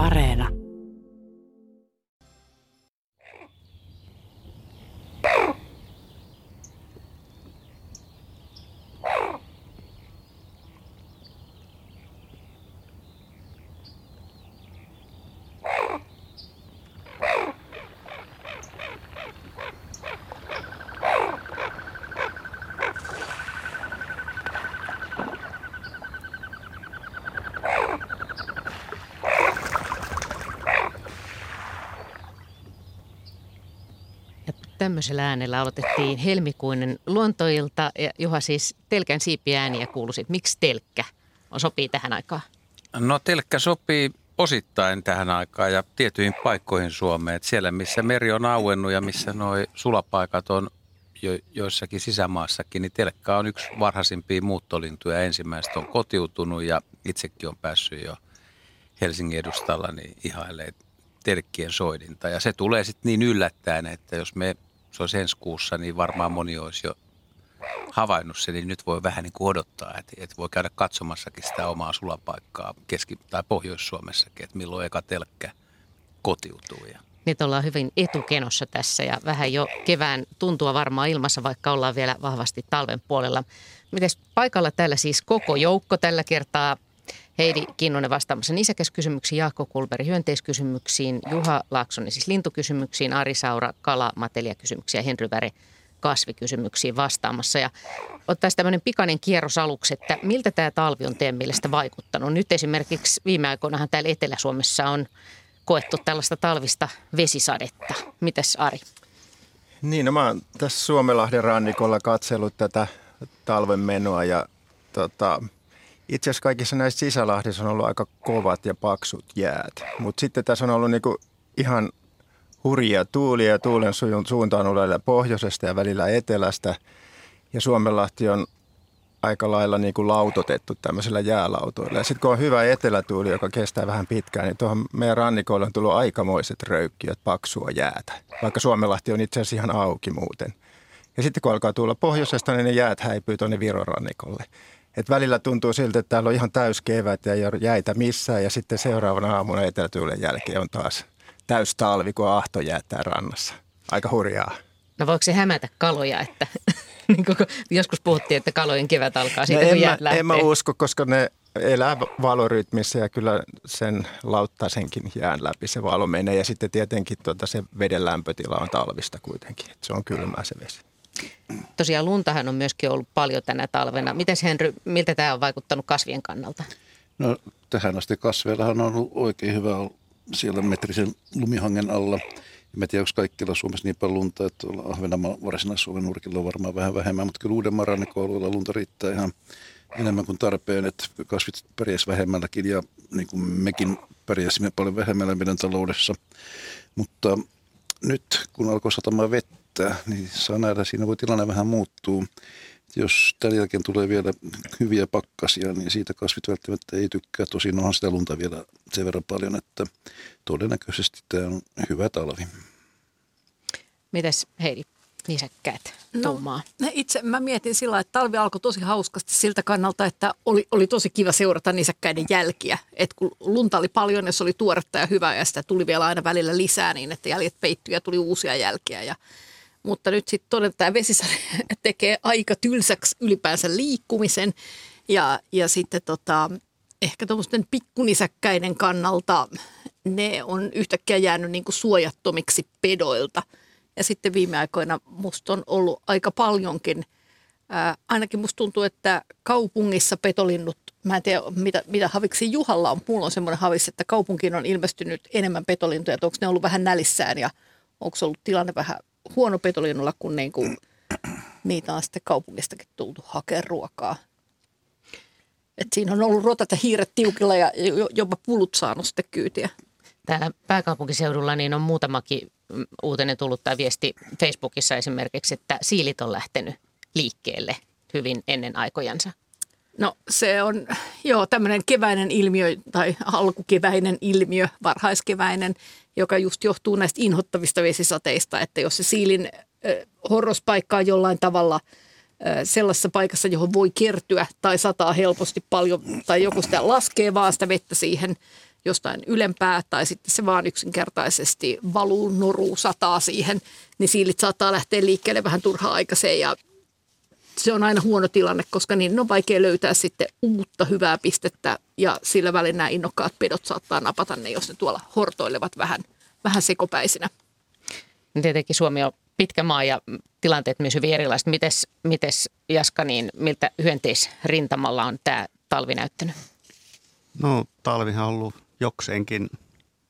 Areena. Tämmöisellä äänellä aloitettiin helmikuinen luontoilta. Ja Juha siis telkän siipiääniä kuuluisi. Miksi telkkä on sopii tähän aikaan? No telkkä sopii osittain tähän aikaan ja tiettyihin paikkoihin Suomeen. Et siellä, missä meri on auennut ja missä nuo sulapaikat on jo, joissakin sisämaassakin, niin telkkä on yksi varhaisimpia muuttolintuja. Ensimmäistä on kotiutunut ja itsekin on päässyt jo Helsingin edustalla niin ihailee telkkien soidinta. Ja se tulee sitten niin yllättäen, että jos me se olisi ensi kuussa, niin varmaan moni olisi jo havainnut sen, niin nyt voi vähän niin kuin odottaa, että, että voi käydä katsomassakin sitä omaa sulapaikkaa Keski- tai Pohjois-Suomessakin, että milloin eka telkkä kotiutuu. Ja. Nyt ollaan hyvin etukenossa tässä ja vähän jo kevään tuntua varmaan ilmassa, vaikka ollaan vielä vahvasti talven puolella. Miten paikalla täällä siis koko joukko tällä kertaa Heidi Kinnunen vastaamassa nisäkäskysymyksiin, Jaakko Kulberi hyönteiskysymyksiin, Juha Laaksonen siis lintukysymyksiin, Ari Saura kala kysymyksiä ja Henry Väre kasvikysymyksiin vastaamassa. Ja ottaisi tämmöinen pikainen kierros aluksi, että miltä tämä talvi on teidän mielestä vaikuttanut? Nyt esimerkiksi viime aikoinahan täällä Etelä-Suomessa on koettu tällaista talvista vesisadetta. Mites Ari? Niin, no mä oon tässä Suomenlahden rannikolla katsellut tätä talven menoa ja tota, itse asiassa kaikissa näissä sisälahdissa on ollut aika kovat ja paksut jäät. Mutta sitten tässä on ollut niinku ihan hurjia tuulia ja tuulen suunta on ollut pohjoisesta ja välillä etelästä. Ja Suomenlahti on aika lailla niin kuin lautotettu tämmöisellä jäälautoilla. Ja sitten kun on hyvä etelätuuli, joka kestää vähän pitkään, niin tuohon meidän rannikoille on tullut aikamoiset röykkiöt, paksua jäätä. Vaikka Suomenlahti on itse asiassa ihan auki muuten. Ja sitten kun alkaa tulla pohjoisesta, niin ne jäät häipyy tuonne Viron rannikolle. Et välillä tuntuu siltä, että täällä on ihan täys kevät ja ei ole jäitä missään ja sitten seuraavana aamuna etelätuulen jälkeen on taas täys talvi, kun ahto jäättää rannassa. Aika hurjaa. No voiko se hämätä kaloja, että niin joskus puhuttiin, että kalojen kevät alkaa siitä, no kun jäät mä, En mä usko, koska ne elää valorytmissä ja kyllä sen lauttasenkin jään läpi se valo menee. Ja sitten tietenkin tuota, se veden lämpötila on talvista kuitenkin, että se on kylmää se vesi. Tosiaan luntahan on myöskin ollut paljon tänä talvena. Miten Henry, miltä tämä on vaikuttanut kasvien kannalta? No tähän asti kasveillahan on ollut oikein hyvä siellä metrisen lumihangen alla. Mä tiedän, onko kaikilla Suomessa niin paljon lunta, että Ahvenanmaan varsinais-Suomen nurkilla on varmaan vähän vähemmän, mutta kyllä Uudenmaan rannikkoalueella lunta riittää ihan enemmän kuin tarpeen, että kasvit pärjäs vähemmälläkin ja niin kuin mekin pärjäsimme paljon vähemmällä meidän taloudessa. Mutta nyt kun alkoi satamaan vettä, riittää, niin saa nähdä, siinä voi tilanne vähän muuttuu. Jos tämän jälkeen tulee vielä hyviä pakkasia, niin siitä kasvit välttämättä ei tykkää. Tosin onhan sitä lunta vielä sen verran paljon, että todennäköisesti tämä on hyvä talvi. Mitäs Heidi? nisäkkäät no, itse mä mietin sillä että talvi alkoi tosi hauskasti siltä kannalta, että oli, oli tosi kiva seurata nisäkkäiden jälkiä. Et kun lunta oli paljon ja se oli tuoretta ja hyvää ja sitä tuli vielä aina välillä lisää niin, että jäljet peittyi ja tuli uusia jälkiä. Ja mutta nyt sitten todella tämä vesisade tekee aika tylsäksi ylipäänsä liikkumisen ja, ja sitten tota, ehkä tuommoisten pikkunisäkkäiden kannalta ne on yhtäkkiä jäänyt niin suojattomiksi pedoilta. Ja sitten viime aikoina musta on ollut aika paljonkin, ää, ainakin musta tuntuu, että kaupungissa petolinnut, mä en tiedä mitä, mitä haviksi Juhalla on, mulla on semmoinen havis, että kaupunkiin on ilmestynyt enemmän petolintuja, että onko ne ollut vähän nälissään ja onko ollut tilanne vähän huono petolinnulla, kun niin kuin, niitä on sitten kaupungistakin tultu hakemaan ruokaa. Et siinä on ollut rotat ja hiiret tiukilla ja jopa pulut saanut sitten kyytiä. Täällä pääkaupunkiseudulla niin on muutamakin uutinen tullut tai viesti Facebookissa esimerkiksi, että siilit on lähtenyt liikkeelle hyvin ennen aikojansa. No se on joo tämmöinen keväinen ilmiö tai alkukeväinen ilmiö, varhaiskeväinen, joka just johtuu näistä inhottavista vesisateista, että jos se siilin horrospaikka on jollain tavalla sellaisessa paikassa, johon voi kertyä tai sataa helposti paljon, tai joku sitä laskee vaan sitä vettä siihen jostain ylempää, tai sitten se vaan yksinkertaisesti valuu, noruu, sataa siihen, niin siilit saattaa lähteä liikkeelle vähän turhaa aikaiseen ja se on aina huono tilanne, koska niin on vaikea löytää sitten uutta hyvää pistettä ja sillä välin nämä innokkaat pedot saattaa napata ne, jos ne tuolla hortoilevat vähän, vähän sekopäisinä. Tietenkin Suomi on pitkä maa ja tilanteet myös hyvin erilaiset. Mites, mites Jaska, niin miltä hyönteisrintamalla on tämä talvi näyttänyt? No talvihan on ollut jokseenkin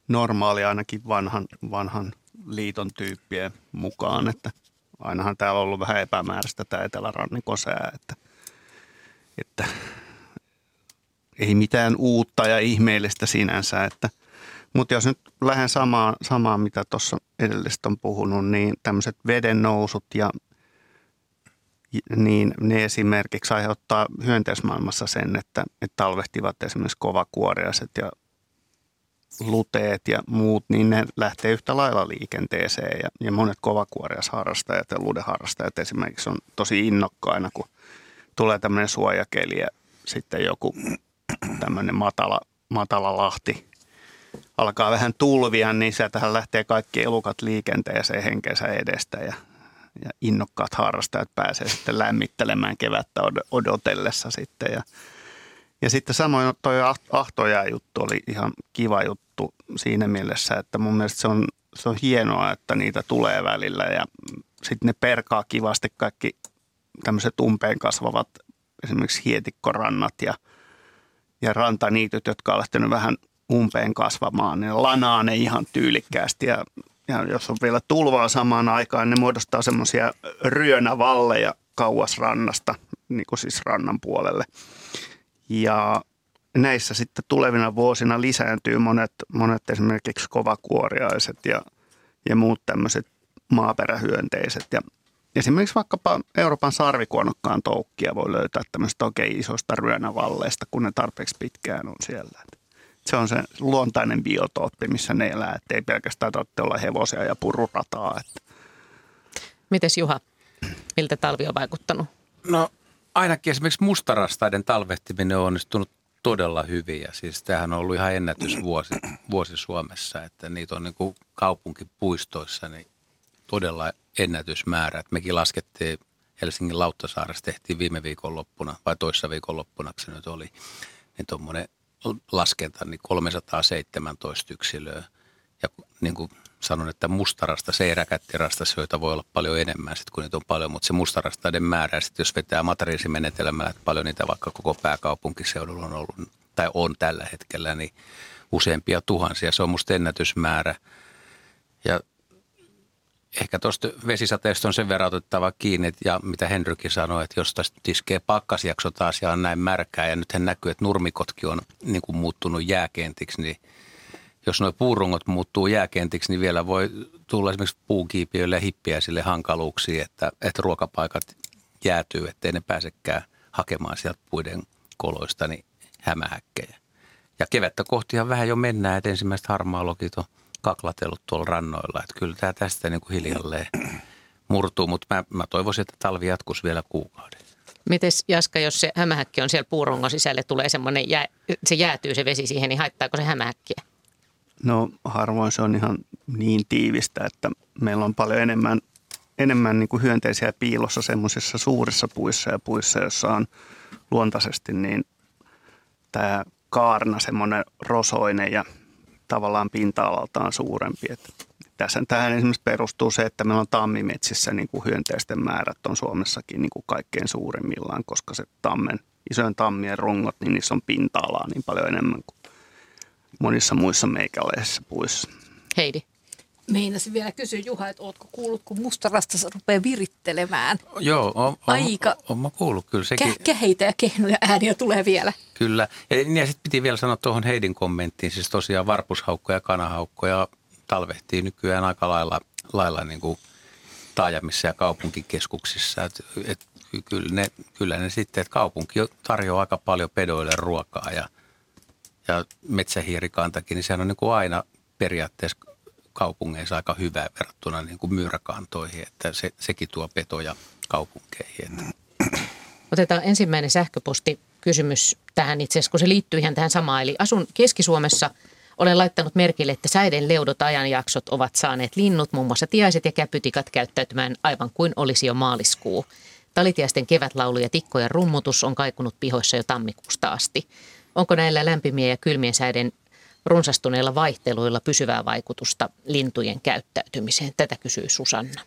normaali ainakin vanhan, vanhan liiton tyyppien mukaan, että ainahan täällä on ollut vähän epämääräistä tämä etelärannikon sää, että, että ei mitään uutta ja ihmeellistä sinänsä, että. Mutta jos nyt lähden samaan, samaan mitä tuossa edellistä on puhunut, niin tämmöiset veden nousut ja niin ne esimerkiksi aiheuttaa hyönteismaailmassa sen, että, että talvehtivat esimerkiksi kovakuoriaiset ja luteet ja muut, niin ne lähtee yhtä lailla liikenteeseen. Ja, ja monet kovakuoriasharrastajat ja ludeharrastajat esimerkiksi on tosi innokkaina, kun tulee tämmöinen suojakeli ja sitten joku tämmöinen matala, matala lahti alkaa vähän tulvia, niin sieltähän lähtee kaikki elukat liikenteeseen henkeensä edestä ja, ja innokkaat harrastajat pääsee sitten lämmittelemään kevättä odotellessa sitten. Ja, ja sitten samoin toi ahtoja juttu oli ihan kiva juttu siinä mielessä, että mun mielestä se on, se on hienoa, että niitä tulee välillä ja sitten ne perkaa kivasti kaikki tämmöiset umpeen kasvavat esimerkiksi hietikkorannat ja, ja rantaniityt, jotka on lähtenyt vähän umpeen kasvamaan, niin lanaa ne ihan tyylikkäästi ja, ja jos on vielä tulvaa samaan aikaan, ne muodostaa semmoisia ryönävalleja kauas rannasta, niin kuin siis rannan puolelle. Ja näissä sitten tulevina vuosina lisääntyy monet, monet esimerkiksi kovakuoriaiset ja, ja muut tämmöiset maaperähyönteiset. Ja esimerkiksi vaikkapa Euroopan sarvikuonokkaan toukkia voi löytää tämmöistä oikein isoista ryönävalleista, kun ne tarpeeksi pitkään on siellä se on se luontainen biotooppi, missä ne elää, että ei pelkästään tarvitse olla hevosia ja pururataa. Että. Mites Juha, miltä talvi on vaikuttanut? No ainakin esimerkiksi mustarastaiden talvehtiminen on onnistunut todella hyvin ja siis tämähän on ollut ihan ennätysvuosi vuosi Suomessa, että niitä on niin kuin kaupunkipuistoissa niin todella ennätysmäärä. Että mekin laskettiin Helsingin Lauttasaaressa tehtiin viime viikon loppuna vai toissa viikon loppuna, se nyt oli, niin tuommoinen laskenta, niin 317 yksilöä. Ja niin kuin sanon, että mustarasta, seiräkättirasta, joita voi olla paljon enemmän, sit kun niitä on paljon, mutta se mustarastaiden määrä, sit jos vetää matriisimenetelmällä, että paljon niitä vaikka koko pääkaupunkiseudulla on ollut tai on tällä hetkellä, niin useampia tuhansia. Se on musta ennätysmäärä. Ja ehkä tuosta vesisateesta on sen verran otettava kiinni, ja mitä Henrykin sanoi, että jos tästä iskee pakkasjakso taas ja on näin märkää, ja nythän näkyy, että nurmikotkin on niin kuin muuttunut jääkentiksi, niin jos nuo puurungot muuttuu jääkentiksi, niin vielä voi tulla esimerkiksi puukiipiöille ja hippiäisille hankaluuksia, että, että ruokapaikat jäätyy, ettei ne pääsekään hakemaan sieltä puiden koloista niin hämähäkkejä. Ja kevättä kohtihan vähän jo mennään, että ensimmäiset harmaalokit on – kaklatellut tuolla rannoilla. Että kyllä tämä tästä niin kuin hiljalleen murtuu, mutta mä, mä toivoisin, että talvi jatkuisi vielä kuukauden. Mites Jaska, jos se hämähäkki on siellä puurongon sisälle, tulee semmoinen, jää, se jäätyy se vesi siihen, niin haittaako se hämähäkkiä? No harvoin se on ihan niin tiivistä, että meillä on paljon enemmän, enemmän niin kuin hyönteisiä piilossa semmoisissa suurissa puissa ja puissa, joissa on luontaisesti niin tämä kaarna semmoinen rosoinen ja tavallaan pinta-alaltaan suurempi. Tässä, tähän esimerkiksi perustuu se, että meillä on tammimetsissä niin kuin hyönteisten määrät on Suomessakin niin kuin kaikkein suurimmillaan, koska se tammen, isojen tammien rungot, niin niissä on pinta-alaa niin paljon enemmän kuin monissa muissa meikäläisissä puissa. Heidi. Meinasin vielä kysyä Juha, että ootko kuullut, kun mustarasta rupeaa virittelemään? Joo, on, on, Aika on, on kuullut kyllä. Sekin. Kä- käheitä ja kehnoja ääniä tulee vielä. Kyllä. Ja, ja sitten piti vielä sanoa tuohon Heidin kommenttiin, siis tosiaan varpushaukkoja ja kanahaukkoja talvehtii nykyään aika lailla, lailla niin kuin taajamissa ja kaupunkikeskuksissa. Et, et, kyllä, ne, kyllä ne sitten, että kaupunki tarjoaa aika paljon pedoille ruokaa ja, ja metsähiirikantakin, niin sehän on niin kuin aina periaatteessa kaupungeissa aika hyvää verrattuna niin kuin myyräkantoihin, että se, sekin tuo petoja kaupunkeihin. Että Otetaan ensimmäinen sähköposti kysymys tähän itse asiassa, kun se liittyy ihan tähän samaan. Eli asun Keski-Suomessa. Olen laittanut merkille, että säiden leudot ajanjaksot ovat saaneet linnut, muun muassa tiaiset ja käpytikat käyttäytymään aivan kuin olisi jo maaliskuu. Talitiaisten kevätlaulu ja tikkojen rummutus on kaikunut pihoissa jo tammikuusta asti. Onko näillä lämpimien ja kylmien säiden runsastuneilla vaihteluilla pysyvää vaikutusta lintujen käyttäytymiseen? Tätä kysyy Susanna.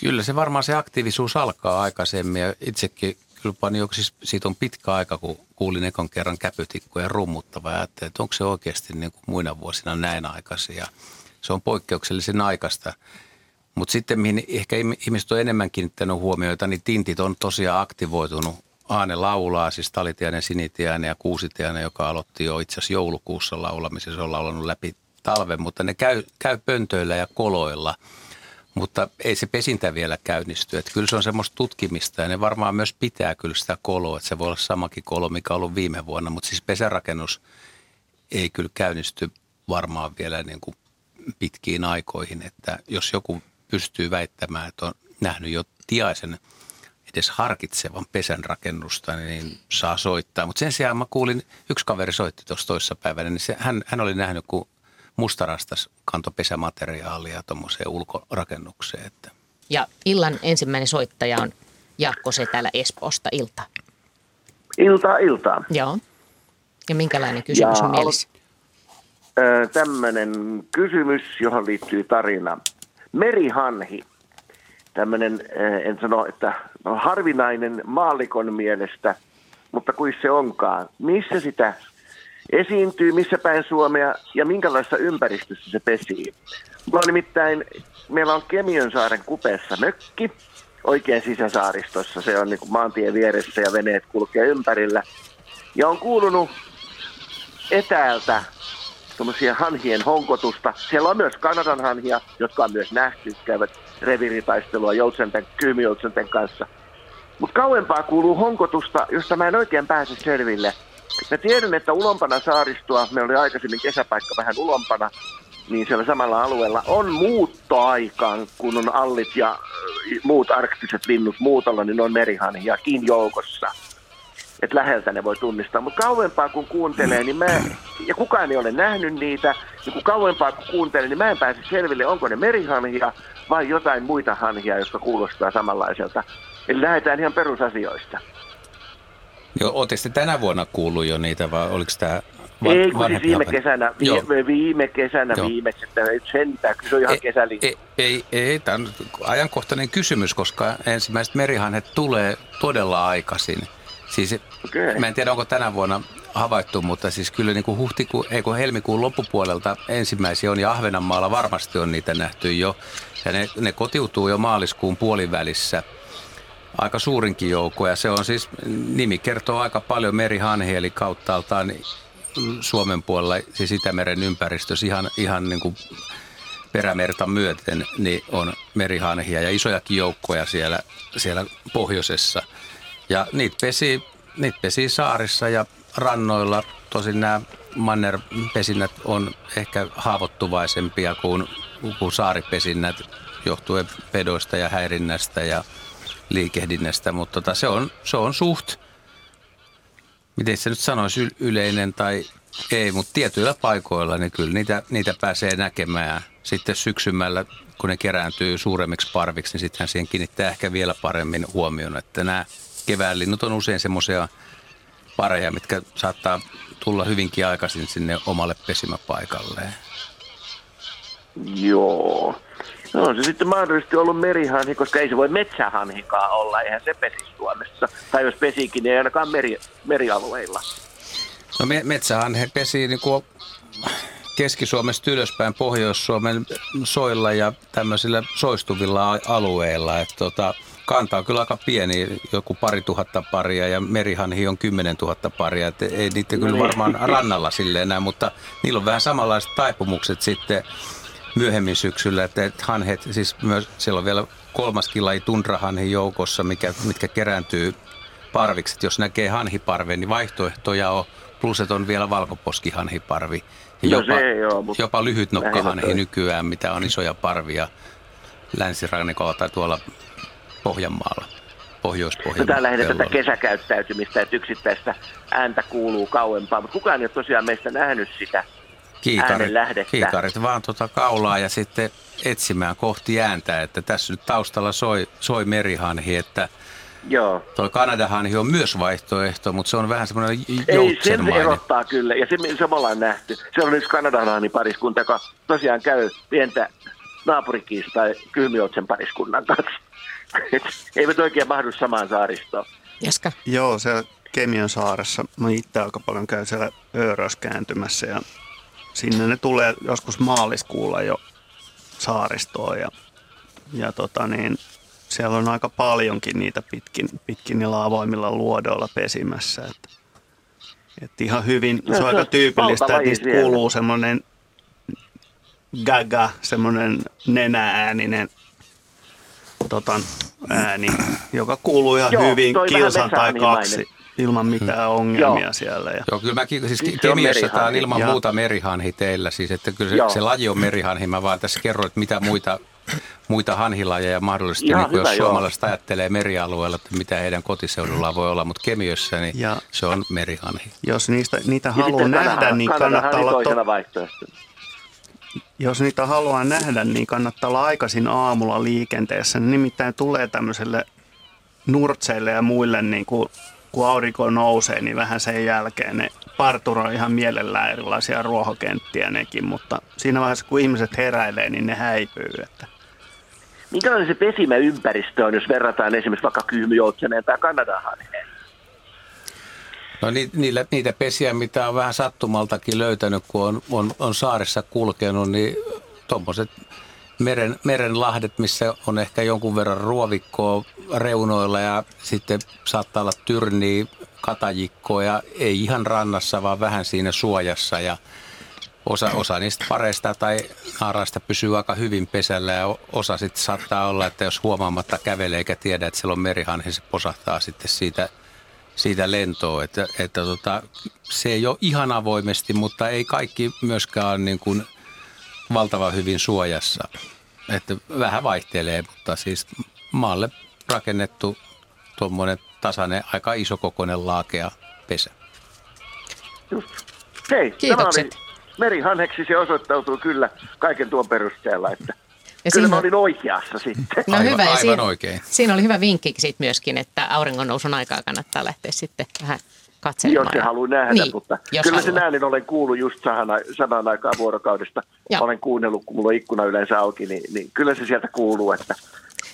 Kyllä se varmaan se aktiivisuus alkaa aikaisemmin ja itsekin kyllä pani siis siitä on pitkä aika, kun kuulin ekon kerran käpytikkoja rummuttava ja että onko se oikeasti niin kuin muina vuosina näin aikaisin ja se on poikkeuksellisen aikaista. Mutta sitten mihin ehkä ihmiset on enemmän kiinnittänyt huomioita, niin tintit on tosiaan aktivoitunut. Aane laulaa, siis talitiainen, sinitiainen ja kuusitiainen, joka aloitti jo itse asiassa joulukuussa laulamisen. Se on laulanut läpi talven, mutta ne käy, käy pöntöillä ja koloilla – mutta ei se pesintä vielä käynnisty. Että kyllä se on semmoista tutkimista ja ne varmaan myös pitää kyllä sitä koloa. Että se voi olla samakin kolo, mikä on ollut viime vuonna. Mutta siis pesärakennus ei kyllä käynnisty varmaan vielä niin kuin pitkiin aikoihin. Että jos joku pystyy väittämään, että on nähnyt jo tiaisen edes harkitsevan pesän rakennusta, niin saa soittaa. Mutta sen sijaan mä kuulin, yksi kaveri soitti tuossa toissa päivänä, niin se, hän, hän oli nähnyt, kun mustarastas kantopesämateriaalia tuommoiseen ulkorakennukseen. Että. Ja illan ensimmäinen soittaja on Jaakko se täällä Espoosta. Ilta. Iltaa, iltaa. Joo. Ja minkälainen kysymys ja on mielessä? Tämmöinen kysymys, johon liittyy tarina. Merihanhi. Tämmöinen, en sano, että harvinainen maallikon mielestä, mutta kuin se onkaan. Missä sitä esiintyy, missä päin Suomea ja minkälaisessa ympäristössä se pesii. Mulla on nimittäin, meillä on Kemiönsaaren kupeessa mökki, oikein sisäsaaristossa. Se on niin kuin maantien vieressä ja veneet kulkee ympärillä. Ja on kuulunut etäältä tuommoisia hanhien honkotusta. Siellä on myös Kanadan hanhia, jotka on myös nähty, käyvät reviritaistelua joutsenten, kyymijoutsenten kanssa. Mutta kauempaa kuuluu honkotusta, josta mä en oikein pääse selville – Mä tiedän, että ulompana saaristoa, me oli aikaisemmin kesäpaikka vähän ulompana, niin siellä samalla alueella on muuttoaikaan, kun on allit ja muut arktiset linnut muutolla, niin on merihanhiakin joukossa. Että läheltä ne voi tunnistaa. Mutta kauempaa kun kuuntelee, niin mä, ja kukaan ei ole nähnyt niitä, niin kun kauempaa kun kuuntelee, niin mä en pääse selville, onko ne merihanhia vai jotain muita hanhia, jotka kuulostaa samanlaiselta. Eli lähdetään ihan perusasioista. Joo, ootteko tänä vuonna kuullut jo niitä vai oliko tämä Van, ei, kun siis viime kesänä, viime, viime kesänä Joo. viimeksi, että sentään, se on ihan kesäli. Ei, ei, ei, tämä on ajankohtainen kysymys, koska ensimmäiset merihanhet tulee todella aikaisin. Siis okay. mä en tiedä, onko tänä vuonna havaittu, mutta siis kyllä niin kuin huhtikuun, ei kun helmikuun loppupuolelta ensimmäisiä on ja Ahvenanmaalla varmasti on niitä nähty jo. Ja ne, ne kotiutuu jo maaliskuun puolivälissä – aika suurinkin joukko ja se on siis, nimi kertoo aika paljon merihanhi eli kauttaaltaan Suomen puolella, siis Itämeren ympäristössä ihan, ihan niin kuin perämerta myöten, niin on merihanhia ja isojakin joukkoja siellä, siellä pohjoisessa. Ja niitä pesi, niitä pesi saarissa ja rannoilla. Tosin nämä mannerpesinnät on ehkä haavoittuvaisempia kuin, kuin saaripesinnät johtuen pedoista ja häirinnästä ja liikehdinnästä, mutta tota, se, on, se on suht, miten se nyt sanoisi, yleinen tai ei, mutta tietyillä paikoilla niin kyllä niitä, niitä pääsee näkemään. Sitten syksymällä, kun ne kerääntyy suuremmiksi parviksi, niin sittenhän siihen kiinnittää ehkä vielä paremmin huomioon, että nämä keväänlinnut on usein semmoisia pareja, mitkä saattaa tulla hyvinkin aikaisin sinne omalle pesimäpaikalleen. Joo. No on se sitten mahdollisesti ollut merihanhi, koska ei se voi metsähanhikaan olla, eihän se pesi Suomessa. Tai jos pesikin, niin ei ainakaan meri, merialueilla. No me, metsähanhi pesi niin kuin Keski-Suomesta ylöspäin Pohjois-Suomen soilla ja tämmöisillä soistuvilla alueilla. Että tota, kanta on kyllä aika pieni, joku pari tuhatta paria ja merihanhi on kymmenen tuhatta paria. Et ei niitä kyllä niin. varmaan rannalla silleen enää, mutta niillä on vähän samanlaiset taipumukset sitten myöhemmin syksyllä, että, että hanhet, siis myös siellä on vielä kolmaskin laji tundrahanhi joukossa, mikä, mitkä kerääntyy parviksi. Jos näkee hanhiparven, niin vaihtoehtoja on, plus että on vielä valkoposkihanhiparvi. Ja no jopa, se, joo, mutta jopa lyhytnokkahanhi nykyään, mitä on isoja parvia länsirannikolla tai tuolla Pohjanmaalla. pohjois Tämä lähinnä tätä kesäkäyttäytymistä, että yksittäistä ääntä kuuluu kauempaa, mutta kukaan ei ole tosiaan meistä nähnyt sitä Kiikarit, lähdettä. kiikarit vaan tuota kaulaa ja sitten etsimään kohti ääntä, että tässä nyt taustalla soi, soi merihanhi, että Joo. Toi Kanadahanhi on myös vaihtoehto, mutta se on vähän semmoinen Ei, sen joutsenmainen. erottaa kyllä, ja se, se me ollaan nähty. Se on yksi kanadalainen pariskunta, joka tosiaan käy pientä naapurikiistaa kylmiotsen pariskunnan kanssa. Et eivät oikein mahdu samaan saaristoon. Jaska. Joo, siellä Kemion saaressa. Mä itse aika paljon käyn siellä Öörös kääntymässä ja sinne ne tulee joskus maaliskuulla jo saaristoon ja, ja tota niin, siellä on aika paljonkin niitä pitkin, pitkin niillä avoimilla luodoilla pesimässä. Että, että ihan hyvin, No, se se on aika tyypillistä, että niistä siellä. kuuluu semmoinen gaga, semmoinen nenäääninen tota, ääni, joka kuuluu ihan Joo, hyvin kilsan tai kaksi ilman mitään ongelmia Joo. siellä. Ja, Joo, kyllä mäkin, siis Kemiössä tämä on ilman Ja- muuta merihanhi teillä, siis että kyllä Joo. se, se laji on merihanhi, mä vaan tässä kerroin, että mitä muita, muita hanhilajeja mahdollisesti, Ihan niin kuin hyvä, jos joo. suomalaiset ajattelee merialueella, että mitä heidän kotiseudullaan voi olla, mutta Kemiössä niin Ja- se on merihanhi. jos niistä, niitä Ja haluaa nähdä, niin kannattaa olla, toisena to. Jos niitä haluaa nähdä, niin kannattaa olla aikaisin aamulla liikenteessä. Ne Nimittäin tulee tämmöiselle nurtseille ja muille, niin kuin, kun aurinko nousee, niin vähän sen jälkeen ne parturoi ihan mielellään erilaisia ruohokenttiä nekin, mutta siinä vaiheessa kun ihmiset heräilee, niin ne häipyy. Että Minkälainen se pesimäympäristö on, jos verrataan esimerkiksi vaikka kyhmyjoutseneen tai Kanadahanheen? No ni, niitä pesiä, mitä on vähän sattumaltakin löytänyt, kun on, on, on saaressa kulkenut, niin tuommoiset meren, merenlahdet, missä on ehkä jonkun verran ruovikkoa reunoilla ja sitten saattaa olla tyrniä, katajikkoa ja ei ihan rannassa, vaan vähän siinä suojassa ja osa, osa niistä pareista tai naaraista pysyy aika hyvin pesällä ja osa sitten saattaa olla, että jos huomaamatta kävelee eikä tiedä, että siellä on merihanhi, niin se posahtaa sitten siitä siitä lentoa, että, että tota, se ei ole ihan avoimesti, mutta ei kaikki myöskään ole niin kuin valtavan hyvin suojassa. Että vähän vaihtelee, mutta siis maalle rakennettu tuommoinen tasainen, aika isokokoinen laakea pesä. Just. Hei, Kiitokset. tämä oli merihanheksi se osoittautuu kyllä kaiken tuon perusteella, että Ja kyllä mä siinä- olin oikeassa sitten. No Aivan- hyvä. Ja aivan siinä, oikein. Siinä oli hyvä vinkki sit myöskin, että auringon nousun aikaa kannattaa lähteä sitten vähän katselemaan. Jos se haluaa nähdä, niin, mutta jos kyllä haluaa. sen äänen olen kuullut just sanan, sanan aikaa vuorokaudesta. Joo. Olen kuunnellut, kun mulla on ikkuna yleensä auki, niin, niin kyllä se sieltä kuuluu, että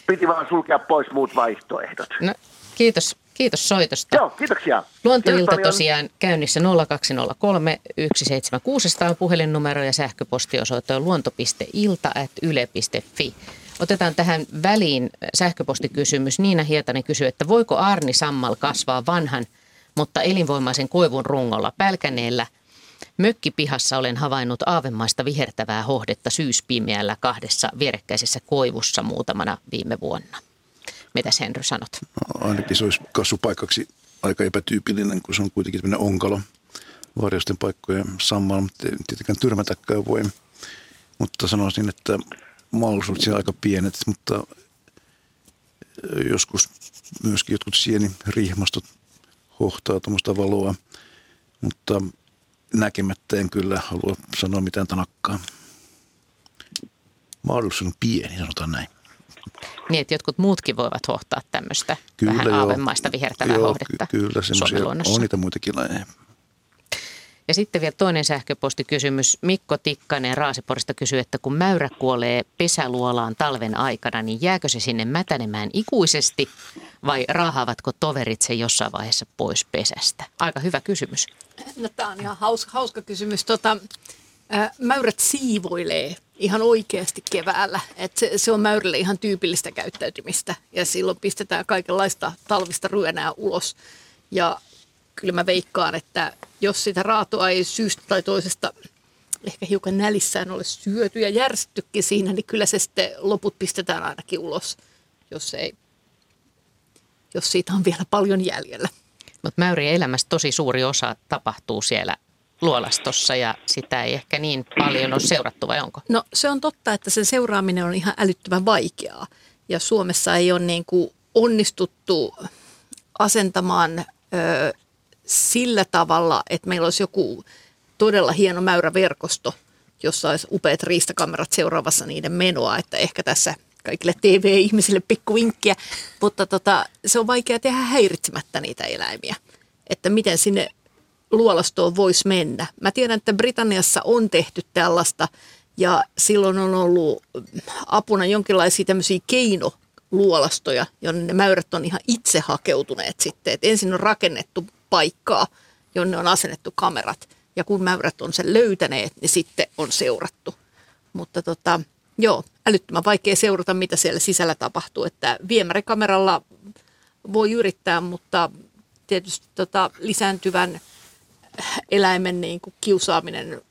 piti vaan sulkea pois muut vaihtoehdot. No, kiitos, kiitos soitosta. Joo, kiitoksia. Luontoilta Kiitos tosiaan käynnissä 0203 17600 on puhelinnumero ja sähköpostiosoite on luonto.ilta.yle.fi. Otetaan tähän väliin sähköpostikysymys. Niina Hietanen kysyy, että voiko Arni Sammal kasvaa vanhan, mutta elinvoimaisen koivun rungolla pälkäneellä Mökkipihassa olen havainnut aavemaista vihertävää hohdetta syyspimeällä kahdessa vierekkäisessä koivussa muutamana viime vuonna. Mitäs Henry sanot? Ainakin se olisi kasvupaikaksi aika epätyypillinen, kun se on kuitenkin tämmöinen onkalo varjosten paikkojen sammal, mutta tietenkään tyrmätäkään voi. Mutta sanoisin, että mahdollisuudet siellä aika pienet, mutta joskus myöskin jotkut sienirihmastot hohtaa tuommoista valoa, mutta näkemättä en kyllä halua sanoa mitään tanakkaa. Mahdollisuus on pieni, sanotaan näin. Niin, että jotkut muutkin voivat hohtaa tämmöistä Kyllä, vähän joo. aavemaista vihertävää Joo, hohdetta ky- Kyllä, semmoisia on niitä muitakin lajeja. Ja sitten vielä toinen sähköpostikysymys. Mikko Tikkanen Raasiporista kysyy, että kun mäyrä kuolee pesäluolaan talven aikana, niin jääkö se sinne mätänemään ikuisesti vai raahaavatko toverit se jossain vaiheessa pois pesästä? Aika hyvä kysymys. No, tämä on ihan hauska, hauska kysymys. Tota, mäyrät siivoilee ihan oikeasti keväällä. Et se, se on mäyrälle ihan tyypillistä käyttäytymistä ja silloin pistetään kaikenlaista talvista ryönää ulos. Ja kyllä mä veikkaan, että jos sitä raatoa ei syystä tai toisesta ehkä hiukan nälissään ole syöty ja järsyttykin siinä, niin kyllä se sitten loput pistetään ainakin ulos, jos, ei, jos siitä on vielä paljon jäljellä. Mutta mäyrien elämästä tosi suuri osa tapahtuu siellä luolastossa ja sitä ei ehkä niin paljon ole seurattu vai onko? No se on totta, että sen seuraaminen on ihan älyttömän vaikeaa. Ja Suomessa ei ole niin kuin onnistuttu asentamaan ö, sillä tavalla, että meillä olisi joku todella hieno mäyräverkosto, jossa olisi upeat riistakamerat seuraavassa niiden menoa, että ehkä tässä kaikille TV-ihmisille pikkuvinkkiä, mutta tota, se on vaikea tehdä häiritsemättä niitä eläimiä, että miten sinne luolastoon voisi mennä. Mä tiedän, että Britanniassa on tehty tällaista ja silloin on ollut apuna jonkinlaisia tämmöisiä keinoluolastoja, jonne ne mäyrät on ihan itse hakeutuneet sitten. Et ensin on rakennettu paikkaa, jonne on asennettu kamerat ja kun mäyrät on sen löytäneet, niin sitten on seurattu. Mutta tota, joo, älyttömän vaikea seurata, mitä siellä sisällä tapahtuu. Että viemärikameralla voi yrittää, mutta tietysti tota, lisääntyvän eläimen niin kuin kiusaaminen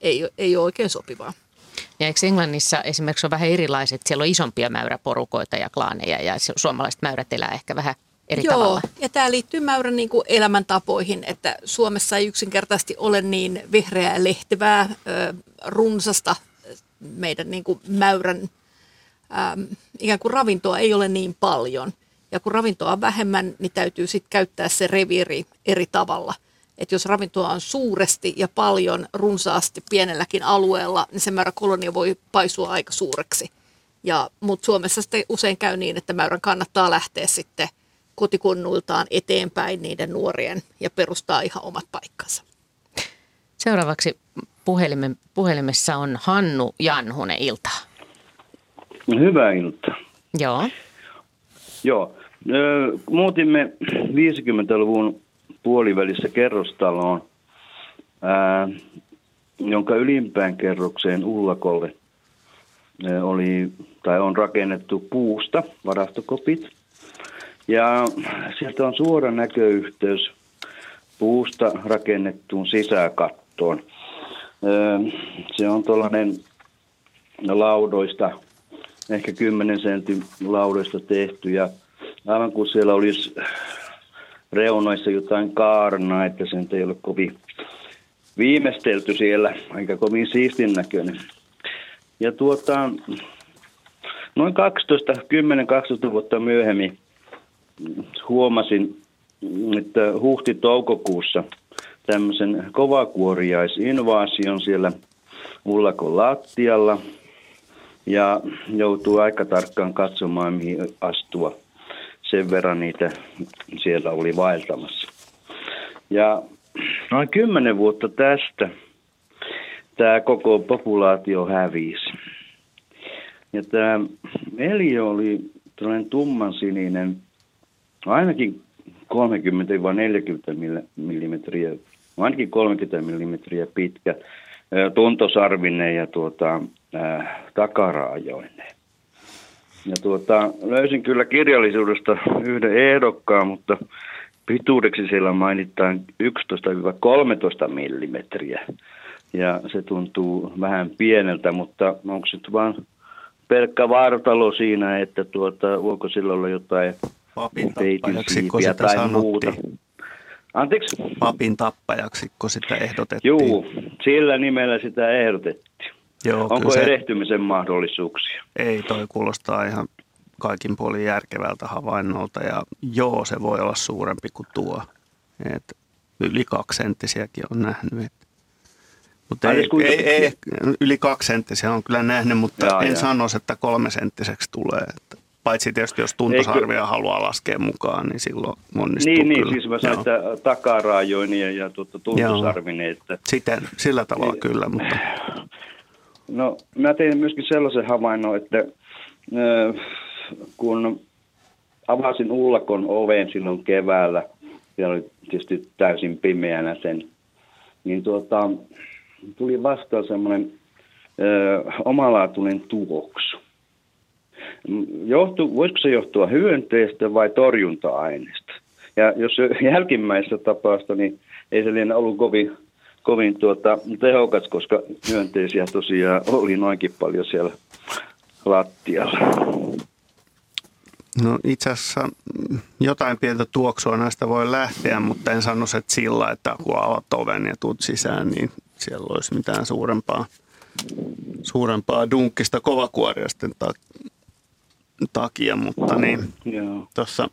ei, ei ole oikein sopivaa. Ja eikö Englannissa esimerkiksi on vähän erilaiset, siellä on isompia mäyräporukoita ja klaaneja ja suomalaiset mäyrät elää ehkä vähän eri Joo, tavalla. ja tämä liittyy mäyrän niin kuin elämäntapoihin, että Suomessa ei yksinkertaisesti ole niin vihreää lehtevää, runsasta meidän niin kuin mäyrän ikään kuin ravintoa ei ole niin paljon. Ja kun ravintoa on vähemmän, niin täytyy sitten käyttää se reviiri eri tavalla. Että jos ravintoa on suuresti ja paljon runsaasti pienelläkin alueella, niin se määrä kolonia voi paisua aika suureksi. Ja, mutta Suomessa sitten usein käy niin, että mäyrän kannattaa lähteä sitten kotikonnuiltaan eteenpäin niiden nuorien ja perustaa ihan omat paikkansa. Seuraavaksi puhelimen, puhelimessa on Hannu Janhunen iltaa. No, hyvää iltaa. Joo. Joo. Muutimme 50-luvun puolivälissä kerrostaloon, ää, jonka ylimpään kerrokseen ullakolle oli, tai on rakennettu puusta varastokopit. Ja sieltä on suora näköyhteys puusta rakennettuun sisäkattoon. Se on tuollainen laudoista, ehkä 10 sentin laudoista tehty ja aivan kuin siellä olisi reunoissa jotain kaarnaa, että sen ei ole kovin viimeistelty siellä, aika kovin siistin näköinen. Ja tuota, noin 12, 10-12 vuotta myöhemmin huomasin, että huhti-toukokuussa tämmöisen kovakuoriaisinvaasion siellä Ullakon lattialla ja joutuu aika tarkkaan katsomaan, mihin astua. Sen verran niitä siellä oli vaeltamassa. Ja noin kymmenen vuotta tästä tämä koko populaatio hävisi. Ja tämä Eliö oli tällainen tummansininen ainakin 30-40 millimetriä, ainakin 30 millimetriä pitkä, tuntosarvinen ja tuota, äh, takaraajoinen. Ja tuota, löysin kyllä kirjallisuudesta yhden ehdokkaan, mutta pituudeksi siellä mainitaan 11-13 millimetriä. Ja se tuntuu vähän pieneltä, mutta onko se vaan pelkkä vartalo siinä, että tuota, voiko sillä olla jotain Papin tappajaksi, kun sitä tai sanottiin. muuta. Anteeksi? Papin tappajaksi, kun sitä ehdotettiin. Juu, sillä nimellä sitä ehdotettiin. Joo, Onko se, erehtymisen mahdollisuuksia? Ei, toi kuulostaa ihan kaikin puolin järkevältä havainnolta ja joo, se voi olla suurempi kuin tuo. Et yli kaksi senttisiäkin on nähnyt. Et. Mutta ei, siis kuinka ei, ei, yli kaksi senttisiä on kyllä nähnyt, mutta Jaa, en jaa. sanoisi, että kolme senttiseksi tulee. Että paitsi tietysti, jos tuntosarvia haluaa laskea mukaan, niin silloin onnistuu Niin, niin kyllä. siis mä sanoin, Joo. että takaraajoinen ja, ja tuota, tuntosarvinen. Että, Siten, sillä tavalla Niin. kyllä, mutta no, mä tein myöskin sellaisen havainnon, että kun avasin ullakon oven silloin keväällä, ja oli tietysti täysin pimeänä sen, niin tuota, tuli vastaan semmoinen omalaatuinen tuoksu. Johtu, voisiko se johtua hyönteestä vai torjunta-aineesta? Ja jos se jälkimmäisessä tapausta, niin ei se liene ollut kovin, kovin tuota, tehokas, koska hyönteisiä tosiaan oli noinkin paljon siellä lattialla. No itse asiassa jotain pientä tuoksua näistä voi lähteä, mutta en sano, että sillä, että kun avaat oven ja tuut sisään, niin siellä olisi mitään suurempaa, suurempaa dunkkista kovakuoriasten ta- takia, mutta niin tuossa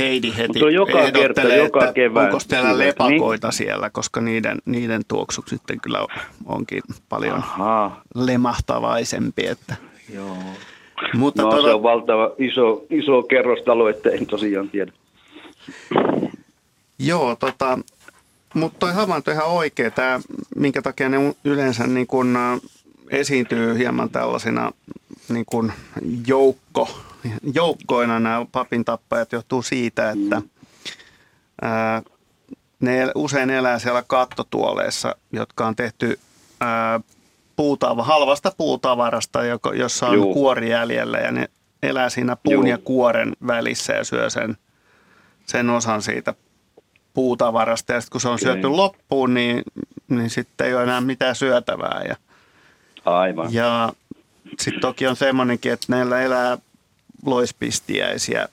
Heidi heti Mutta joka kerta, joka kevät onko teillä syöt, lepakoita siellä, koska niiden, niiden tuoksut sitten kyllä onkin paljon Ahaa, lemahtavaisempi. Että. joo. Mutta No tuota, se on valtava iso, iso kerrostalo, että en tosiaan tiedä. Joo, tota, mutta toi havainto ihan oikea. Tämä, minkä takia ne yleensä niin kun, esiintyy hieman tällaisina niin kun joukko, joukkoina nämä papin tappajat johtuu siitä, että ää, ne usein elää siellä kattotuoleissa, jotka on tehty ää, puutava, halvasta puutavarasta, joka, jossa on Juu. kuori jäljellä ja ne elää siinä puun Juu. ja kuoren välissä ja syö sen, sen osan siitä puutavarasta. Ja sitten kun se on Okei. syöty loppuun, niin, niin sitten ei ole enää mitään syötävää. Ja, Aivan. ja sitten toki on semmoinenkin, että näillä elää loispistiäisiä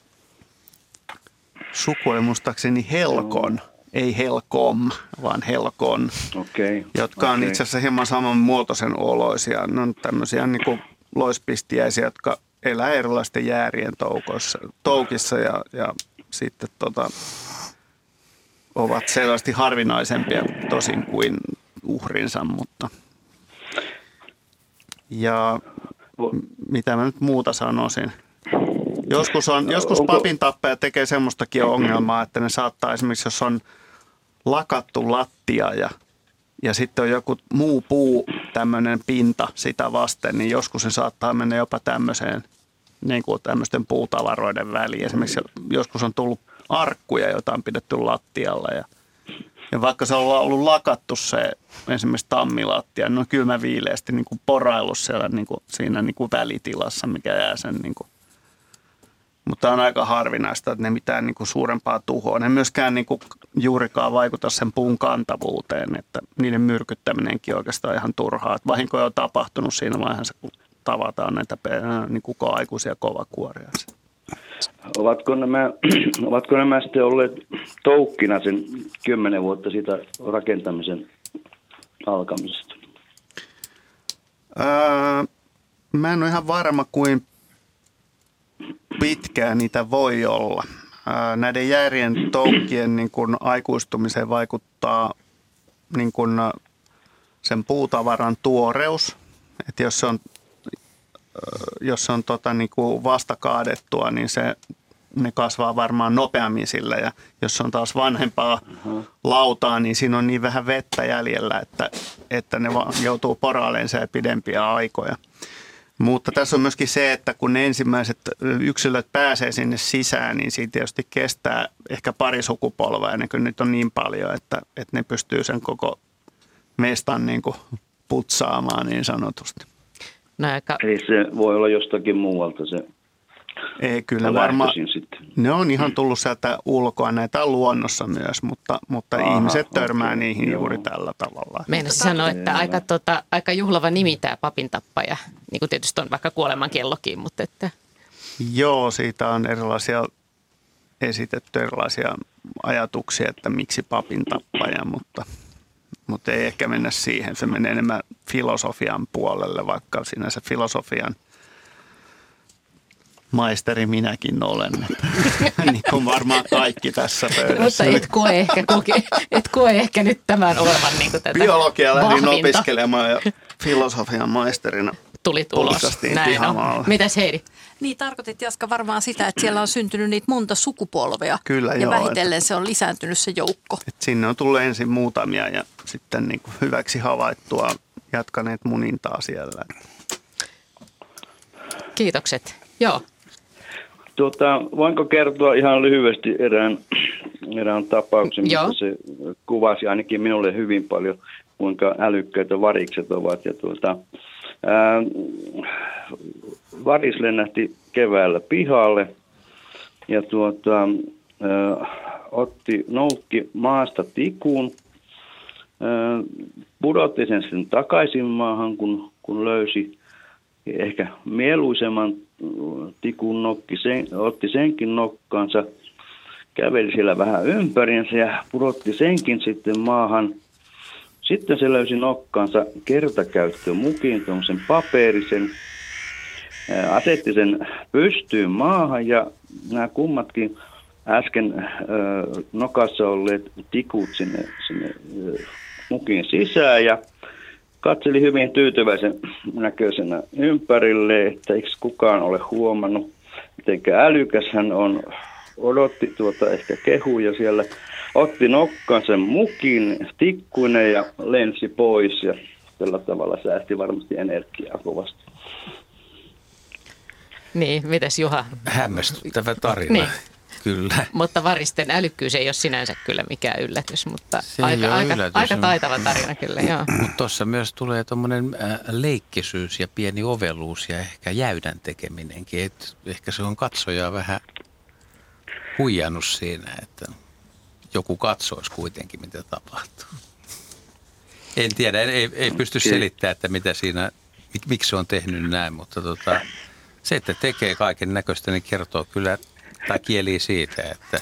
suku oli muistaakseni Helkon, ei Helkom, vaan Helkon, Okei. jotka on okei. itse asiassa hieman saman muotoisen oloisia. Ne on tämmöisiä niin kuin loispistiäisiä, jotka elää erilaisten jäärien toukoissa, toukissa ja, ja sitten tota, ovat selvästi harvinaisempia tosin kuin uhrinsa, mutta ja mitä mä nyt muuta sanoisin. Joskus, on, joskus Onko- papin tappaja tekee semmoistakin ongelmaa, että ne saattaa esimerkiksi, jos on lakattu lattia ja, ja sitten on joku muu puu, tämmöinen pinta sitä vasten, niin joskus se saattaa mennä jopa tämmöiseen niin kuin tämmöisten puutavaroiden väliin. Esimerkiksi joskus on tullut arkkuja, joita on pidetty lattialla ja, ja vaikka se on ollut lakattu se esimerkiksi tammilattia, niin on kylmä viileästi niin kuin poraillut siellä niin kuin, siinä niin kuin välitilassa, mikä jää sen niin kuin mutta on aika harvinaista, että ne mitään niin kuin suurempaa tuhoa. Ne myöskään niin kuin juurikaan vaikuta sen puun kantavuuteen, että niiden myrkyttäminenkin on oikeastaan ihan turhaa. Että vahinkoja on tapahtunut siinä vaiheessa, kun tavataan näitä niin kuin aikuisia kovakuoria. Ovatko nämä, ovatko nämä sitten olleet toukkina sen kymmenen vuotta siitä rakentamisen alkamisesta? Öö, mä en ole ihan varma, kuin pitkään niitä voi olla. Näiden jäärien toukkien niin kuin aikuistumiseen vaikuttaa niin kuin sen puutavaran tuoreus. Että jos se on, jos se on tota, niin kuin vasta kaadettua, niin se, ne kasvaa varmaan nopeammin sillä. Ja jos se on taas vanhempaa lautaa, niin siinä on niin vähän vettä jäljellä, että, että ne va- joutuu poraaleensa ja pidempiä aikoja. Mutta tässä on myöskin se, että kun ne ensimmäiset yksilöt pääsee sinne sisään, niin siitä tietysti kestää ehkä pari sukupolvea ennen kuin niitä on niin paljon, että, että ne pystyy sen koko mestan niin kuin putsaamaan niin sanotusti. No aika Eli se voi olla jostakin muualta se Ei kyllä varmaan, ne on ihan tullut sieltä ulkoa, näitä on luonnossa myös, mutta, mutta Aha, ihmiset törmää okei, niihin joo. juuri tällä tavalla. Meinasin sanoa, että aika, tota, aika juhlava nimi tämä papin tappaja. Niin kuin tietysti on vaikka kuoleman kellokin, mutta että Joo, siitä on erilaisia esitetty erilaisia ajatuksia, että miksi papin tappaja, mutta, mutta ei ehkä mennä siihen. Se menee enemmän filosofian puolelle, vaikka sinänsä filosofian maisteri minäkin olen. Että, niin kuin varmaan kaikki tässä mutta pöydässä. et koe ehkä, koke, et koe ehkä nyt tämän olevan niin kuin tätä Biologia lähdin opiskelemaan ja filosofian maisterina Tulit ulos. pulsastiin Näin on. Mitäs Heidi? Niin tarkoitit Jaska varmaan sitä, että siellä on syntynyt niitä monta sukupolvea. Kyllä, ja joo, vähitellen se on lisääntynyt se joukko. Et sinne on tullut ensin muutamia ja sitten niin kuin hyväksi havaittua jatkaneet munintaa siellä. Kiitokset. Joo. Tuota, voinko kertoa ihan lyhyesti erään, erään tapauksen, missä se kuvasi ainakin minulle hyvin paljon, kuinka älykkäitä varikset ovat. Ja tuota, ää, varis lennähti keväällä pihalle ja tuota, ää, otti, noukki maasta tikun, ää, pudotti sen sen takaisin maahan, kun, kun löysi ehkä mieluisemman mm, tikun nokki, sen, otti senkin nokkaansa, käveli siellä vähän ympärinsä ja pudotti senkin sitten maahan. Sitten se löysi nokkaansa kertakäyttömukin, tuommoisen paperisen, asetti sen pystyyn maahan ja nämä kummatkin äsken nokassa olleet tikut sinne, sinne mukin sisään ja katseli hyvin tyytyväisen näköisenä ympärille, että eikö kukaan ole huomannut, miten älykäs hän on. Odotti tuota ehkä kehuja siellä, otti nokkaan sen mukin tikkuinen ja lensi pois ja tällä tavalla säästi varmasti energiaa kovasti. Niin, mites Juha? Hämmästyttävä tarina. niin. Kyllä. Mutta varisten älykkyys ei ole sinänsä kyllä mikään yllätys, mutta Se aika, aika, yllätys. aika taitava tarina kyllä, joo. Mutta tuossa myös tulee tuommoinen äh, leikkisyys ja pieni oveluus ja ehkä jäydän tekeminenkin. Et ehkä se on katsojaa vähän huijannut siinä, että joku katsoisi kuitenkin, mitä tapahtuu. En tiedä, ei, ei pysty selittämään, että mitä siinä, miksi se on tehnyt näin, mutta tota, se, että tekee kaiken näköistä, niin kertoo kyllä tai kieli siitä, että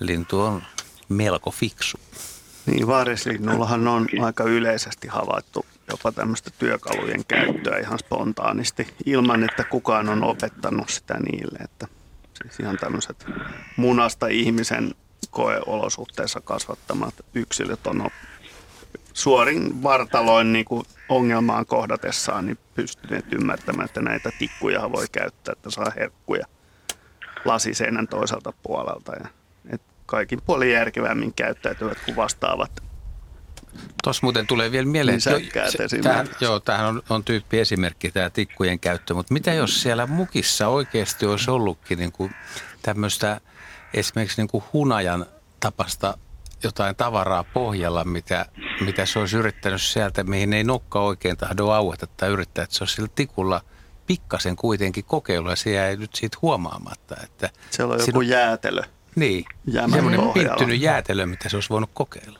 lintu on melko fiksu. Niin, vaarislinnullahan on aika yleisesti havaittu jopa tämmöistä työkalujen käyttöä ihan spontaanisti, ilman että kukaan on opettanut sitä niille. Että siis ihan tämmöiset munasta ihmisen koeolosuhteissa kasvattamat yksilöt on suorin vartaloin niin kuin ongelmaan kohdatessaan niin pystyneet ymmärtämään, että näitä tikkuja voi käyttää, että saa herkkuja lasiseinän toiselta puolelta. Ja, et kaikin puolin järkevämmin käyttäytyvät kuin vastaavat Tuossa muuten tulee vielä mieleen, että tämähän, joo, tämähän on, on tyyppi esimerkki tämä tikkujen käyttö, mutta mitä jos siellä mukissa oikeasti olisi ollutkin niin kuin tämmöistä esimerkiksi niin kuin hunajan tapasta jotain tavaraa pohjalla, mitä, mitä se olisi yrittänyt sieltä, mihin ei nokka oikein tahdo aueta tai yrittää, että se olisi sillä tikulla – pikkasen kuitenkin kokeilu ja se jäi nyt siitä huomaamatta. Että Siellä on joku jäätelö. Niin, semmoinen pinttynyt jäätelö, mitä se olisi voinut kokeilla.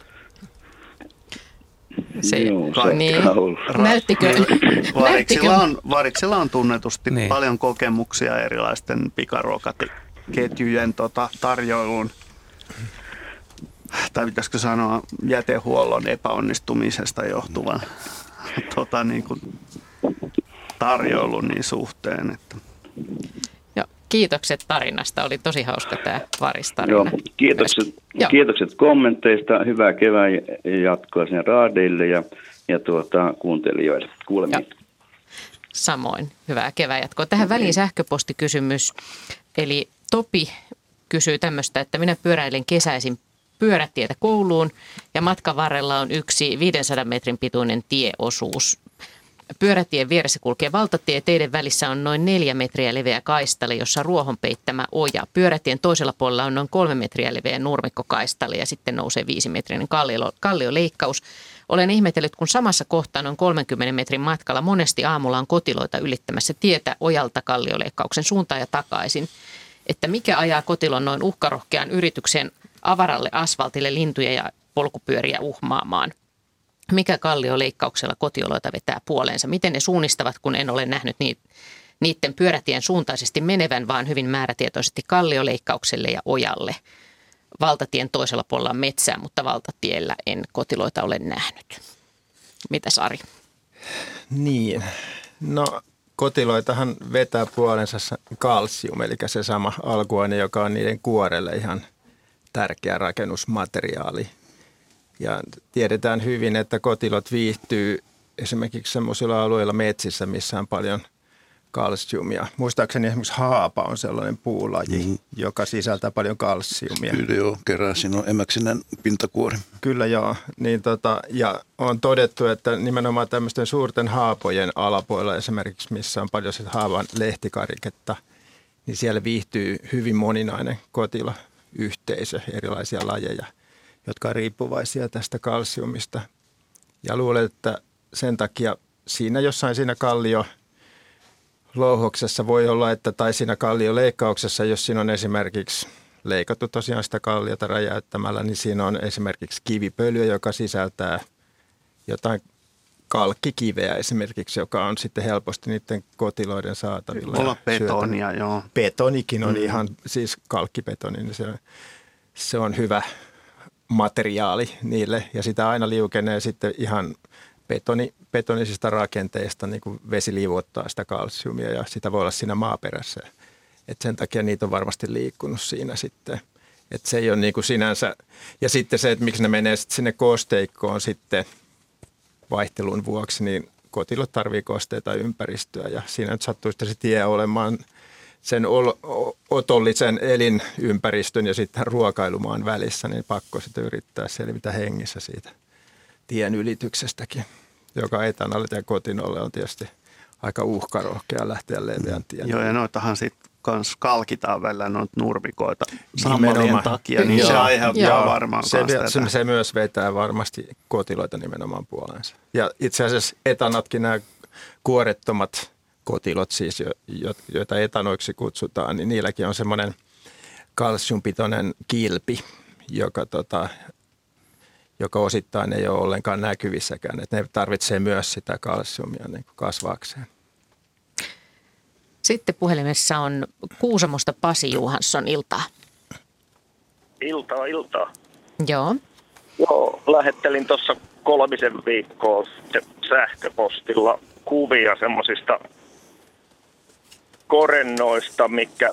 Se, Joo, se niin. Näyttikö? Variksilla on, variksilla on tunnetusti niin. paljon kokemuksia erilaisten pikaruokaketjujen tota, tarjoilun tai pitäisikö sanoa jätehuollon epäonnistumisesta johtuvan tota, niin kuin, tarjoilun niin suhteen. Että. Joo, kiitokset tarinasta. Oli tosi hauska tämä varistarina. Joo, kiitokset, Joo. kiitokset kommenteista. Hyvää kevään jatkoa sen raadeille ja, ja tuota, kuuntelijoille. Kuulemiin. Samoin. Hyvää kevään jatkoa. Tähän väliin sähköpostikysymys. Eli Topi kysyy tämmöistä, että minä pyöräilen kesäisin pyörätietä kouluun ja matkan varrella on yksi 500 metrin pituinen tieosuus. Pyörätien vieressä kulkee valtatie. Teiden välissä on noin neljä metriä leveä kaistale, jossa ruohon peittämä oja. Pyörätien toisella puolella on noin kolme metriä leveä nurmikkokaistale ja sitten nousee viisimetrinen kallio, kallioleikkaus. Olen ihmetellyt, kun samassa kohtaa noin 30 metrin matkalla monesti aamulla on kotiloita ylittämässä tietä ojalta kallioleikkauksen suuntaan ja takaisin. Että mikä ajaa kotilon noin uhkarohkean yrityksen avaralle asfaltille lintuja ja polkupyöriä uhmaamaan – mikä kallioleikkauksella kotioloita vetää puoleensa. Miten ne suunnistavat, kun en ole nähnyt niitä niiden pyörätien suuntaisesti menevän, vaan hyvin määrätietoisesti kallioleikkaukselle ja ojalle. Valtatien toisella puolella on metsää, mutta valtatiellä en kotiloita ole nähnyt. Mitä Sari? Niin, no kotiloitahan vetää puolensa kalsium, eli se sama alkuaine, joka on niiden kuorelle ihan tärkeä rakennusmateriaali. Ja tiedetään hyvin, että kotilot viihtyy esimerkiksi sellaisilla alueilla metsissä, missä on paljon kalsiumia. Muistaakseni esimerkiksi haapa on sellainen puulaji, mm. joka sisältää paljon kalsiumia. Kyllä joo, kerää siinä on emäksinen pintakuori. Kyllä joo, niin tota, ja on todettu, että nimenomaan tämmöisten suurten haapojen alapuolella esimerkiksi, missä on paljon sitä haavan lehtikariketta, niin siellä viihtyy hyvin moninainen kotila yhteisö, erilaisia lajeja – jotka on riippuvaisia tästä kalsiumista. Ja luulen, että sen takia siinä jossain siinä kallio louhoksessa voi olla, että tai siinä kallioleikkauksessa, jos siinä on esimerkiksi leikattu tosiaan sitä kalliota räjäyttämällä, niin siinä on esimerkiksi kivipölyä, joka sisältää jotain kalkkikiveä esimerkiksi, joka on sitten helposti niiden kotiloiden saatavilla. Olla betonia, joo. Betonikin on mm. ihan, siis kalkkibetoni, niin se, se on hyvä materiaali niille ja sitä aina liukenee sitten ihan betoni, betonisista rakenteista niin kuin vesi liuottaa sitä kalsiumia ja sitä voi olla siinä maaperässä. Et sen takia niitä on varmasti liikkunut siinä sitten. Et se ei ole niin kuin sinänsä, ja sitten se, että miksi ne menee sitten sinne kosteikkoon sitten vaihtelun vuoksi, niin kotilot tarvii kosteita ympäristöä ja siinä nyt sattuu sitten se tie olemaan sen otollisen elinympäristön ja sitten ruokailumaan välissä, niin pakko sitten yrittää selvitä hengissä siitä tien ylityksestäkin, joka etanalle ja kotinolle on tietysti aika uhkarohkea lähteä leveän tien. Joo, ja noitahan sitten kans kalkitaan välillä noita nurmikoita sammalien takia, niin se aiheuttaa joo, varmaan se, se, se, myös vetää varmasti kotiloita nimenomaan puoleensa. Ja itse asiassa etanatkin nämä kuorettomat kotilot siis, joita etanoiksi kutsutaan, niin niilläkin on semmoinen kalsiumpitoinen kilpi, joka, tota, joka osittain ei ole ollenkaan näkyvissäkään. Että ne tarvitsee myös sitä kalsiumia niin kasvaakseen. Sitten puhelimessa on Kuusamosta Pasi Juhansson, iltaa. Iltaa, iltaa. Joo. Joo, lähettelin tuossa kolmisen viikkoa sähköpostilla kuvia semmoisista korennoista, mikä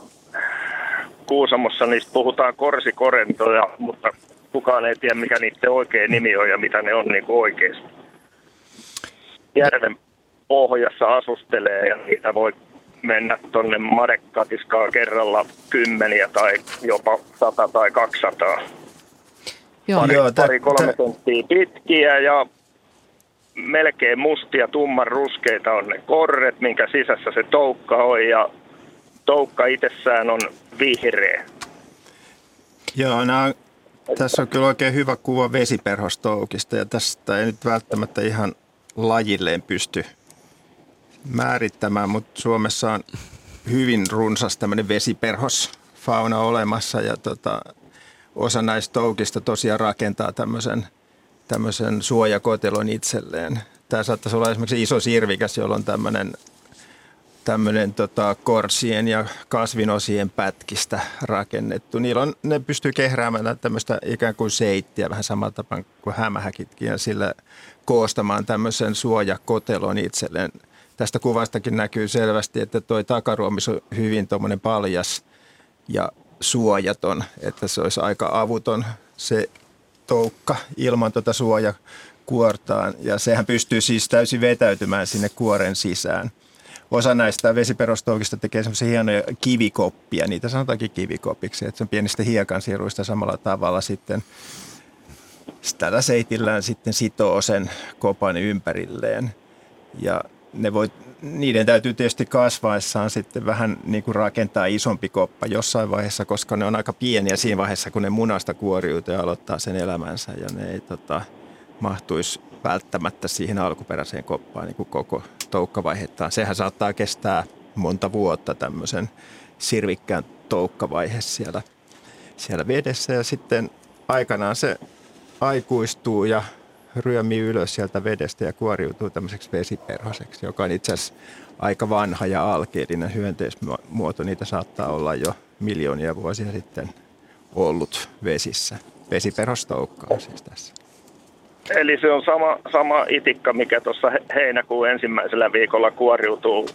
Kuusamossa niistä puhutaan korsikorentoja, mutta kukaan ei tiedä, mikä niiden oikein nimi on ja mitä ne on niin kuin oikeasti. Järven pohjassa asustelee ja niitä voi mennä tuonne madekatiskaan kerralla kymmeniä tai jopa sata tai 200. Joo. Pari, Joo, pari kolme senttiä pitkiä ja melkein mustia, tumman ruskeita on ne korret, minkä sisässä se toukka on ja toukka itsessään on vihreä. Joo, nämä, tässä on kyllä oikein hyvä kuva vesiperhostoukista ja tästä ei nyt välttämättä ihan lajilleen pysty määrittämään, mutta Suomessa on hyvin runsas tämmöinen vesiperhosfauna olemassa ja tota, osa näistä toukista tosiaan rakentaa tämmöisen, tämmöisen suojakotelon itselleen. Tämä saattaisi olla esimerkiksi iso sirvikäs, jolla on tämmöinen tämmöinen tota, korsien ja kasvinosien pätkistä rakennettu. Niillä on, ne pystyy kehräämään tämmöistä ikään kuin seittiä, vähän samalla tapaa kuin hämähäkitkin, ja sillä koostamaan tämmöisen suojakotelon itselleen – tästä kuvastakin näkyy selvästi, että tuo takaruomis on hyvin tuommoinen paljas ja suojaton, että se olisi aika avuton se toukka ilman tuota suojakuortaan. Ja sehän pystyy siis täysin vetäytymään sinne kuoren sisään. Osa näistä vesiperostoukista tekee semmoisia hienoja kivikoppia, niitä sanotaankin kivikopiksi, että se on pienistä hiekansiruista samalla tavalla sitten tällä seitillään sitten sitoo sen kopan ympärilleen. Ja ne voi, niiden täytyy tietysti kasvaessaan sitten vähän niin kuin rakentaa isompi koppa jossain vaiheessa, koska ne on aika pieniä siinä vaiheessa, kun ne munasta kuoriutuu ja aloittaa sen elämänsä ja ne ei tota, mahtuisi välttämättä siihen alkuperäiseen koppaan niin kuin koko toukkavaihettaan. Sehän saattaa kestää monta vuotta tämmöisen sirvikkään toukkavaihe siellä, siellä vedessä ja sitten aikanaan se aikuistuu ja ryömii ylös sieltä vedestä ja kuoriutuu tämmöiseksi vesiperhoseksi, joka on itse asiassa aika vanha ja alkeellinen hyönteismuoto. Niitä saattaa olla jo miljoonia vuosia sitten ollut vesissä. Vesiperhostoukka on siis tässä. Eli se on sama, sama itikka, mikä tuossa heinäkuun ensimmäisellä viikolla kuoriutuu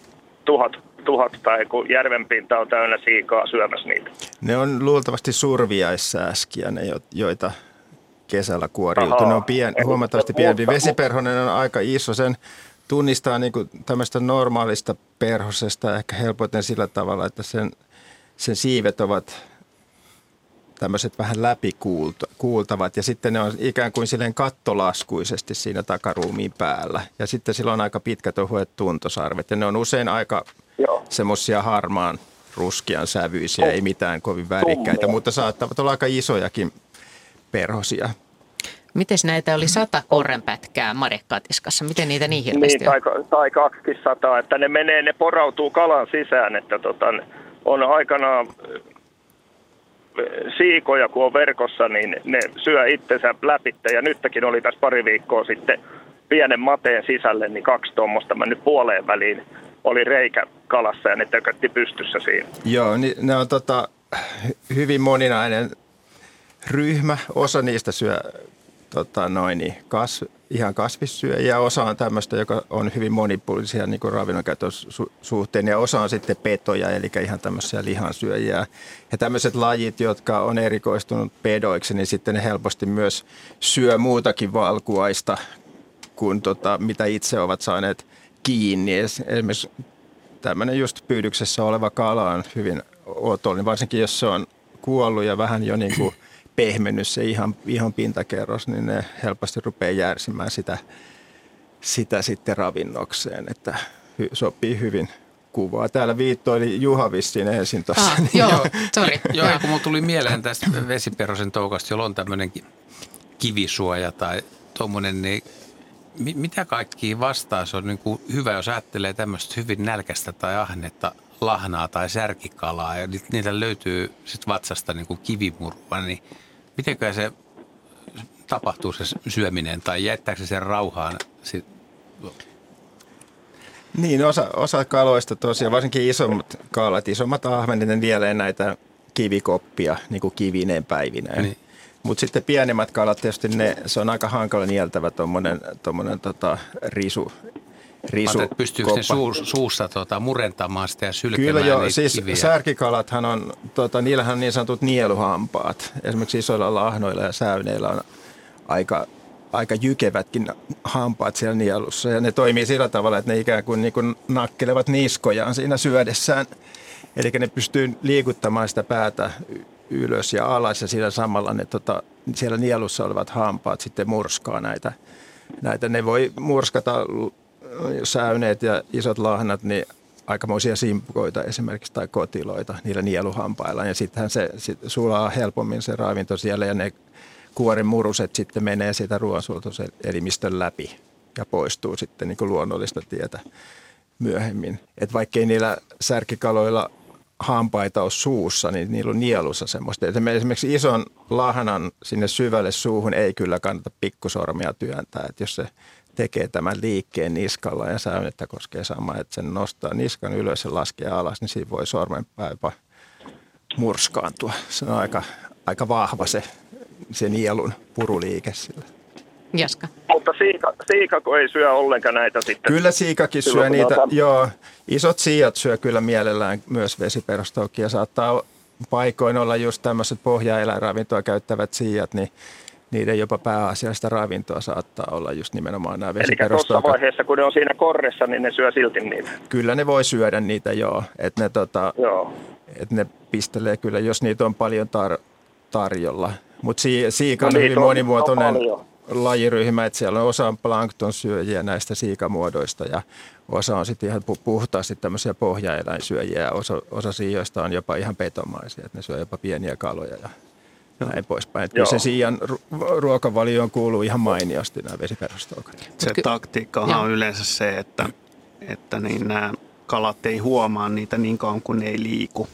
tuhat, tuhat tai kun järven pinta on täynnä siikaa syömässä niitä. Ne on luultavasti surviaissääskiä, ne, joita kesällä kuoriutuu. Ne on pien, huomattavasti pienempi. Vesiperhonen on aika iso. Sen tunnistaa niin kuin tämmöistä normaalista perhosesta ehkä helpoiten sillä tavalla, että sen, sen siivet ovat tämmöiset vähän läpikuultavat ja sitten ne on ikään kuin silleen kattolaskuisesti siinä takaruumiin päällä. Ja sitten sillä on aika pitkät ohuet tuntosarvet ja ne on usein aika semmoisia harmaan ruskian sävyisiä, ei mitään kovin värikkäitä, mutta saattavat olla aika isojakin perhosia. Miten näitä oli sata korrenpätkää Marekkatiskassa? Miten niitä niin hirveästi niin, tai, tai 200, että ne menee, ne porautuu kalan sisään, että tota, on aikanaan eh, siikoja, kun on verkossa, niin ne syö itsensä läpi. Ja nytkin oli tässä pari viikkoa sitten pienen mateen sisälle, niin kaksi tuommoista mennyt puoleen väliin oli reikä kalassa ja ne tökötti pystyssä siinä. Joo, niin ne on tota, hyvin moninainen ryhmä. Osa niistä syö tota noin, niin kas, ihan kasvissyöjiä. Osa on tämmöistä, joka on hyvin monipuolisia niin ravinnonkäytön su- suhteen ja osa on sitten petoja, eli ihan tämmöisiä lihansyöjiä. Ja tämmöiset lajit, jotka on erikoistunut pedoiksi, niin sitten ne helposti myös syö muutakin valkuaista kuin tota, mitä itse ovat saaneet kiinni. Esimerkiksi tämmöinen just pyydyksessä oleva kala on hyvin otollinen, varsinkin jos se on kuollut ja vähän jo niin kuin pehmennyt se ihan, ihan pintakerros, niin ne helposti rupeaa järsimään sitä, sitä sitten ravinnokseen, että hy, sopii hyvin kuvaa. Täällä viittoili Juha vissiin ensin tuossa. Ah, joo, sorry. joo, kun mulla tuli mieleen tästä vesiperhosen toukasta, jolla on tämmöinen kivisuoja tai tuommoinen, niin mitä kaikki vastaus on niin kuin hyvä, jos ajattelee tämmöistä hyvin nälkästä tai ahnetta lahnaa tai särkikalaa ja niitä löytyy sitten vatsasta niin kuin kivimurua, niin miten se tapahtuu se syöminen tai jättääkö se sen rauhaan? Niin, osa, osa kaloista tosiaan, varsinkin isommat kalat, isommat ahvenet, ne nielee näitä kivikoppia niin kuin kivineen päivineen. Niin. Mutta sitten pienemmät kalat, tietysti ne, se on aika hankala nieltävä tuommoinen tota, risu, risu Olet, pystyykö ne suu, suussa tota, murentamaan sitä ja sylkemään Kyllä niitä siis kiviä? särkikalathan on, tota, niillähän on niin sanotut nieluhampaat. Esimerkiksi isoilla lahnoilla ja säyneillä on aika, aika jykevätkin hampaat siellä nielussa. Ja ne toimii sillä tavalla, että ne ikään kuin, niin kuin nakkelevat niskojaan siinä syödessään. Eli ne pystyy liikuttamaan sitä päätä ylös ja alas ja sillä samalla ne tota, siellä nielussa olevat hampaat sitten murskaa näitä. näitä. Ne voi murskata säyneet ja isot lahnat, niin aikamoisia simpukoita esimerkiksi tai kotiloita niillä nieluhampailla. Ja sittenhän se sit sulaa helpommin se ravinto siellä ja ne kuoren muruset sitten menee sitä ruoansuotuselimistön läpi ja poistuu sitten niin kuin luonnollista tietä myöhemmin. Et vaikkei niillä särkikaloilla hampaita ole suussa, niin niillä on nielussa semmoista. Et esimerkiksi ison lahnan sinne syvälle suuhun ei kyllä kannata pikkusormia työntää. Et jos se tekee tämän liikkeen niskalla ja säynettä koskee sama, että sen nostaa niskan ylös ja laskee alas, niin siinä voi sormenpää jopa murskaantua. Se on aika, aika vahva se, se nielun puruliike sillä. Jaska. Mutta siika, siikako ei syö ollenkaan näitä sitten? Kyllä siikakin syö Silloin niitä, tuota... joo. Isot siijat syö kyllä mielellään myös vesiperustoukia. Saattaa paikoin olla just tämmöiset pohjaeläinravintoa käyttävät siijat, niin niiden jopa pääasiallista ravintoa saattaa olla just nimenomaan nämä vesiperustoukat. Eli tuossa vaiheessa, kun ne on siinä korressa, niin ne syö silti niitä? Kyllä ne voi syödä niitä, joo. Että ne, tota, joo. Et ne pistelee kyllä, jos niitä on paljon tar- tarjolla. Mutta si- siika no, on hyvin on, monimuotoinen on lajiryhmä, että siellä on osa on plankton syöjiä näistä siikamuodoista ja osa on sitten ihan puhtaasti tämmöisiä pohjaeläinsyöjiä ja osa, osa siijoista on jopa ihan petomaisia, että ne syö jopa pieniä kaloja ja Joo. näin poispäin. Että kyllä se siian ruokavalioon kuuluu ihan mainiosti nämä vesiperustoukat. Se taktiikka on yleensä se, että, että niin nämä kalat ei huomaa niitä niin kauan kuin ne ei liiku.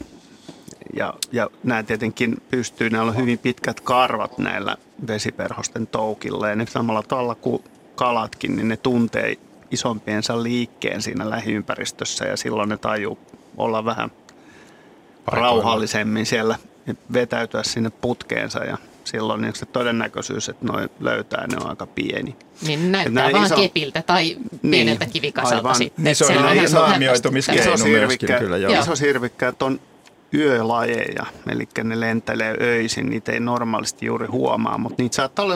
Ja, ja nämä tietenkin pystyy, näillä on hyvin pitkät karvat näillä vesiperhosten toukilla ja ne samalla tavalla kuin kalatkin, niin ne tuntee isompiensa liikkeen siinä lähiympäristössä ja silloin ne tajuu olla vähän Paikoilla. rauhallisemmin siellä vetäytyä sinne putkeensa ja silloin niin se todennäköisyys, että noin löytää, ne on aika pieni. Niin näyttää vaan iso... kepiltä tai niin, pieneltä niin, kivikasalta aivan. sitten. Niin se on ihan naamioitumiskeino myöskin kyllä. Joo. Iso sirvikkäät on yölajeja, eli ne lentelee öisin, niitä ei normaalisti juuri huomaa, mutta niitä saattaa olla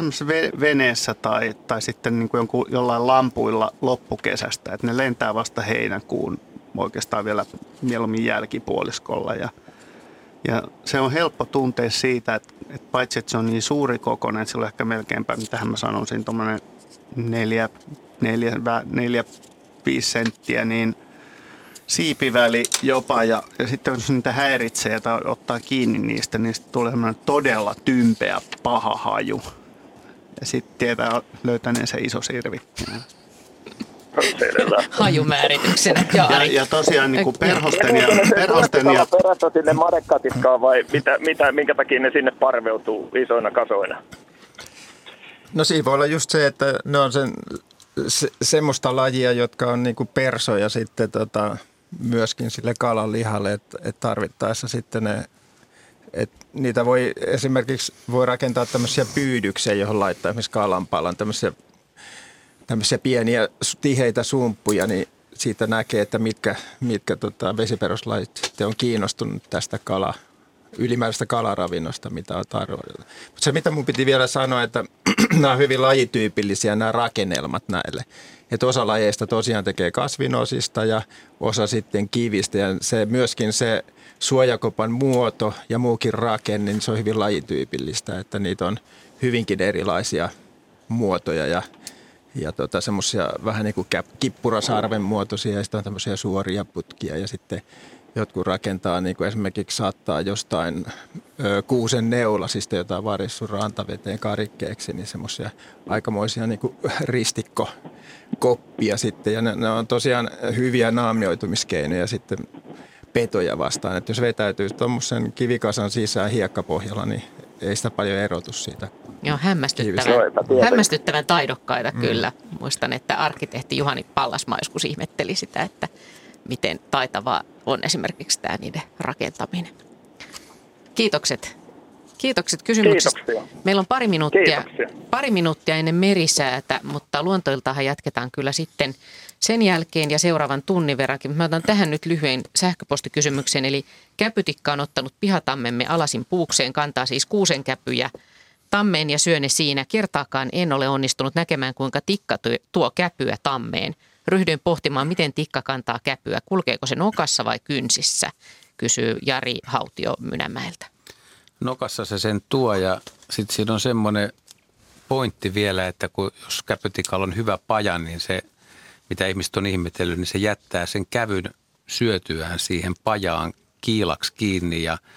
veneessä tai, tai sitten niin kuin jonkun, jollain lampuilla loppukesästä, että ne lentää vasta heinäkuun oikeastaan vielä mieluummin jälkipuoliskolla ja – ja se on helppo tuntea siitä, että, että paitsi että se on niin suuri kokoinen, että sillä on ehkä melkeinpä, mitä mä sanoisin, tuommoinen neljä, neljä, neljä, viisi senttiä, niin siipiväli jopa. Ja, ja sitten se niitä häiritsee tai ottaa kiinni niistä, niin tulee todella tympeä paha haju. Ja sitten tietää löytäneensä iso sirvi. Hajumäärityksenä. Ja, ja tosiaan niin kuin perhosten ja... Perhosten ja... Perätä sinne madekatiskaan vai mitä, mitä, minkä takia ne sinne parveutuu isoina kasoina? No siinä voi olla just se, että ne on sen, se, semmoista lajia, jotka on niin kuin persoja sitten tota, myöskin sille kalan lihalle, että, että tarvittaessa sitten ne Et niitä voi esimerkiksi voi rakentaa tämmöisiä pyydyksiä, johon laittaa esimerkiksi kalanpalan, tämmöisiä, tämmöisiä pieniä tiheitä sumppuja, niin siitä näkee, että mitkä, mitkä tota, vesiperuslajit on kiinnostunut tästä kala, ylimääräistä kalaravinnosta, mitä on tarjolla. Mutta se, mitä mun piti vielä sanoa, että nämä on hyvin lajityypillisiä nämä rakennelmat näille. Että osa lajeista tosiaan tekee kasvinosista ja osa sitten kivistä ja se myöskin se suojakopan muoto ja muukin rakenne, niin se on hyvin lajityypillistä, että niitä on hyvinkin erilaisia muotoja ja, ja tota, semmoisia vähän niin kuin kippurasarven muotoisia ja sitten on tämmöisiä suoria putkia ja sitten jotkut rakentaa niin kuin esimerkiksi saattaa jostain ö, kuusen neulasista jotain varissu rantaveteen karikkeeksi, niin semmoisia aikamoisia niin kuin ristikkokoppia sitten. Ja ne, ne on tosiaan hyviä naamioitumiskeinoja sitten petoja vastaan. Että jos vetäytyy tuommoisen kivikasan sisään hiekkapohjalla, niin ei sitä paljon erotu siitä. Joo, hämmästyttävän, hämmästyttävän taidokkaita mm. kyllä. Muistan, että arkkitehti Juhani Pallasmaa joskus ihmetteli sitä, että miten taitavaa on esimerkiksi tämä niiden rakentaminen. Kiitokset. Kiitokset kysymyksestä. Kiitoksia. Meillä on pari minuuttia, pari minuuttia ennen merisäätä, mutta luontoiltahan jatketaan kyllä sitten sen jälkeen ja seuraavan tunnin verrankin. Mä otan tähän nyt lyhyen sähköpostikysymyksen. Eli käpytikka on ottanut pihatammemme alasin puukseen, kantaa siis kuusen käpyjä tammeen ja syöne siinä. Kertaakaan en ole onnistunut näkemään, kuinka tikka tuo käpyä tammeen. Ryhdyin pohtimaan, miten tikka kantaa käpyä. Kulkeeko se nokassa vai kynsissä, kysyy Jari Hautio Mynämäeltä. Nokassa se sen tuo ja sitten siinä on semmoinen pointti vielä, että kun jos käpytikalla on hyvä paja, niin se, mitä ihmiset on ihmetellyt, niin se jättää sen kävyn syötyään siihen pajaan kiilaksi kiinni ja –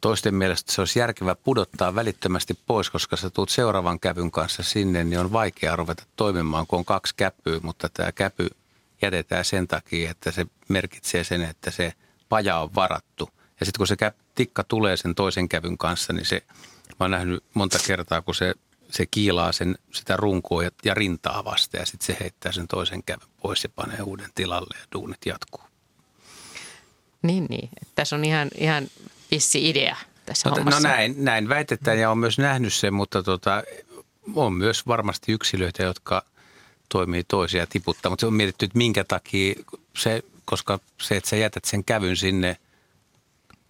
toisten mielestä se olisi järkevää pudottaa välittömästi pois, koska sä tuut seuraavan käpyn kanssa sinne, niin on vaikea ruveta toimimaan, kun on kaksi käpyä, mutta tämä käpy jätetään sen takia, että se merkitsee sen, että se paja on varattu. Ja sitten kun se tikka tulee sen toisen kävyn kanssa, niin se, mä oon nähnyt monta kertaa, kun se, se kiilaa sen, sitä runkoa ja, ja rintaa vasten ja sitten se heittää sen toisen kävyn pois ja panee uuden tilalle ja duunit jatkuu. Niin, niin. Tässä on ihan, ihan pissi-idea tässä no, no hommassa. No näin, näin väitetään ja on myös nähnyt sen, mutta tota, on myös varmasti yksilöitä, jotka toimii toisia tiputtaa. Mutta se on mietitty, että minkä takia se, koska se, että sä jätät sen kävyn sinne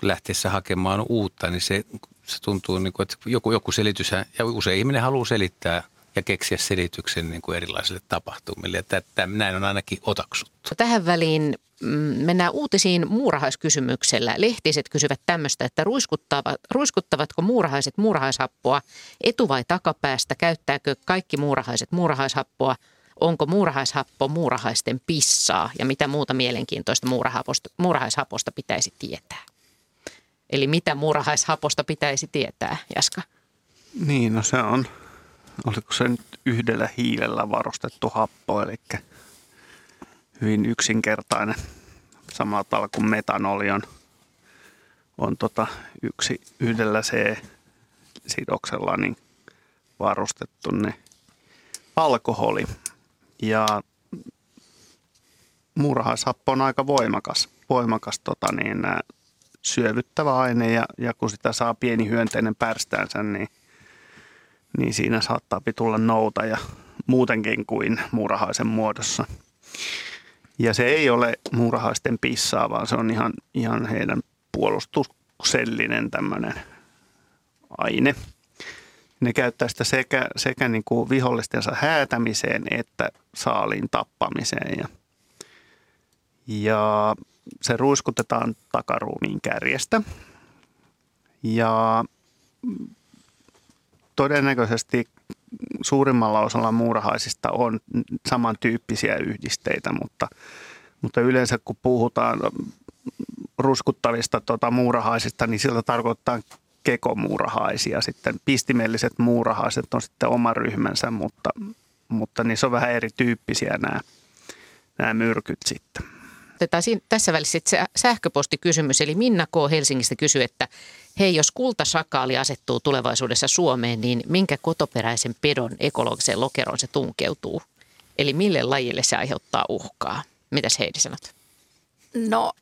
lähtiessä hakemaan uutta, niin se, se tuntuu, niin kuin, että joku, joku selitys, ja usein ihminen haluaa selittää – ja keksiä selityksen niin kuin erilaisille tapahtumille. Että, että näin on ainakin otaksuttu. Tähän väliin mm, mennään uutisiin muurahaiskysymyksellä. Lehtiset kysyvät tämmöistä, että ruiskuttavat, ruiskuttavatko muurahaiset muurahaishappoa etu- vai takapäästä? Käyttääkö kaikki muurahaiset muurahaishappoa? Onko muurahaishappo muurahaisten pissaa ja mitä muuta mielenkiintoista muurahaishaposta pitäisi tietää? Eli mitä muurahaishaposta pitäisi tietää, Jaska? Niin, no se on oliko se nyt yhdellä hiilellä varustettu happo, eli hyvin yksinkertainen. Samalla tavalla kuin metanoli on, on tota yksi yhdellä C-sidoksella niin varustettu niin alkoholi. Ja muurahaishappo on aika voimakas, voimakas tota niin, syövyttävä aine ja, ja kun sitä saa pieni hyönteinen pärstäänsä, niin niin siinä saattaa tulla nouta ja muutenkin kuin muurahaisen muodossa. Ja se ei ole muurahaisten pissaa, vaan se on ihan, ihan heidän puolustuksellinen tämmöinen aine. Ne käyttää sitä sekä, sekä niin kuin vihollistensa häätämiseen että saaliin tappamiseen. Ja, ja se ruiskutetaan takaruumiin kärjestä. Ja todennäköisesti suurimmalla osalla muurahaisista on samantyyppisiä yhdisteitä, mutta, mutta yleensä kun puhutaan ruskuttavista tota, muurahaisista, niin sillä tarkoittaa kekomuurahaisia. Sitten pistimelliset muurahaiset on sitten oma ryhmänsä, mutta, mutta niissä on vähän erityyppisiä nämä, nämä myrkyt sitten otetaan tässä välissä sähköpostikysymys. Eli Minna K. Helsingistä kysyy, että hei, jos kultasakaali asettuu tulevaisuudessa Suomeen, niin minkä kotoperäisen pedon ekologiseen lokeroon se tunkeutuu? Eli mille lajille se aiheuttaa uhkaa? Mitäs Heidi sanot? No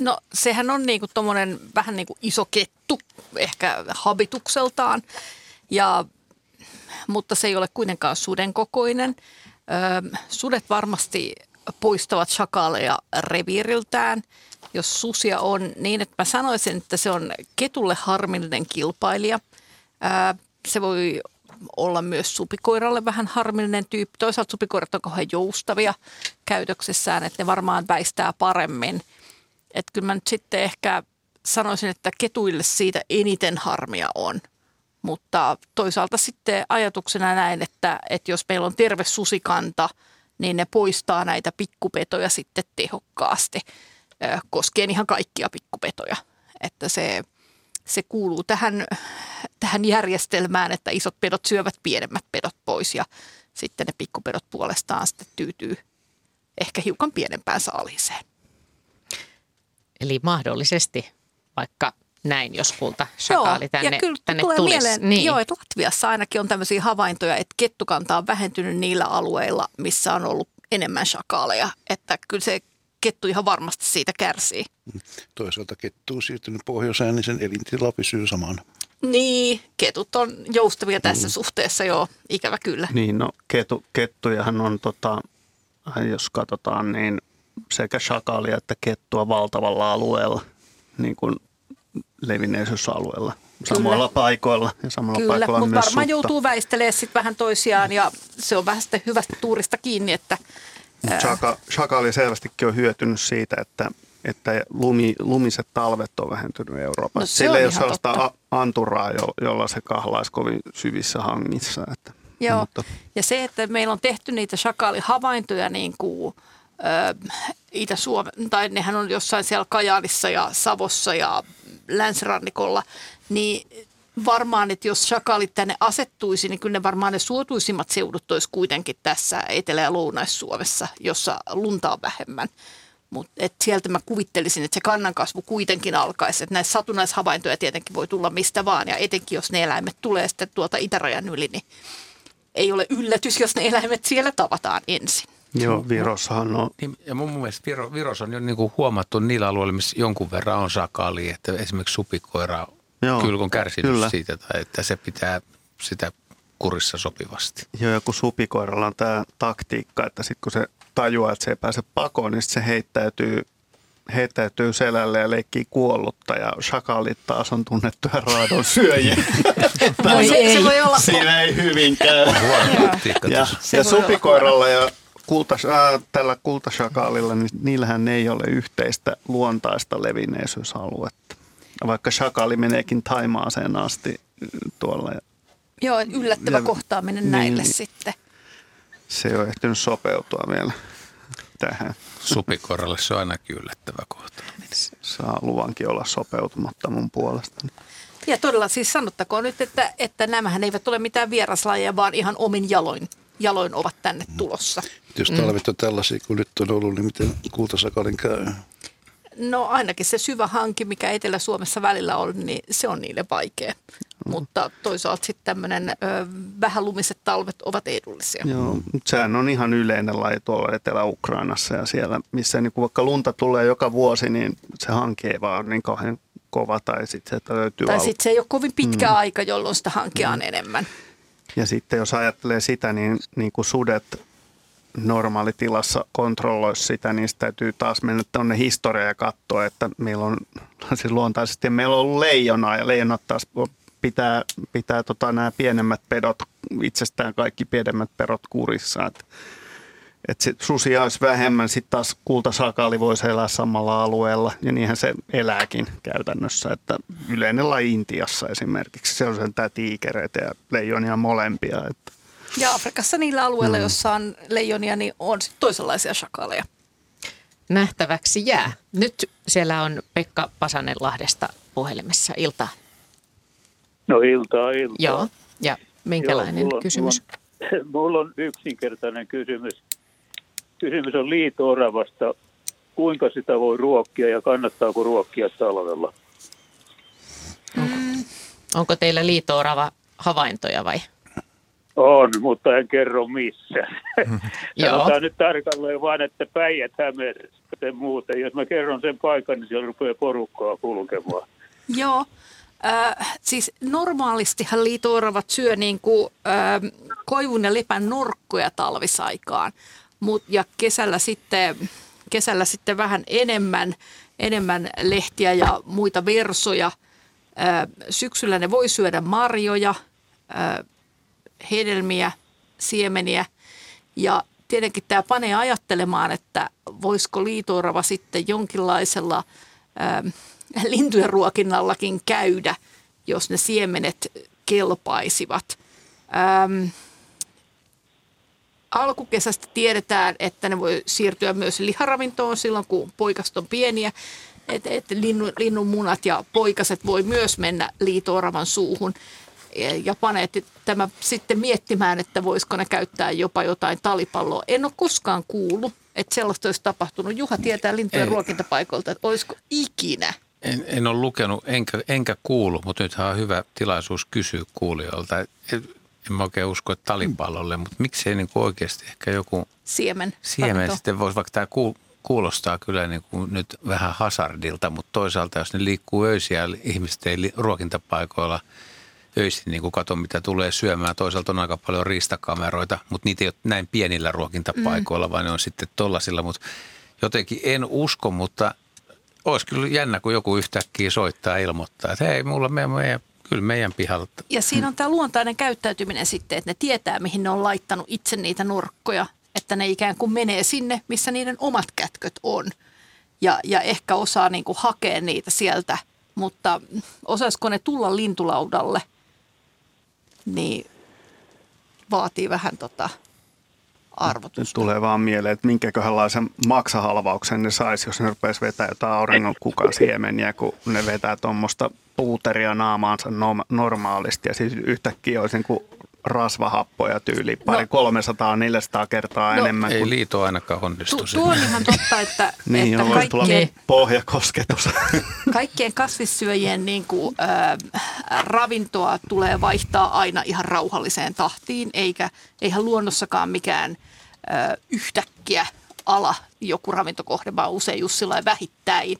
No sehän on niinku tommonen vähän niin kuin iso kettu, ehkä habitukseltaan, ja, mutta se ei ole kuitenkaan suden kokoinen. Ö, sudet varmasti poistavat shakaaleja reviiriltään. Jos susia on niin, että mä sanoisin, että se on ketulle harmillinen kilpailija. Ö, se voi olla myös supikoiralle vähän harmillinen tyyppi. Toisaalta supikoirat on kauhean joustavia käytöksessään, että ne varmaan väistää paremmin – että kyllä mä nyt sitten ehkä sanoisin, että ketuille siitä eniten harmia on. Mutta toisaalta sitten ajatuksena näin, että, että jos meillä on terve susikanta, niin ne poistaa näitä pikkupetoja sitten tehokkaasti. Koskien ihan kaikkia pikkupetoja. Että se, se kuuluu tähän, tähän järjestelmään, että isot pedot syövät pienemmät pedot pois ja sitten ne pikkupedot puolestaan sitten tyytyy ehkä hiukan pienempään saaliiseen. Eli mahdollisesti vaikka näin, jos kulta shakaali tänne, ja kyllä tänne tulee tulisi. mieleen, niin. joo, että Latviassa ainakin on tämmöisiä havaintoja, että kettukanta on vähentynyt niillä alueilla, missä on ollut enemmän shakaaleja. Että kyllä se kettu ihan varmasti siitä kärsii. Toisaalta kettu on siirtynyt pohjoiseen, niin sen elintila pysyy samana. Niin, ketut on joustavia tässä mm. suhteessa, joo, ikävä kyllä. Niin, no ketu, kettujahan on, tota, jos katsotaan, niin sekä shakalia että kettua valtavalla alueella, niin kuin levinneisyysalueella. Samoilla Kyllä. paikoilla ja samalla Kyllä, paikoilla mutta myös varmaan sutta. joutuu väistelemään sitten vähän toisiaan ja se on vähän sitten hyvästä tuurista kiinni, että Shaka, shakali selvästikin on hyötynyt siitä, että, että lumi, lumiset talvet on vähentynyt Euroopassa. No, se Sillä ei ole sellaista totta. anturaa, jo, jolla se kahlaisi kovin syvissä hangissa. Että, Joo, Mutta, ja se, että meillä on tehty niitä shakaalihavaintoja niin kuin ö, Itä-Suomen, tai nehän on jossain siellä Kajaanissa ja Savossa ja länsirannikolla, niin varmaan, että jos shakaalit tänne asettuisi, niin kyllä ne varmaan ne suotuisimmat seudut olisi kuitenkin tässä Etelä- ja Lounais-Suomessa, jossa lunta on vähemmän. Mutta sieltä mä kuvittelisin, että se kannankasvu kuitenkin alkaisi. Että näissä satunnaishavaintoja tietenkin voi tulla mistä vaan, ja etenkin jos ne eläimet tulee sitten tuolta itärajan yli, niin ei ole yllätys, jos ne eläimet siellä tavataan ensin. Joo, Virossahan on Niin, ja mun mielestä Viro, Viros on jo niin kuin huomattu niillä alueilla, missä jonkun verran on sakali, että esimerkiksi supikoira Joo, kyllä on kärsinyt kyllä. siitä, tai että se pitää sitä kurissa sopivasti. Joo, ja kun supikoiralla on tämä taktiikka, että sitten kun se tajuaa, että se ei pääse pakoon, niin se heittäytyy, heittäytyy selälle ja leikkii kuollutta. Ja shakalit taas on tunnettuja raadon syöjiä. No, se, se voi olla Siinä ei hyvin käy. Huono taktiikka Ja, ja olla supikoiralla ja kultas, äh, tällä kultashakaalilla, niin niillähän ei ole yhteistä luontaista levinneisyysaluetta. Vaikka shakaali meneekin Taimaaseen asti äh, tuolla. ja Joo, yllättävä Ja- kohtaaminen niin, näille niin. sitten. Se ei ole ehtinyt sopeutua vielä tähän. Supikoiralle se on ainakin yllättävä kohta. Saa luvankin olla sopeutumatta mun puolesta. Ja todella siis sanottakoon nyt, että, että nämähän eivät ole mitään vieraslajeja, vaan ihan omin jaloin, jaloin ovat tänne tulossa. Jos talvet on tällaisia kuin nyt on ollut, niin miten kultasakalin käy? No ainakin se syvä hanki, mikä Etelä-Suomessa välillä on, niin se on niille vaikea. Mutta toisaalta sitten tämmöinen vähän lumiset talvet ovat edullisia. Joo, mutta sehän on ihan yleinen laji tuolla Etelä-Ukrainassa ja siellä, missä niin kuin vaikka lunta tulee joka vuosi, niin se hanki ei vaan niin kauhean kova tai sitten se löytyy Tai sitten se ei ole kovin pitkä mm. aika, jolloin sitä hankkia on enemmän. Ja sitten jos ajattelee sitä, niin, niin kuin sudet normaalitilassa kontrolloisi sitä, niin sitä täytyy taas mennä tuonne historiaan ja katsoa, että meillä on siis luontaisesti meillä on ollut leijona ja leijonat taas pitää, pitää tota, nämä pienemmät pedot, itsestään kaikki pienemmät pedot kurissa. Että et sit susia olisi vähemmän, sitten taas kultasakaali voisi elää samalla alueella, ja niinhän se elääkin käytännössä. Että yleinen laji Intiassa esimerkiksi, se on sentään tiikereitä ja leijonia molempia. Että Ja Afrikassa niillä alueilla, mm. jossa on leijonia, niin on sit toisenlaisia shakaaleja. Nähtäväksi jää. Nyt siellä on Pekka Pasanen Lahdesta puhelimessa. Iltaa. No iltaa, iltaa. Joo. Ja minkälainen Joo, mulla on- kysymys? Mulla on, mulla on yksinkertainen kysymys. Kysymys on liito-oravasta. Kuinka sitä voi ruokkia ja kannattaako ruokkia talvella? Onko teillä liitoorava havaintoja vai? On, mutta en kerro missä. Sanotaan nyt tarkalleen vaan, että päijät hämeestä muuten. Jos mä kerron sen paikan, niin siellä rupeaa porukkaa kulkemaan. Joo. Äh, siis normaalistihan liitooravat syö niin kuin, äh, koivun ja lepän norkkoja talvisaikaan, Mut, ja kesällä sitten, kesällä sitten vähän enemmän, enemmän lehtiä ja muita versoja. Syksyllä ne voi syödä marjoja, hedelmiä, siemeniä ja tietenkin tämä panee ajattelemaan, että voisiko liitoorava sitten jonkinlaisella lintujen ruokinnallakin käydä, jos ne siemenet kelpaisivat. Alkukesästä tiedetään, että ne voi siirtyä myös liharavintoon silloin, kun poikaset on pieniä. Että et linnun, linnun munat ja poikaset voi myös mennä liitooravan suuhun. Ja paneet tämä sitten miettimään, että voisiko ne käyttää jopa jotain talipalloa. En ole koskaan kuullut, että sellaista olisi tapahtunut. Juha tietää lintujen ruokintapaikoilta, että olisiko ikinä en, en ole lukenut enkä, enkä kuulu, mutta nythän on hyvä tilaisuus kysyä kuulijoilta. En mä oikein usko, että talipallolle, mutta miksei niin kuin oikeasti ehkä joku siemen, siemen sitten voisi, vaikka tämä kuulostaa kyllä niin kuin nyt vähän hazardilta, mutta toisaalta jos ne liikkuu öisiä ihmisten ruokintapaikoilla öisin, niin kuin kato mitä tulee syömään. Toisaalta on aika paljon riistakameroita, mutta niitä ei ole näin pienillä ruokintapaikoilla, mm. vaan ne on sitten tollasilla, mutta jotenkin en usko, mutta olisi kyllä jännä, kun joku yhtäkkiä soittaa ja ilmoittaa, että hei, mulla me, meidän, kyllä meidän pihalla. Ja siinä on tämä luontainen käyttäytyminen sitten, että ne tietää, mihin ne on laittanut itse niitä nurkkoja, että ne ikään kuin menee sinne, missä niiden omat kätköt on. Ja, ja ehkä osaa niin kuin hakea niitä sieltä, mutta osaisiko ne tulla lintulaudalle, niin vaatii vähän tota arvotusta. Nyt tulee vaan mieleen, että minkäköhänlaisen maksahalvauksen ne saisi, jos ne rupeaisi vetää jotain auringon kukan siemeniä, kun ne vetää tuommoista puuteria naamaansa normaalisti ja siis yhtäkkiä olisi niin kuin rasvahappoja tyyli pari no, 300 400 kertaa no, enemmän. Ei kuin... liito ainakaan onnistu. Tu- tuo on ihan totta, että, niin, että kaikkien, tulla pohjakosketus. kaikkien kasvissyöjien niin kuin, äh, ravintoa tulee vaihtaa aina ihan rauhalliseen tahtiin, eikä eihän luonnossakaan mikään äh, yhtäkkiä ala joku ravintokohde, vaan usein just sillä vähittäin.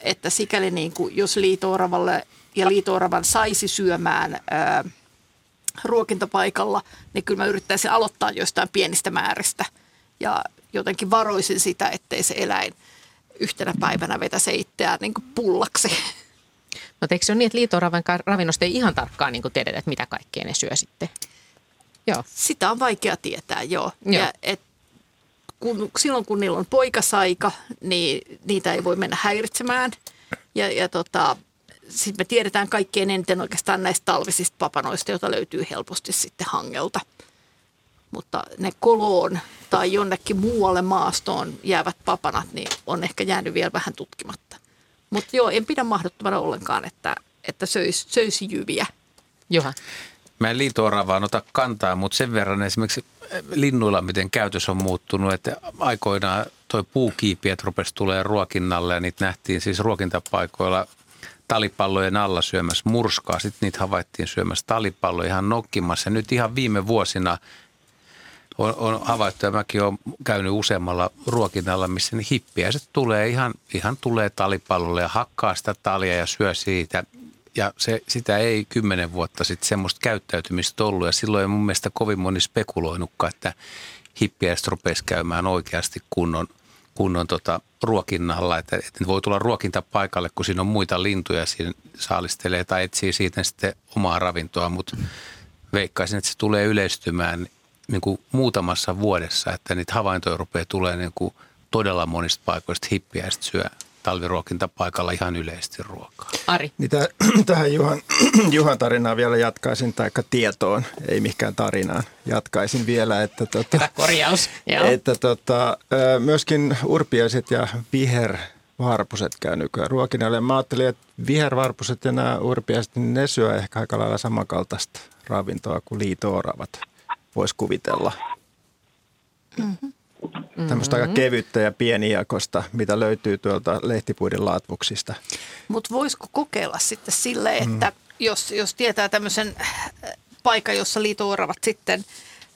Että sikäli niin kuin, jos liitooravalle ja liitooravan saisi syömään äh, ruokintapaikalla, niin kyllä mä yrittäisin aloittaa jostain pienistä määristä ja jotenkin varoisin sitä, ettei se eläin yhtenä päivänä vetäisi itseään niin pullaksi. No eikö se ole niin, että liitoravan ravinnosta ei ihan tarkkaan niin tiedetä, että mitä kaikkea ne syö sitten? Joo. Sitä on vaikea tietää, joo. joo. Ja et kun, silloin kun niillä on poikasaika, niin niitä ei voi mennä häiritsemään. Ja, ja tota, sitten me tiedetään kaikkein eniten oikeastaan näistä talvisista papanoista, joita löytyy helposti sitten hangelta. Mutta ne koloon tai jonnekin muualle maastoon jäävät papanat, niin on ehkä jäänyt vielä vähän tutkimatta. Mutta joo, en pidä mahdottomana ollenkaan, että, että söisi, söisi jyviä. Johan. Mä en liito-oravaan ota kantaa, mutta sen verran esimerkiksi linnuilla, miten käytös on muuttunut, että aikoinaan toi puukiipiät rupesi tulee ruokinnalle ja niitä nähtiin siis ruokintapaikoilla talipallojen alla syömässä murskaa. Sitten niitä havaittiin syömässä talipalloja ihan nokkimassa. Ja nyt ihan viime vuosina on, on havaittu, ja mäkin olen käynyt useammalla ruokinnalla, missä ne hippiäiset tulee ihan, ihan tulee talipallolle ja hakkaa sitä talia ja syö siitä. Ja se, sitä ei kymmenen vuotta sitten semmoista käyttäytymistä ollut. Ja silloin ei mun mielestä kovin moni spekuloinutkaan, että hippiäiset rupesi käymään oikeasti kunnon – kunnon tota, ruokinnalla, että, että voi tulla ruokintapaikalle, kun siinä on muita lintuja, siinä saalistelee tai etsii siitä sitten omaa ravintoa, mutta veikkaisin, että se tulee yleistymään niin kuin muutamassa vuodessa, että niitä havaintoja rupeaa tulee niin kuin todella monista paikoista hippiä ja syö talviruokintapaikalla ihan yleisesti ruokaa. Ari. Niin täh, tähän Juhan, Juhan tarinaan vielä jatkaisin, tai tietoon, ei mikään tarinaan, jatkaisin vielä, että, tota, Hyvä korjaus. että tota, myöskin urpiaiset ja vihervarpuset käy nykyään ruokinnalle. Mä ajattelin, että vihervarpuset ja nämä urpiaiset, niin ne syö ehkä aika lailla samankaltaista ravintoa kuin liitooravat, voisi kuvitella. Mm-hmm. Mm-hmm. Tämmöistä aika kevyttä ja pienijakosta, mitä löytyy tuolta lehtipuiden laatvuksista. Mutta voisiko kokeilla sitten sille, että mm. jos, jos tietää tämmöisen paikka, jossa liitooravat sitten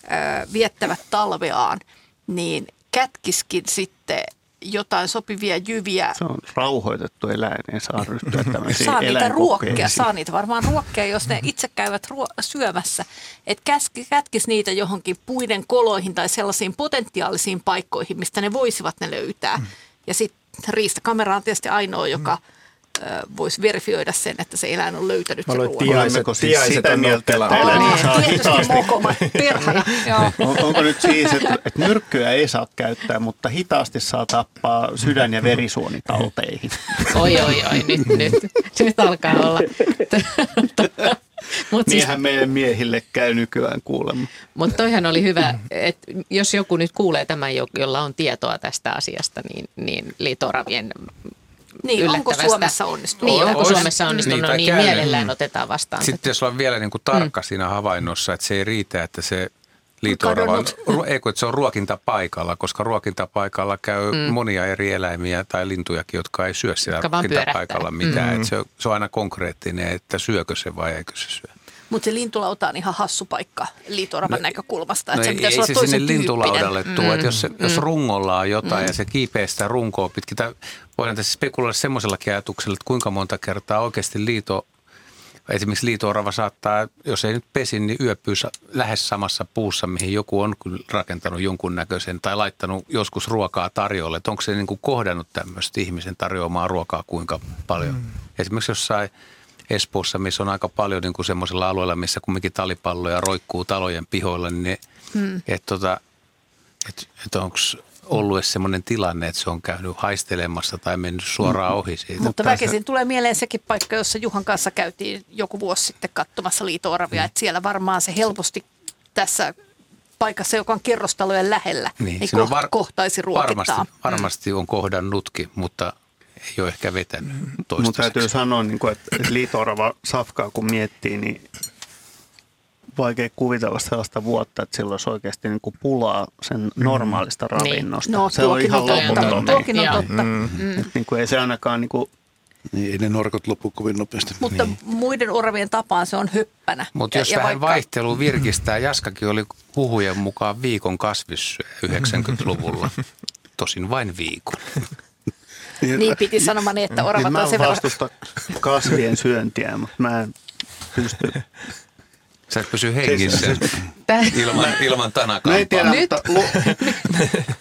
ö, viettävät talveaan, niin kätkiskin sitten jotain sopivia jyviä. Se on rauhoitettu eläin, ei saa ryhtyä tämmöisiin Saa niitä ruokkia, saa niitä varmaan ruokkia, jos ne itse käyvät ruo- syömässä. Että kätki, kätkisi niitä johonkin puiden koloihin tai sellaisiin potentiaalisiin paikkoihin, mistä ne voisivat ne löytää. Mm. Ja sitten riistakamera on tietysti ainoa, joka mm voisi verifioida sen, että se eläin on löytänyt sen ruoan. Tiaiset, siis tiaiset sitä mieltä, hitaasti. on, onko nyt siis, että, että myrkkyä ei saa käyttää, mutta hitaasti saa tappaa sydän- ja verisuonitauteihin? Oi, oi, oi, nyt, nyt, nyt alkaa olla. Mut siis, Niinhän meidän miehille käy nykyään kuulemma. Mutta toihan oli hyvä, että jos joku nyt kuulee tämän, jolla on tietoa tästä asiasta, niin, niin liitoravien niin, onko Suomessa onnistunut? Niin, onko Suomessa onnistunut, niin, niin mielellään otetaan vastaan. Sitten jos on vielä niin kuin tarkka mm. siinä havainnossa, että se ei riitä, että se liitoorava, ei kun se on ruokintapaikalla, koska ruokintapaikalla käy mm. monia eri eläimiä tai lintujakin, jotka ei syö siellä ruokintapaikalla mitään. Mm. se, se on aina konkreettinen, että syökö se vai eikö se syö. Mutta se lintulauta on ihan hassu paikka liitoravan no, näkökulmasta. Että no se ei, ei se sinne lintulaudalle mm. tuo. Että jos, mm. jos rungolla on jotain mm. ja se kiipeää sitä runkoa pitkin, voidaan tässä spekuloida semmoisellakin ajatuksella, että kuinka monta kertaa oikeasti liito, esimerkiksi liitoorava saattaa, jos ei nyt pesi, niin yöpyy lähes samassa puussa, mihin joku on kyllä rakentanut jonkun näköisen tai laittanut joskus ruokaa tarjolle. Että onko se niin kuin kohdannut tämmöistä ihmisen tarjoamaa ruokaa kuinka paljon. Mm. Esimerkiksi jossain Espoossa, missä on aika paljon niin kuin semmoisilla alueilla, missä kumminkin talipalloja roikkuu talojen pihoilla, niin ne, mm. että tota, et, et onko ollut edes semmoinen tilanne, että se on käynyt haistelemassa tai mennyt suoraan mm. ohi siitä. Mutta väkisin tulee mieleen sekin paikka, jossa Juhan kanssa käytiin joku vuosi sitten katsomassa liitooravia, mm. että siellä varmaan se helposti tässä paikassa, joka on kerrostalojen lähellä, niin, niin koht, var- kohtaisi ruokittaa. Varmasti, varmasti on kohdannutkin, mutta ei ole ehkä vetänyt toistaiseksi. Mutta täytyy sanoa, niin kuin, että liitoorava safkaa kun miettii, niin vaikea kuvitella sellaista vuotta, että sillä olisi oikeasti niin kuin pulaa sen mm. normaalista niin. ravinnosta. No, se on ihan loputon. Tuokin on totta. Mm. Mm. Niin kuin ei se ainakaan niin kuin niin, ei ne norkot loppu kovin nopeasti. Mutta niin. muiden oravien tapaan se on hyppänä. Mutta jos ja vähän vaikka... vaihtelu virkistää, Jaskakin oli huhujen mukaan viikon kasvissyö 90-luvulla. Tosin vain viikon. Niin, niin piti sanomani, että niin, oravat niin, on sen verran... vastusta kasvien syöntiä, mutta mä en pysty Sä et pysy hengissä ilman, ilman tanakaa. No ei tiedä, mutta lu-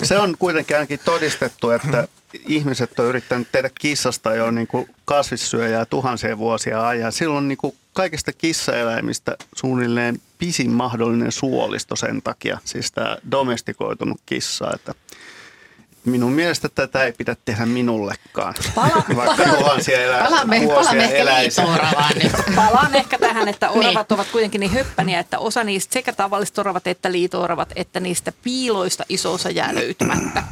se on kuitenkin ainakin todistettu, että ihmiset on yrittänyt tehdä kissasta jo niin kuin kasvissyöjää tuhansia vuosia ajan. Silloin niin kuin kaikista kissaeläimistä suunnilleen pisin mahdollinen suolisto sen takia, siis tämä domestikoitunut kissa, että Minun mielestä tätä ei pidä tehdä minullekaan, Pala- vaikka tuhansia elä, palaamme, vuosia eläisi. Palaan ehkä tähän, että oravat niin. ovat kuitenkin niin höppäniä, että osa niistä sekä tavalliset oravat että liitooravat, että niistä piiloista iso osa jää löytymättä.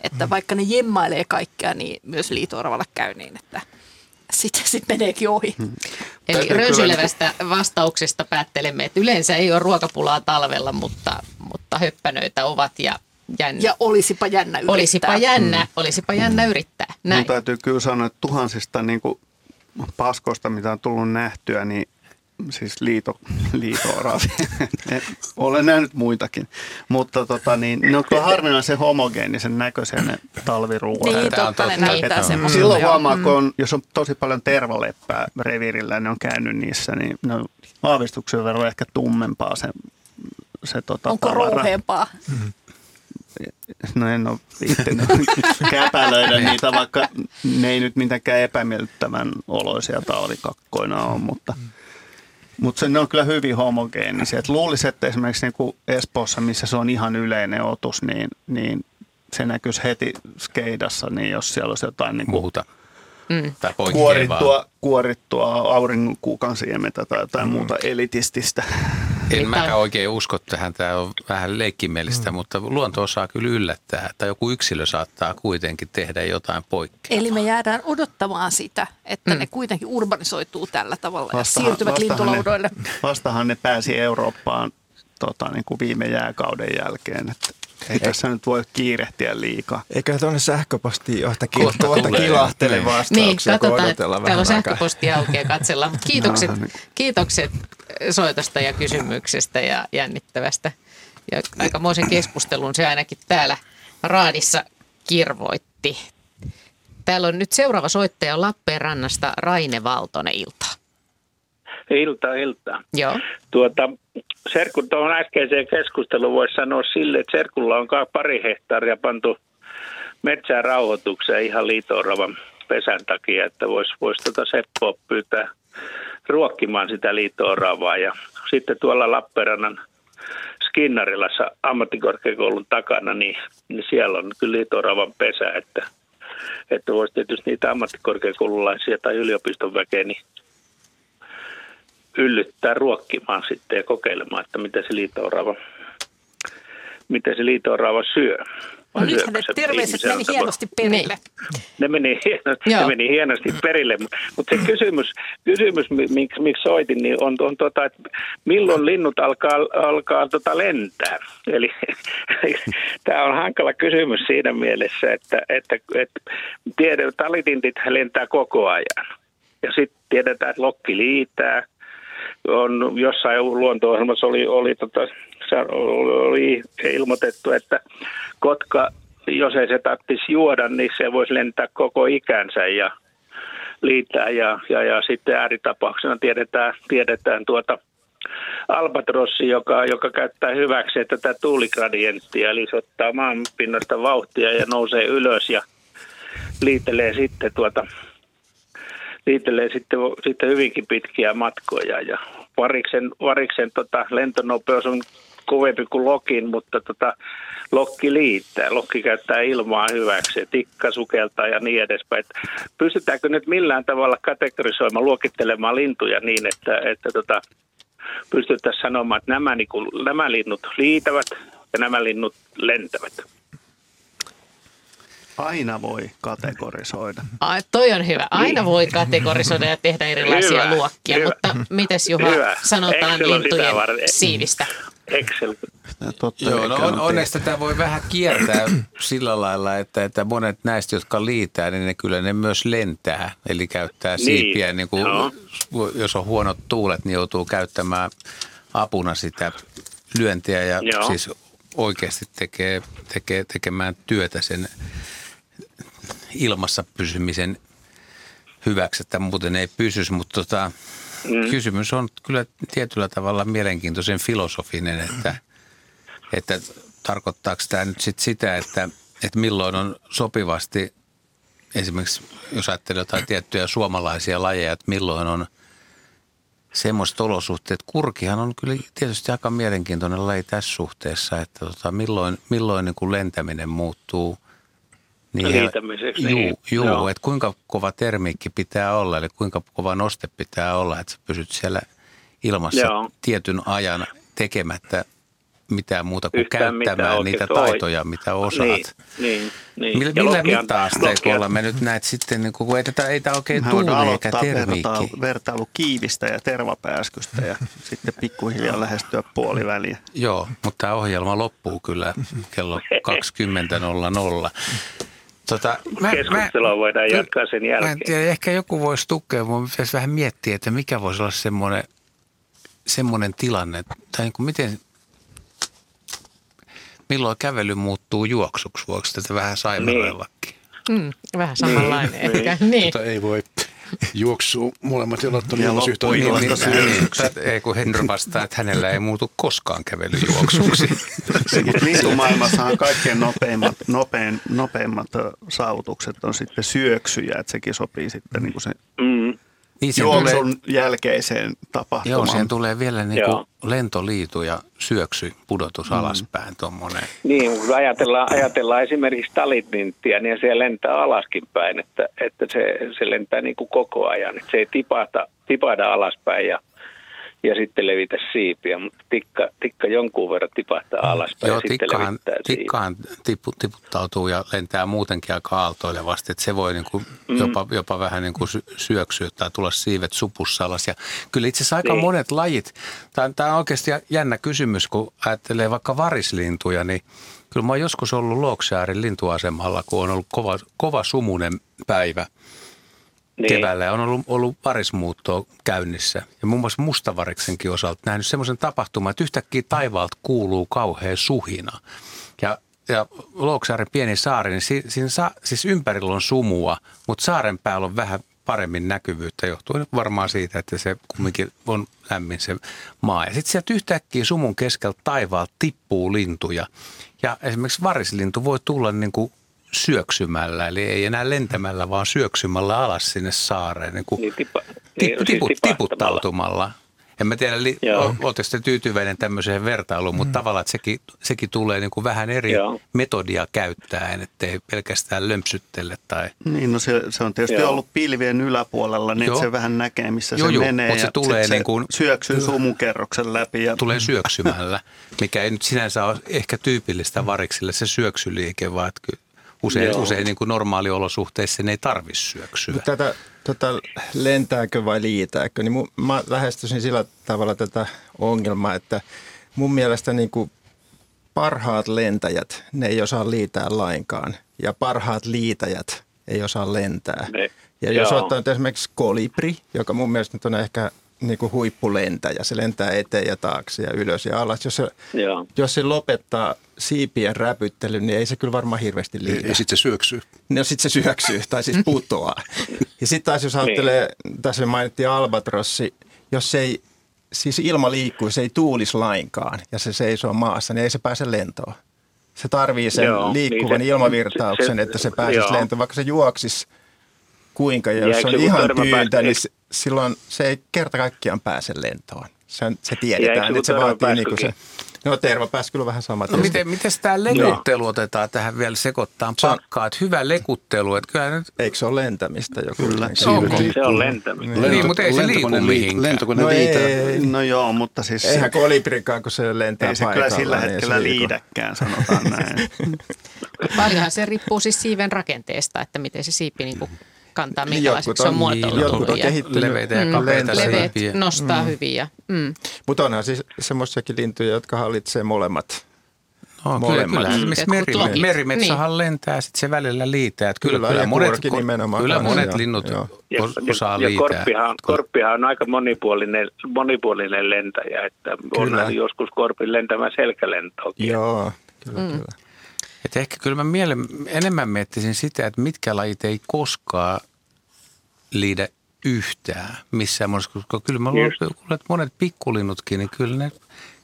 Että vaikka ne jemmailee kaikkea, niin myös liitooravalla käy niin, että sitten sit meneekin ohi. Hmm. Eli rönsylevästä vastauksesta päättelemme, että yleensä ei ole ruokapulaa talvella, mutta, mutta höppänöitä ovat ja jännä. Ja olisipa jännä yrittää. Olisipa jännä, mm. olisipa jännä yrittää. Näin. Mun täytyy kyllä sanoa, että tuhansista niin kuin paskoista, mitä on tullut nähtyä, niin siis liito, liito Olen nähnyt muitakin, mutta tota, niin, ne on kyllä harvinaisen homogeenisen näköisen ne talviruuat. Niin, totta, ne näyttää semmoista. Silloin huomaa, kun on, jos on tosi paljon tervaleppää revirillä, ne on käynyt niissä, niin ne on aavistuksen verran ehkä tummempaa se, se tota, Onko tavara. rouheempaa? Mm-hmm no en ole viittinyt käpälöidä niitä, vaikka ne ei nyt mitenkään epämiellyttävän oloisia talvikakkoina ole, mutta, mutta se, ne on kyllä hyvin homogeenisia. Et luulisi, että esimerkiksi niin kuin Espoossa, missä se on ihan yleinen otus, niin, niin se näkyisi heti skeidassa, niin jos siellä olisi jotain niin kuin, muuta. Mm. Tai kuorittua, kuorittua auringonkuukan siementä tai jotain mm. muuta elitististä. En mäkään oikein usko tähän, tämä on vähän leikkimielistä, mm. mutta luonto osaa kyllä yllättää, että joku yksilö saattaa kuitenkin tehdä jotain poikkeaa. Eli me jäädään odottamaan sitä, että mm. ne kuitenkin urbanisoituu tällä tavalla vastahan, ja siirtyvät lintulaudoille. Ne, vastahan ne pääsi Eurooppaan tota, niin kuin viime jääkauden jälkeen, että ei tässä nyt voi kiirehtiä liikaa. Eikä tuonne sähköpostiin johtakin kohta, kohta kilahtele vastauksia, Niin, katsotaan, täällä on sähköposti auki ja katsellaan. Kiitokset, no, niin. kiitokset soitosta ja kysymyksestä ja jännittävästä. Ja aikamoisen keskustelun se ainakin täällä raadissa kirvoitti. Täällä on nyt seuraava soittaja Lappeenrannasta Raine Valtonen ilta. Ilta, ilta. Joo. Tuota, Serkun tuohon äskeiseen keskusteluun voisi sanoa sille, että Serkulla on pari hehtaaria pantu metsään rauhoitukseen ihan liitooravan pesän takia, että voisi vois tuota Seppoa pyytää ruokkimaan sitä liitooravaa. Ja sitten tuolla Lappeenrannan Skinnarilassa ammattikorkeakoulun takana, niin, niin siellä on kyllä liitooravan pesä, että, että voisi tietysti niitä ammattikorkeakoululaisia tai yliopiston väkeä niin yllyttää ruokkimaan sitten ja kokeilemaan, että miten se liitoorava, miten se liitoorava syö. No nythän ne terveiset meni hienosti perille. Ne meni hienosti, ne meni hienosti perille, mutta se kysymys, kysymys miksi, miksi soitin, niin on, on tota, että milloin linnut alkaa, alkaa tota lentää. Eli tämä on hankala kysymys siinä mielessä, että, että, että tiedä, talitintit lentää koko ajan. Ja sitten tiedetään, että lokki liitää. On jossain luonto-ohjelmassa oli, oli tota, oli ilmoitettu, että kotka, jos ei se tarvitsisi juoda, niin se voisi lentää koko ikänsä ja liittää. Ja, ja, ja sitten ääritapauksena tiedetään, tiedetään tuota albatrossi, joka, joka käyttää hyväksi tätä tuuligradienttia, eli se ottaa maanpinnasta vauhtia ja nousee ylös ja liittelee sitten tuota liittelee sitten, sitten hyvinkin pitkiä matkoja ja variksen, variksen tota, lentonopeus on kovempi kuin Lokin, mutta tota, Lokki liittää. Lokki käyttää ilmaa hyväksi, tikka sukeltaa ja niin edespäin. Et pystytäänkö nyt millään tavalla kategorisoimaan, luokittelemaan lintuja niin, että, että tota, pystyttäisiin sanomaan, että nämä, niin kuin, nämä linnut liitävät ja nämä linnut lentävät? Aina voi kategorisoida. Ai, toi on hyvä. Aina voi kategorisoida ja tehdä erilaisia hyvä, luokkia, hyvä. mutta mites Juha hyvä. sanotaan Excel lintujen siivistä? Excel. Totta Joo, no on, onneksi tätä voi vähän kiertää sillä lailla, että, että monet näistä, jotka liitää, niin ne kyllä ne myös lentää. Eli käyttää niin. siipiä, niin kuin, jos on huonot tuulet, niin joutuu käyttämään apuna sitä lyöntiä ja Joo. siis oikeasti tekee, tekee, tekemään työtä sen ilmassa pysymisen hyväksi, että muuten ei pysyisi, mutta tota, mm. kysymys on kyllä tietyllä tavalla mielenkiintoisen filosofinen, että, että tarkoittaako tämä nyt sit sitä, että, että milloin on sopivasti, esimerkiksi jos ajattelee jotain tiettyjä suomalaisia lajeja, että milloin on semmoiset olosuhteet. Kurkihan on kyllä tietysti aika mielenkiintoinen laji tässä suhteessa, että tota, milloin, milloin niin kuin lentäminen muuttuu – niin, liitämiseksi. Juu, niin, juu joo. että kuinka kova termiikki pitää olla, eli kuinka kova noste pitää olla, että sä pysyt siellä ilmassa joo. tietyn ajan tekemättä mitään muuta kuin Yhtään käyttämään niitä taitoja, mitä osaat. Niin, niin, niin. Millä, millä mitta-asteikolla me nyt näet sitten, niin kun ei, tätä, ei tämä oikein tuuli eikä termiikki? Vertailu, vertailu kiivistä ja tervapääskystä ja sitten pikkuhiljaa lähestyä puoliväliä. Joo, mutta tämä ohjelma loppuu kyllä kello 20.00. Tota, mä, Keskustelua mä, voidaan jatkaa sen jälkeen. Mä en tiedä, ehkä joku voisi tukea, mutta pitäisi vähän miettiä, että mikä voisi olla semmoinen, semmoinen tilanne, tai niin kuin miten, milloin kävely muuttuu juoksuksi, voiko tätä vähän saimaroillakin? Niin. Mm, vähän samanlainen niin, ehkä. Niin. niin. Mutta ei voi juoksuu molemmat jalat on ilmassa yhtä niin, Ei kun Henry vastaa, että hänellä ei muutu koskaan kävelyjuoksuksi. Lintumaailmassahan kaikkein nopeimmat, nopein, nopeimmat saavutukset on sitten syöksyjä, että sekin sopii sitten niin kuin se mm niin juoksun tulee, jälkeiseen tapahtumaan. Joo, siihen tulee vielä niin kuin lentoliitu ja syöksy, pudotus mm. alaspäin tuommoinen. Niin, kun ajatellaan, ajatellaan esimerkiksi talitinttiä, niin se lentää alaskin päin, että, että se, se lentää niin kuin koko ajan. Että se ei tipahda, tipahda alaspäin ja ja sitten levitä siipiä, mutta tikka, tikka jonkun verran tipahtaa alaspäin Joo, ja sitten tikkaan, tikkaan tipu, tiputtautuu ja lentää muutenkin aika aaltoilevasti, että se voi niin kuin mm. jopa, jopa vähän niin kuin syöksyä tai tulla siivet supussa alas. Ja kyllä itse asiassa aika niin. monet lajit, tämä on, tämä on oikeasti jännä kysymys, kun ajattelee vaikka varislintuja, niin kyllä mä oon joskus ollut Luoksäärin lintuasemalla, kun on ollut kova, kova sumunen päivä – niin. keväällä on ollut, ollut parismuuttoa käynnissä. Ja muun muassa mustavariksenkin osalta nähnyt semmoisen tapahtuman, että yhtäkkiä taivaalta kuuluu kauhea suhina. Ja ja Louksaaren pieni saari, niin si, siinä sa, siis ympärillä on sumua, mutta saaren päällä on vähän paremmin näkyvyyttä johtuen varmaan siitä, että se kumminkin on lämmin se maa. Ja sitten sieltä yhtäkkiä sumun keskeltä taivaalta tippuu lintuja. Ja esimerkiksi varislintu voi tulla niin kuin syöksymällä, eli ei enää lentämällä, vaan syöksymällä alas sinne saareen, niin kuin niin, tipa, tipu, tipu, tiputtautumalla. En mä tiedä, li- oletteko te tyytyväinen tämmöiseen vertailuun, mutta mm. tavallaan että sekin, sekin tulee niin kuin vähän eri Joo. metodia käyttäen, ettei pelkästään lömpsyttele. Tai... Niin, no se, se on tietysti Joo. ollut pilvien yläpuolella, niin se vähän näkee, missä Joo, se jo, menee. Mutta se tulee niin kuin, syöksyy sumukerroksen läpi. Ja... Tulee syöksymällä, mikä ei nyt sinänsä ole ehkä tyypillistä variksille se syöksyliike, vaan että usein, usein niin kuin normaaliolosuhteissa ne ei tarvitse syöksyä. Tätä tota, lentääkö vai liitääkö, niin mun, mä lähestyisin sillä tavalla tätä ongelmaa, että mun mielestä niin kuin parhaat lentäjät, ne ei osaa liitää lainkaan. Ja parhaat liitäjät ei osaa lentää. Ne, ja jos ottaa nyt esimerkiksi kolibri, joka mun mielestä nyt on ehkä niin kuin huippulentäjä. Se lentää eteen ja taakse ja ylös ja alas. Jos se, jos se lopettaa siipien räpyttelyn, niin ei se kyllä varmaan hirveästi liitä. Ja sitten se syöksyy. No sitten se syöksyy tai siis putoaa. ja sitten taas jos ajattelee, niin. tässä mainittiin albatrossi, jos se ei, siis ilma liikkuu, se ei tuulisi lainkaan ja se seisoo maassa, niin ei se pääse lentoon. Se tarvii sen Joo, liikkuvan niin se, ilmavirtauksen, se, että se pääsisi lentoon, vaikka se juoksisi kuinka. Ja jos se on ihan tyyntä, niin silloin se ei kerta kaikkiaan pääse lentoon. Se, se tiedetään, että se vaatii niin kuin se... No terva pääsi kyllä vähän samat. No miten, miten tämä lekuttelu otetaan tähän vielä sekoittaa pakkaa? Että hyvä lekuttelu. Että kyllä nyt... Eikö se ole lentämistä jo? Kyllä. Se on, se on lentämistä. Niin, niin mutta ei se liiku mihinkään. Lentokone no, ei, no joo, mutta siis... Eihän kolibrikaan, kun se lentää Ei se kyllä sillä niin hetkellä niin liidäkään, sanotaan näin. Paljonhan se riippuu siis siiven rakenteesta, että miten se siipi niin kantaa, minkälaiseksi se on muotoiltu. Jotkut on kehittynyt. Leveitä ja kapeita Leveät nostaa mm. hyvin. Ja, mm. Mutta onhan siis semmoisiakin lintuja, jotka hallitsee molemmat. No, molemmat. Kyllä, kyllä. Meri, merimetsohan niin. lentää, sitten se välillä liitää. Että kyllä, kyllä, kyllä, monet, kyllä monet linnut ja, osaa ja, liitää. korppihan, korppihan on aika monipuolinen, monipuolinen lentäjä, että on joskus korpin lentämään selkälentoakin. Joo, kyllä, mm. kyllä. Et ehkä kyllä mä miele, enemmän miettisin sitä, että mitkä lajit ei koskaan liidä yhtään missään muodossa, koska kyllä mä luulen, että monet pikkulinnutkin, niin kyllä ne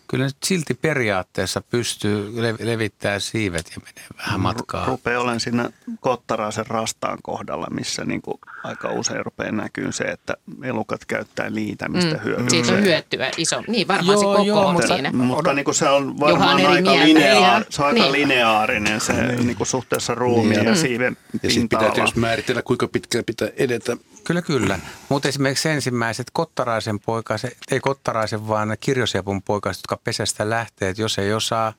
kyllä ne silti periaatteessa pystyy levittämään siivet ja menee vähän matkaa. Rupeaa olen siinä Kottaraisen rastaan kohdalla, missä niin kuin aika usein rupeaa näkyy se, että elukat käyttää liitämistä mm. hyötyä. Siitä on hyötyä iso. Niin, varmaan joo, se koko joo, on mutta, siinä. Mutta niin kuin se on varmaan aika, lineaar, se on aika niin. lineaarinen se niin. Niin kuin suhteessa ruumiin niin. ja siiven Ja sitten pitää tietysti määritellä, kuinka pitkään pitää edetä. Kyllä, kyllä. Mutta esimerkiksi ensimmäiset Kottaraisen poikaset, ei Kottaraisen, vaan kirjosiapun poikaset, jotka pesästä lähtee, että jos ei osaa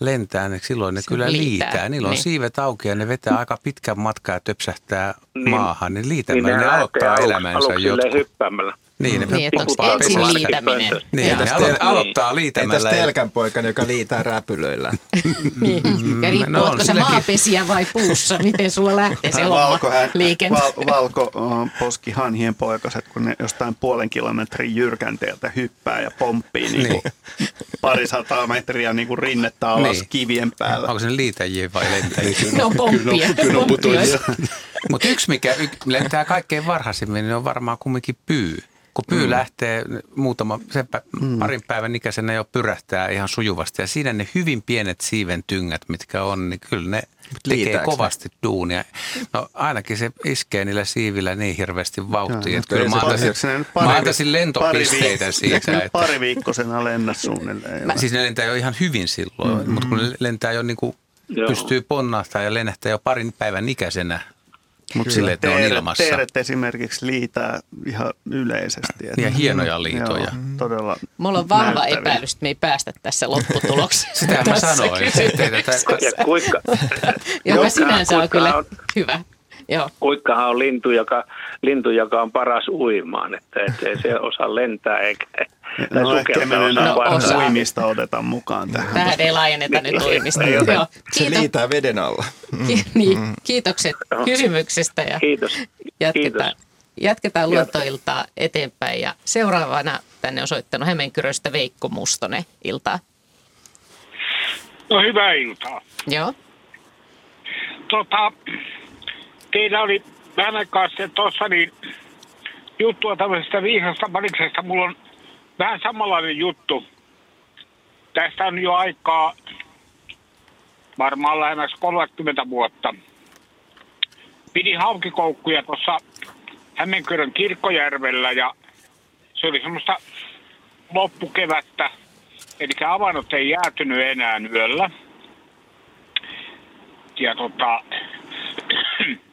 lentää, niin silloin ne se kyllä liitää. liitää. Niillä on niin. siivet auki ja ne vetää aika pitkän matkaa ja töpsähtää niin. maahan. Niin liitämällä niin ne, ne aloittaa elämänsä jotkut. hyppäämällä. Niin, ne niin, että ensin liitäminen. Niin, ne alo- aloittaa liitämällä. Entäs telkänpoikani, joka liitää räpylöillä? niin. Ja riippuu, no, onko se maapesiä vai puussa, miten sulla lähtee se homma liikenne. Val, valko poskihanhien poikaset, kun ne jostain puolen kilometrin jyrkänteeltä hyppää ja pomppii niin niin. pari sataa metriä niin kuin rinnettä alas niin. kivien päällä. Onko se liitäjiä vai lentäjiä? ne on pomppia. Kyllä on Mutta yksi, mikä lentää kaikkein varhaisimmin, niin on varmaan kumminkin pyy kun pyy mm. lähtee muutama, sen mm. parin päivän ikäisenä jo pyrähtää ihan sujuvasti. Ja siinä ne hyvin pienet siiven tyngät, mitkä on, niin kyllä ne tekee kovasti ne? duunia. No ainakin se iskee niillä siivillä niin hirveästi vauhtia, että kyllä mä antaisin, pari, mä antaisin lentopisteitä pari, siitä. Että, pari viikkosena lennä suunnilleen? Mä, siis ne lentää jo ihan hyvin silloin, mm-hmm. mutta kun ne lentää jo niin kuin pystyy ponnahtaa ja lennähtää jo parin päivän ikäisenä mutta sille, että teeret, on ilmassa. Teeret esimerkiksi liitää ihan yleisesti. Että, ja hienoja liitoja. Joo, todella Mulla on vahva näyttäviä. epäilys, että me ei päästä tässä lopputulokseen. Sitä mä sanoin. Ja kuinka, joka sinänsä on kyllä on, hyvä. Joo. Kuikkahan on lintu joka, lintu, joka on paras uimaan, että, että ei se osaa lentää eikä No ehkä me no, osa. uimista otetaan mukaan tähän. Tähän ei laajenneta nyt uimista. Joo. Se liitää veden alla. Ki- niin, kiitokset kysymyksestä ja Kiitos. jatketaan. Kiitos. Jatketaan luontoiltaa eteenpäin ja seuraavana tänne on soittanut Hämeenkyröstä Veikko Mustonen. Iltaa. No hyvää iltaa. Joo. Tota, teillä oli vähän aikaa sitten tuossa niin juttua tämmöisestä viisasta paniksesta. Mulla on vähän samanlainen juttu. Tästä on jo aikaa varmaan lähemmäs 30 vuotta. Pidin haukikoukkuja tuossa Hämeenkyrön kirkkojärvellä ja se oli semmoista loppukevättä. Eli avannot ei jäätynyt enää yöllä. Ja tota,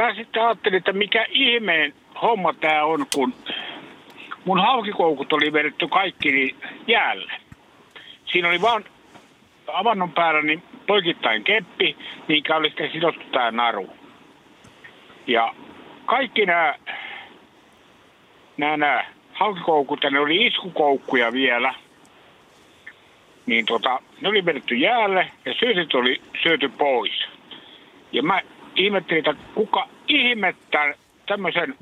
mä sitten ajattelin, että mikä ihmeen homma tämä on, kun mun haukikoukut oli vedetty kaikki niin jäälle. Siinä oli vaan avannon päällä niin poikittain keppi, minkä oli sitten sidottu tämä naru. Ja kaikki nämä, nämä, nämä haukikoukut, ja ne oli iskukoukkuja vielä, niin tota, ne oli vedetty jäälle ja syötit oli syöty pois. Ja mä ihmettelin, että kuka ihmettä tämmöisen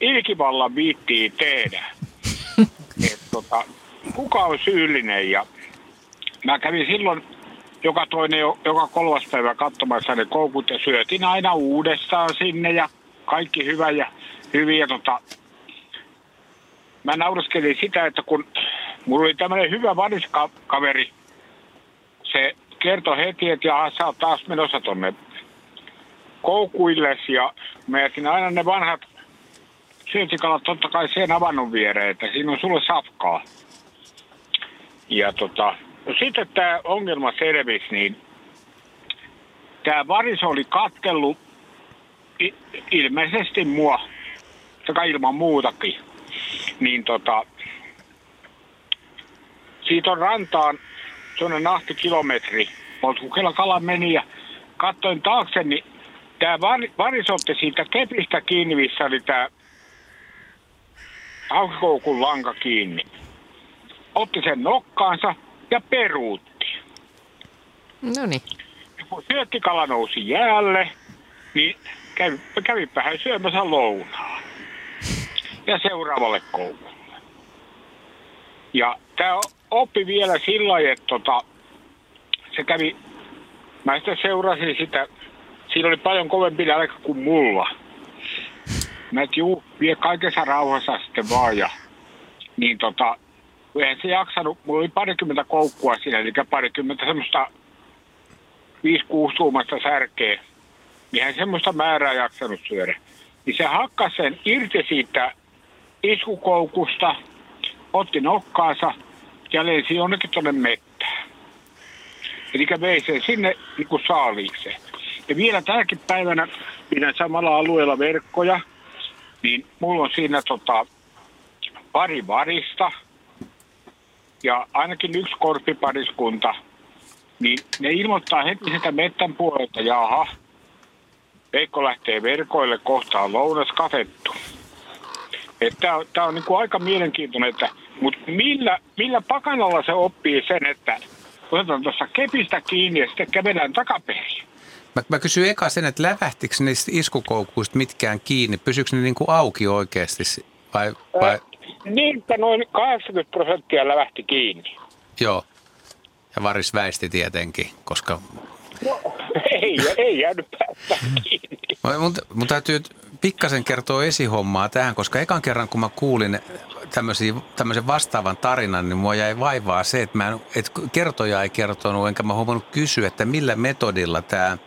ilkivallan viittii tehdä. Et, tota, kuka on syyllinen ja mä kävin silloin joka toinen, joka kolmas päivä katsomassa ne koukut ja syötin aina uudestaan sinne ja kaikki hyvä ja hyviä. Tota, mä nauriskelin sitä, että kun mulla oli tämmöinen hyvä vaniskaveri, se kertoi heti, että sä oot taas menossa tonne koukuilles ja jätin aina ne vanhat syötikalat totta kai sen avannon viereen, että siinä on sulle safkaa. Ja tota, no sitten tämä ongelma selvisi, niin tämä varis oli katkellut ilmeisesti mua, sekä ilman muutakin. Niin tota, siitä on rantaan tuonne nahti kilometri. Kela kala meni ja katsoin taakse, niin tämä varis otti siitä kepistä kiinni, missä oli tämä haukikoukun lanka kiinni. Otti sen nokkaansa ja peruutti. No niin. Kun syöttikala nousi jäälle, niin kävi, kävipä hän syömässä lounaa. Ja seuraavalle koukulle. Ja tämä oppi vielä sillä lailla, että tota, se kävi, mä sitten seurasin sitä, siinä oli paljon kovempi nälkä kuin mulla. Mä et juu, vie kaikessa rauhassa sitten vaan ja niin tota, eihän se jaksanut, mulla oli parikymmentä koukkua siinä, eli parikymmentä semmoista 5-6 tuumasta särkeä. Niin hän semmoista määrää jaksanut syödä. Niin se hakkasi sen irti siitä iskukoukusta, otti nokkaansa ja lensi jonnekin tuonne mettään. Eli vei sen sinne niin kuin saaliikseen. Ja vielä tänäkin päivänä pidän samalla alueella verkkoja, niin mulla on siinä tota, pari varista ja ainakin yksi korpipariskunta, niin ne ilmoittaa heti sitä mettän puolelta, jaha, Veikko lähtee verkoille, kohtaan lounas katettu. Tämä on, tää on niinku aika mielenkiintoinen, että mutta millä, millä pakanalla se oppii sen, että otetaan tuossa kepistä kiinni ja sitten kävelään takaperin? Mä, mä kysyn eka sen, että lävähtikö niistä iskukoukuista mitkään kiinni? Pysyykö ne niin kuin auki oikeasti? Vai, vai? Äh, niin, että noin 80 prosenttia lävähti kiinni. Joo. Ja varis väisti tietenkin, koska... No, ei, ei jäänyt päästä kiinni. Mun, mun täytyy pikkasen kertoa esihommaa tähän, koska ekan kerran kun mä kuulin tämmöisen vastaavan tarinan, niin mua jäi vaivaa se, että, mä en, että kertoja ei kertonut, enkä mä huomannut kysyä, että millä metodilla tämä,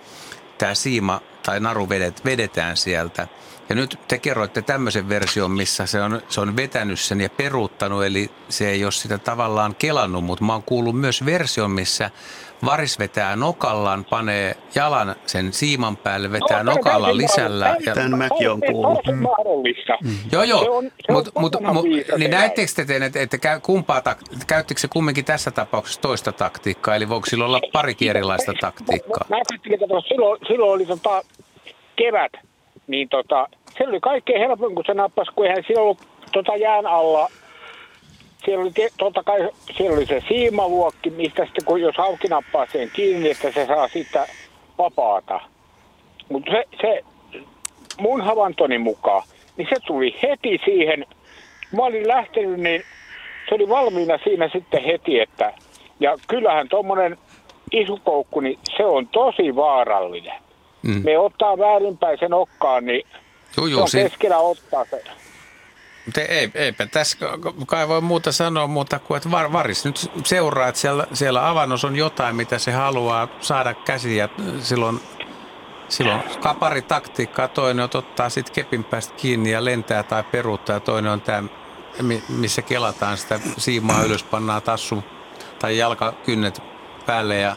tämä siima tai naru vedet, vedetään sieltä. Ja nyt te kerroitte tämmöisen version, missä se on, se on vetänyt sen ja peruuttanut, eli se ei ole sitä tavallaan kelannut, mutta mä oon kuullut myös version, missä varis vetää nokallaan, panee jalan sen siiman päälle, vetää no, nokalla lisällä. Ja... Tämän mäkin on kuullut. Mm. Mm. Joo, joo. Mutta mut, mut, niin näettekö te, että, että kumpaa, käyttikö se kumminkin tässä tapauksessa toista taktiikkaa, eli voiko sillä olla parikin erilaista taktiikkaa? Mä, mä ajattelin, että silloin, silloin oli tota kevät, niin tota, se oli kaikkein helpoin, kun se nappasi, kun eihän silloin ollut tota jään alla siellä oli, totta kai siellä oli se siimaluokki, mistä sitten kun jos hauki nappaa sen kiinni, että se saa sitä vapaata. Mutta se, se mun havaintoni mukaan, niin se tuli heti siihen. Mä olin lähtenyt, niin se oli valmiina siinä sitten heti, että ja kyllähän tuommoinen isukoukku, niin se on tosi vaarallinen. Mm. Me ottaa väärinpäin sen okkaan, niin Joo, joo, se on keskellä ottaa se. Te, ei, eipä tässä kai voi muuta sanoa muuta kuin, että var, varis nyt seuraa, että siellä, siellä avannossa on jotain, mitä se haluaa saada käsiin ja silloin, silloin kapari taktiikkaa, toinen on ottaa sitten kepin päästä kiinni ja lentää tai peruuttaa. Ja toinen on tämä, missä kelataan sitä siimaa ylös, pannaan tassu tai jalkakynnet päälle ja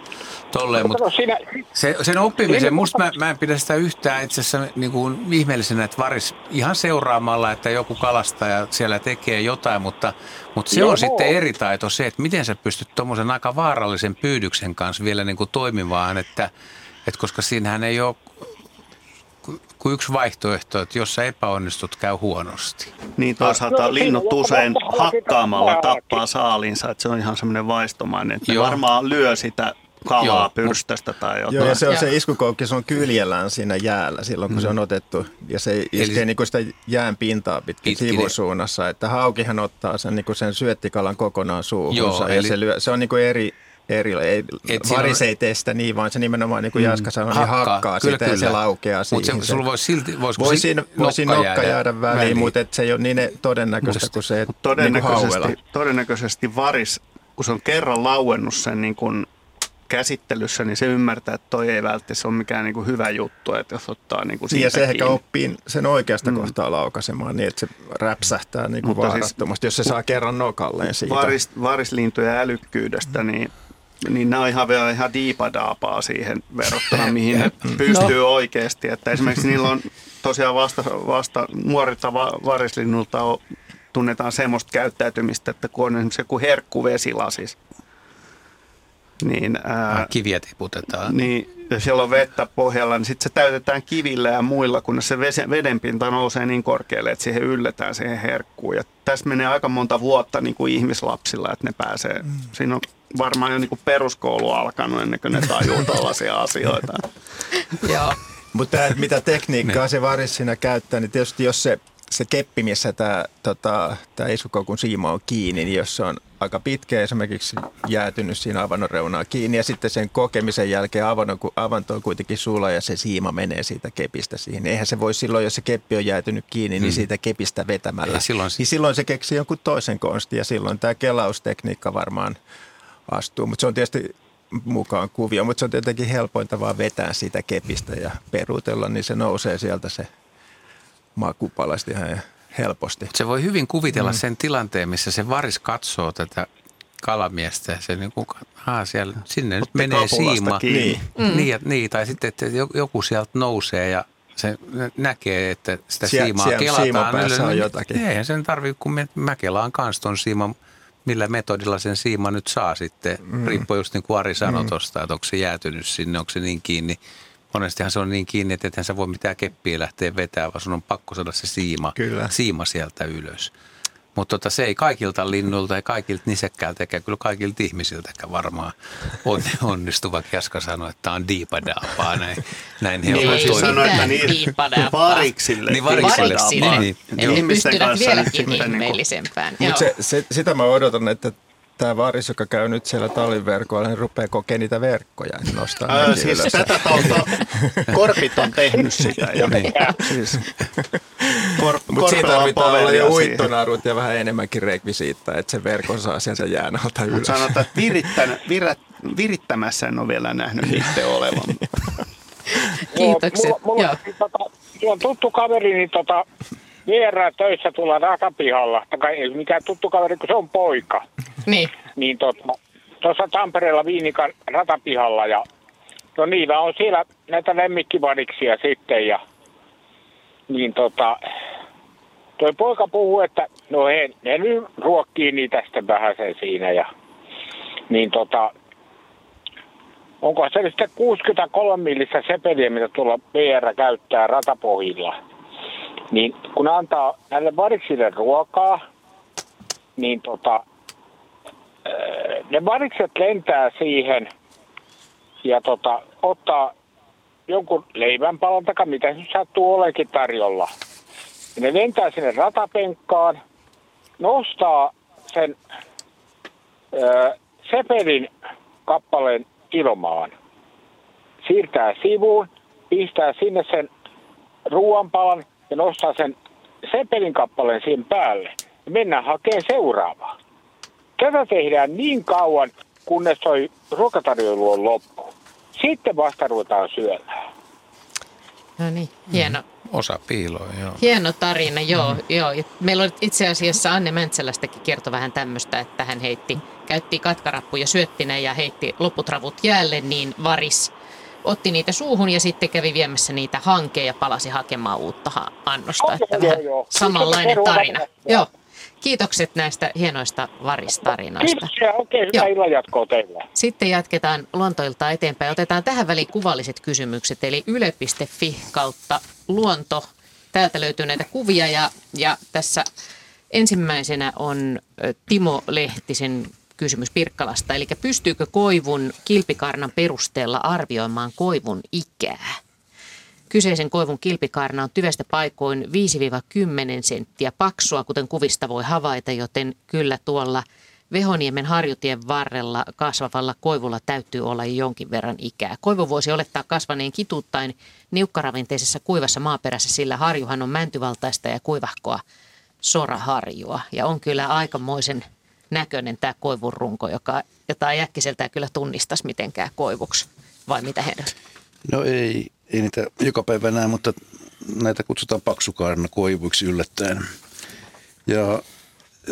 tolleen, mutta siinä, se, sen oppimisen, musta mä, mä en pidä sitä yhtään itse asiassa niin kuin ihmeellisenä, että varis ihan seuraamalla, että joku kalastaja siellä tekee jotain, mutta, mutta se Joo. on sitten eri taito se, että miten sä pystyt tuommoisen aika vaarallisen pyydyksen kanssa vielä niin kuin toimimaan, että, että koska siinähän ei ole kuin yksi vaihtoehto, että jos sä epäonnistut, käy huonosti. Niin toisaalta no, linnut usein hakkaamalla tappaa saalinsa, että se on ihan semmoinen vaistomainen, että varmaan lyö sitä kalaa Joo, pyrstöstä tai jotain. Joo, ja se on se iskukoukki, se on kyljellään siinä jäällä silloin, kun mm. se on otettu. Ja se iskee Eli... niin kuin sitä jään pintaa pitkin sivusuunnassa. Että haukihan ottaa sen, niin kuin sen syöttikalan kokonaan suuhunsa. Joo, ja eli... se, lyö, se on niin kuin eri, eri ei, varis ei tee sitä niin, vaan se nimenomaan niin kuin mm, Jaska sanoi, niin hakkaa, hakkaa kyllä, sitä kyllä. ja se laukeaa siihen. Mutta sulla voisi silti, voisiko voisi nokka, voisi nokka jäädä, jäädä väliin, väliin, mutta et se ei ole niin todennäköistä kuin se, että todennäköisesti, niin todennäköisesti varis, kun se on kerran lauennut sen niin kuin käsittelyssä, niin se ymmärtää, että toi ei välttämättä ole mikään niin kuin hyvä juttu, että jos ottaa niin kuin Ja se ehkä oppii sen oikeasta mm. kohtaa laukaisemaan niin, että se räpsähtää niin kuin siis vaarattomasti, siis, jos se saa kerran nokalleen siitä. Varis, varislintujen älykkyydestä, niin niin nämä on ihan vielä ihan diipadaapaa siihen verrattuna, mihin ne no. pystyy no. oikeasti. Että esimerkiksi niillä on tosiaan vasta, vasta nuorilta varislinnulta on, tunnetaan semmoista käyttäytymistä, että kun on esimerkiksi joku herkku vesilasis, niin, ää, Kiviä tiputetaan. Niin, ja siellä on vettä pohjalla, niin sitten se täytetään kivillä ja muilla, kun se vedenpinta nousee niin korkealle, että siihen ylletään siihen herkkuun. Ja tässä menee aika monta vuotta niin kuin ihmislapsilla, että ne pääsee. Mm. Siinä on varmaan jo niin kuin peruskoulu alkanut ennen kuin ne tajuu tällaisia asioita. Joo. Mutta mitä tekniikkaa niin. se varis siinä käyttää, niin tietysti jos se se keppi, missä tämä tota, tää isukoukun siima on kiinni, niin jos se on aika pitkä esimerkiksi jäätynyt siinä avannon reunaa kiinni ja sitten sen kokemisen jälkeen avanto, avanto on kuitenkin sula ja se siima menee siitä kepistä siihen. Eihän se voi silloin, jos se keppi on jäätynyt kiinni, niin hmm. siitä kepistä vetämällä. Silloin... Niin silloin se keksii jonkun toisen konstin ja silloin tämä kelaustekniikka varmaan astuu. Mutta se on tietysti mukaan kuvia, mutta se on tietenkin helpointa vaan vetää siitä kepistä ja peruutella, niin se nousee sieltä se makupalasti ihan helposti. Se voi hyvin kuvitella mm. sen tilanteen, missä se varis katsoo tätä kalamiestä ja se niin kuin, aa, siellä, sinne nyt menee siima. Niin. Mm. Niin, niin, tai sitten, että joku sieltä nousee ja se näkee, että sitä Sie- siimaa siellä kelataan. Siima päässä on niin jotakin. Eihän sen tarvitse, kun mä kelaan kanssa ton siiman, millä metodilla sen siima nyt saa sitten. Mm. Riippuu just niin kuin Ari sanoi mm. tuosta, että onko se jäätynyt sinne, onko se niin kiinni monestihan se on niin kiinni, että ethän sä voi mitään keppiä lähteä vetämään, vaan sun on pakko saada se siima, Kyllä. siima sieltä ylös. Mutta tota, se ei kaikilta linnulta, ei kaikilta nisekkäältä eikä kyllä kaikilta ihmisiltä varmaan on, onnistuva. Jaska sanoi, että tämä on diipadaapaa näin, näin he niin, siis sanoi, että niin variksille. Niin variksille. variksille. Niin, Eli pystyvät vieläkin niinku- ihmeellisempään. Mutta se, se, sitä mä odotan, että tämä varis, joka käy nyt siellä talliverkoilla, niin rupeaa kokemaan niitä verkkoja. Että nostaa Ää, siis ylös. tätä tautta korpit on tehnyt sitä. Jo. niin. siis, kor, Mutta siitä tarvitaan olla jo uittonarut ja vähän enemmänkin rekvisiittaa, että se verkon saa sieltä jään alta ylös. Sanotaan, että virittän, virät, virittämässä en ole vielä nähnyt itse olevan. Kiitokset. Mulla, mulla, Joo. Tota, on tuttu kaveri, niin tota, vierää töissä tulla ei mikään tuttu kaveri, kun se on poika. Niin. Niin tuossa tota, Tampereella Viinikan ratapihalla ja no niillä on siellä näitä lemmikkivadiksia sitten ja niin tota, toi poika puhuu, että no he, ne nyt ruokkii niitä sitten vähän sen siinä ja niin tota, onko se sitten 63 millistä sepeliä, mitä tuolla VR käyttää ratapohjilla, niin kun antaa näille variksille ruokaa, niin tota, ne varikset lentää siihen ja tota, ottaa jonkun leivänpalon takaa, mitä se sattuu olekin tarjolla. Ja ne lentää sinne ratapenkkaan, nostaa sen ö, sepelin kappaleen ilmaan, siirtää sivuun, pistää sinne sen ruoanpalan ja nostaa sen sepelin kappaleen siihen päälle. Ja mennään hakemaan seuraavaa. Tätä tehdään niin kauan, kunnes toi ruokatarjoilu on loppu. Sitten vasta ruvetaan syömään. No niin, hieno. Mm, osa piiloa, joo. Hieno tarina, joo. Mm. joo. Meillä oli itse asiassa Anne Mäntsälästäkin kertoi vähän tämmöistä, että hän heitti, käytti katkarappuja syöttinä ja heitti loputravut jäälle, niin varis otti niitä suuhun ja sitten kävi viemässä niitä hankeen ja palasi hakemaan uutta annosta. Okay, että vähän joo, samanlainen tarina. Joo. Kiitokset näistä hienoista varistarinoista. Kiitoksia, oikein hyvää illan jatkoa teille. Sitten jatketaan luontoilta eteenpäin. Otetaan tähän väliin kuvalliset kysymykset, eli yle.fi kautta luonto. Täältä löytyy näitä kuvia ja, ja tässä ensimmäisenä on Timo Lehtisen kysymys Pirkkalasta. Eli pystyykö koivun kilpikarnan perusteella arvioimaan koivun ikää? Kyseisen koivun kilpikarna on tyvestä paikoin 5-10 senttiä paksua, kuten kuvista voi havaita, joten kyllä tuolla Vehoniemen harjutien varrella kasvavalla koivulla täytyy olla jonkin verran ikää. Koivu voisi olettaa kasvaneen kituuttain niukkaravinteisessa kuivassa maaperässä, sillä harjuhan on mäntyvaltaista ja kuivahkoa soraharjua. Ja on kyllä aikamoisen näköinen tämä koivun runko, joka, jota ei äkkiseltään kyllä tunnistaisi mitenkään koivuksi. Vai mitä heidän? No ei, ei niitä joka päivä näe, mutta näitä kutsutaan paksukaarna koivuiksi yllättäen. Ja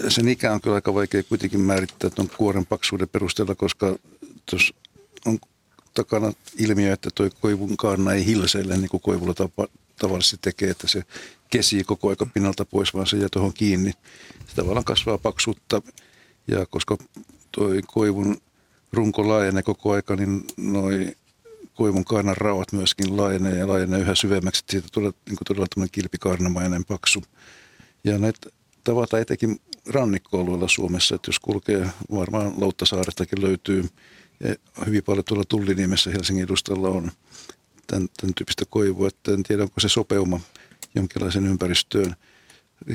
sen ikä on kyllä aika vaikea kuitenkin määrittää tuon kuoren paksuuden perusteella, koska tuossa on takana ilmiö, että tuo koivun kaarna ei hilseille niin kuin koivulla tapa, tavallisesti tekee, että se kesii koko aika pinnalta pois, vaan se jää tuohon kiinni. Se tavallaan kasvaa paksuutta ja koska tuo koivun runko laajenee koko aika, niin noin koivun kaanan rauhat myöskin laajenee ja laajenee yhä syvemmäksi. Siitä tulee niin todella tämmöinen kilpikaarnamainen paksu. Ja näitä tavataan etenkin rannikkoalueella Suomessa, että jos kulkee, varmaan Lauttasaarestakin löytyy, ja hyvin paljon tuolla Tulliniemessä Helsingin edustalla on tämän, tämän tyyppistä koivua, että en tiedä onko se sopeuma jonkinlaisen ympäristöön.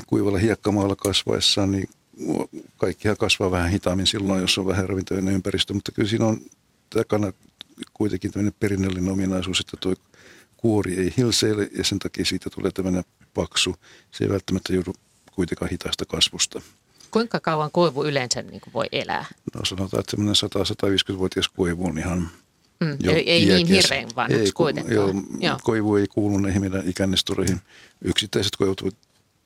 Kuivalla hiekkamaalla kasvaessaan, niin kaikkihan kasvaa vähän hitaammin silloin, jos on vähän ravintoinen ympäristö, mutta kyllä siinä on takana kuitenkin tämmöinen perinnöllinen ominaisuus, että tuo kuori ei hilseile ja sen takia siitä tulee tämmöinen paksu. Se ei välttämättä joudu kuitenkaan hitaasta kasvusta. Kuinka kauan koivu yleensä niin kuin voi elää? No sanotaan, että semmoinen 100-150-vuotias koivu on ihan mm, jo Ei, ei niin hirveän vanhaksi kuitenkaan. Joo, joo. Koivu ei kuulu näihin meidän ikänestoreihin. Yksittäiset koivut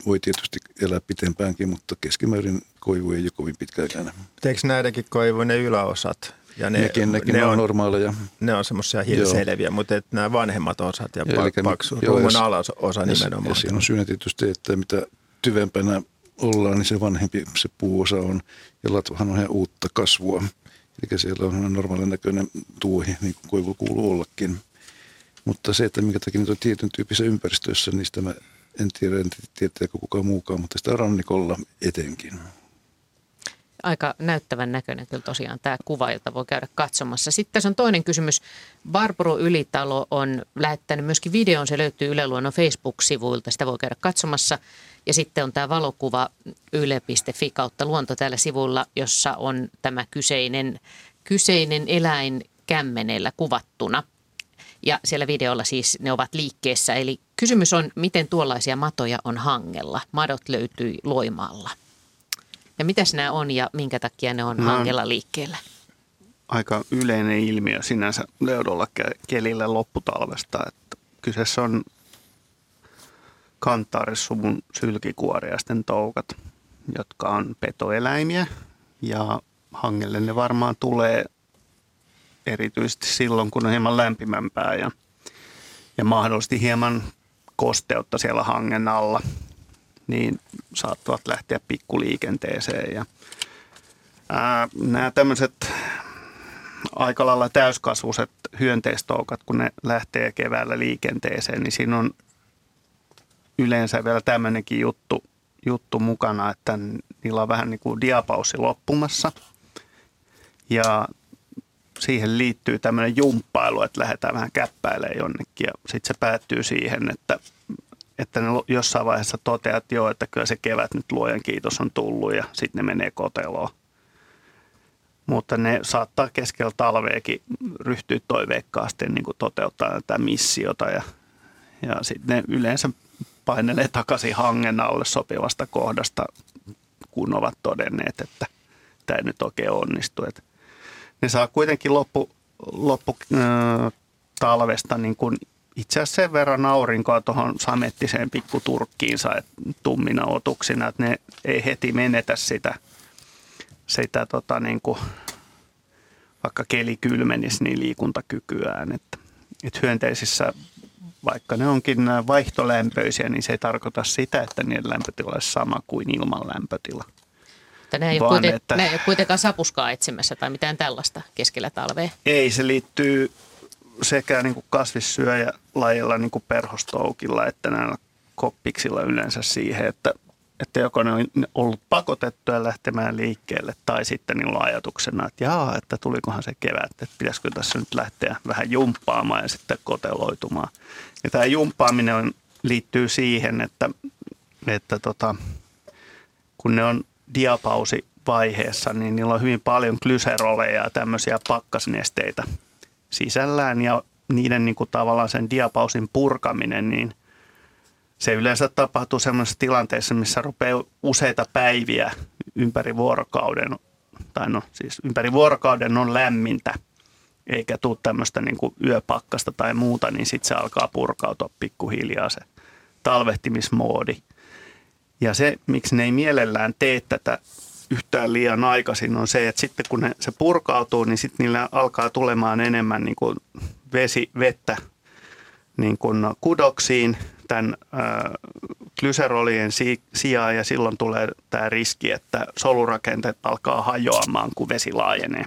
voi, tietysti elää pitempäänkin, mutta keskimäärin koivu ei ole kovin pitkäikäinen. Eikö näidenkin koivujen yläosat ja ne, nekin, nekin ne on, normaaleja. Ne on semmoisia hilseileviä, mutta että nämä vanhemmat osat ja, ja paksu, ruuan alaosa nimenomaan. Ja siinä on syynä tietysti, että mitä tyvempänä ollaan, niin se vanhempi se puuosa on. Ja latvahan on ihan uutta kasvua. Eli siellä on normaalin näköinen tuohi, niin kuin koivu kuuluu ollakin. Mutta se, että minkä takia niitä on tietyn tyyppisessä ympäristössä, niistä mä en tiedä, en tietääkö kukaan muukaan, mutta sitä rannikolla etenkin aika näyttävän näköinen kyllä tosiaan tämä kuva, jota voi käydä katsomassa. Sitten tässä on toinen kysymys. Barbaro Ylitalo on lähettänyt myöskin videon, se löytyy Yle Luonnon Facebook-sivuilta, sitä voi käydä katsomassa. Ja sitten on tämä valokuva yle.fi kautta luonto täällä sivuilla, jossa on tämä kyseinen, kyseinen eläin kämmenellä kuvattuna. Ja siellä videolla siis ne ovat liikkeessä. Eli kysymys on, miten tuollaisia matoja on hangella. Madot löytyi Loimaalla. Ja mitäs nämä on ja minkä takia ne on no, hangella liikkeellä? Aika yleinen ilmiö sinänsä leudolla kelillä lopputalvesta. Että kyseessä on kantaarisuvun sylkikuoriaisten toukat, jotka on petoeläimiä. Ja hangelle ne varmaan tulee erityisesti silloin, kun on hieman lämpimämpää ja, ja mahdollisesti hieman kosteutta siellä hangen alla – niin saattavat lähteä pikkuliikenteeseen. Ja, ää, nämä tämmöiset aika lailla täyskasvuiset hyönteistoukat, kun ne lähtee keväällä liikenteeseen, niin siinä on yleensä vielä tämmöinenkin juttu, juttu mukana, että niillä on vähän niin kuin diapaussi loppumassa. Ja siihen liittyy tämmöinen jumppailu, että lähdetään vähän käppäilemään jonnekin ja sitten se päättyy siihen, että, että ne jossain vaiheessa toteaa, että joo, että kyllä se kevät nyt luojan kiitos on tullut ja sitten ne menee koteloon. Mutta ne saattaa keskellä talveekin ryhtyä toiveikkaasti niin kuin toteuttaa tätä missiota ja, ja sitten ne yleensä painelee takaisin hangen alle sopivasta kohdasta, kun ovat todenneet, että tämä ei nyt oikein onnistu. Että ne saa kuitenkin loppu, loppu äh, talvesta niin kuin itse asiassa sen verran aurinkoa tuohon samettiseen pikkuturkkiinsa että tummina otuksina, että ne ei heti menetä sitä, sitä tota niin kuin, vaikka keli kylmenisi, niin liikuntakykyään. Että, että hyönteisissä, vaikka ne onkin vaihtolämpöisiä, niin se ei tarkoita sitä, että niiden lämpötila olisi sama kuin ilman lämpötila. Että ne ei, Vaan, kuiten, että, ne ei ole kuitenkaan sapuskaa etsimässä tai mitään tällaista keskellä talvea. Ei, se liittyy sekä niin kuin kasvissyöjälajilla niin kuin perhostoukilla että näillä koppiksilla yleensä siihen, että, että joko ne on ollut pakotettuja lähtemään liikkeelle tai sitten niillä on ajatuksena, että jaa, että tulikohan se kevät, että pitäisikö tässä nyt lähteä vähän jumppaamaan ja sitten koteloitumaan. Ja tämä jumppaaminen on, liittyy siihen, että, että tota, kun ne on diapausivaiheessa, niin niillä on hyvin paljon glyseroleja ja tämmöisiä pakkasnesteitä sisällään ja niiden niin kuin tavallaan sen diapausin purkaminen, niin se yleensä tapahtuu sellaisessa tilanteessa, missä rupeaa useita päiviä ympäri vuorokauden, tai no siis ympäri vuorokauden on lämmintä, eikä tule tämmöistä niin kuin yöpakkasta tai muuta, niin sitten se alkaa purkautua pikkuhiljaa se talvehtimismoodi. Ja se, miksi ne ei mielellään tee tätä yhtään liian aikaisin, on se, että sitten kun ne, se purkautuu, niin sitten niillä alkaa tulemaan enemmän niin kuin vesi, vettä niin kuin kudoksiin tämän äh, glyserolien si- sijaan ja silloin tulee tämä riski, että solurakenteet alkaa hajoamaan, kun vesi laajenee.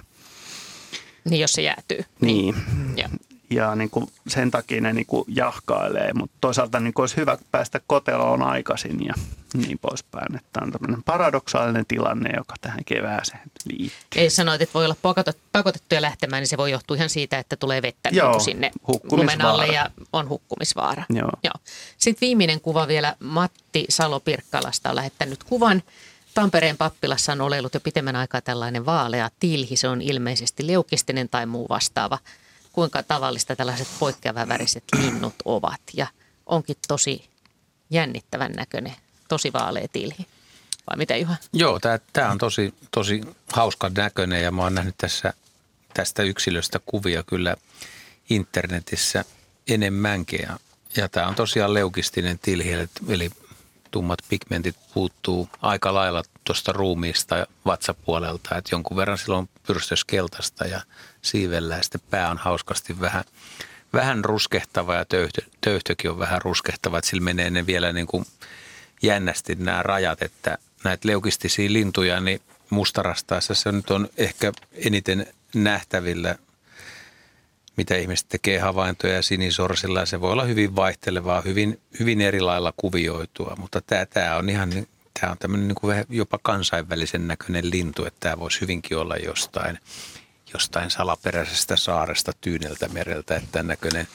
Niin, jos se jäätyy. Niin. niin. Ja, ja niin kuin sen takia ne niin kuin jahkailee, mutta toisaalta niin kuin olisi hyvä päästä koteloon aikaisin ja niin poispäin. Että on tämmöinen paradoksaalinen tilanne, joka tähän kevääseen liittyy. Ei sanoit, että voi olla pakotettuja lähtemään, niin se voi johtua ihan siitä, että tulee vettä Joo, niin sinne lumen alle ja on hukkumisvaara. Joo. Joo. Sitten viimeinen kuva vielä. Matti Salo Pirkkalasta on lähettänyt kuvan. Tampereen pappilassa on oleillut jo pitemmän aikaa tällainen vaalea tilhi. Se on ilmeisesti leukistinen tai muu vastaava. Kuinka tavallista tällaiset poikkeavan väriset linnut ovat. Ja onkin tosi jännittävän näköinen tosi vaalea tilhi. Vai mitä Juha? Joo, tämä on tosi, tosi hauska näköinen ja mä oon nähnyt tässä, tästä yksilöstä kuvia kyllä internetissä enemmänkin. Ja, ja tämä on tosiaan leukistinen tilhi, eli tummat pigmentit puuttuu aika lailla tuosta ruumiista ja vatsapuolelta, että jonkun verran silloin pyrstöskeltaista ja siivellä ja sitten pää on hauskasti vähän, vähän ruskehtava ja töyhtö, töyhtökin on vähän ruskehtava, sillä menee ne vielä niin kuin jännästi nämä rajat, että näitä leukistisia lintuja, niin mustarastaessa se nyt on ehkä eniten nähtävillä, mitä ihmiset tekee havaintoja sinisorsilla. Se voi olla hyvin vaihtelevaa, hyvin, hyvin eri lailla kuvioitua, mutta tämä, tämä on ihan tämä on tämmöinen niin kuin jopa kansainvälisen näköinen lintu, että tämä voisi hyvinkin olla jostain, jostain salaperäisestä saaresta Tyyneltä mereltä, että tämän näköinen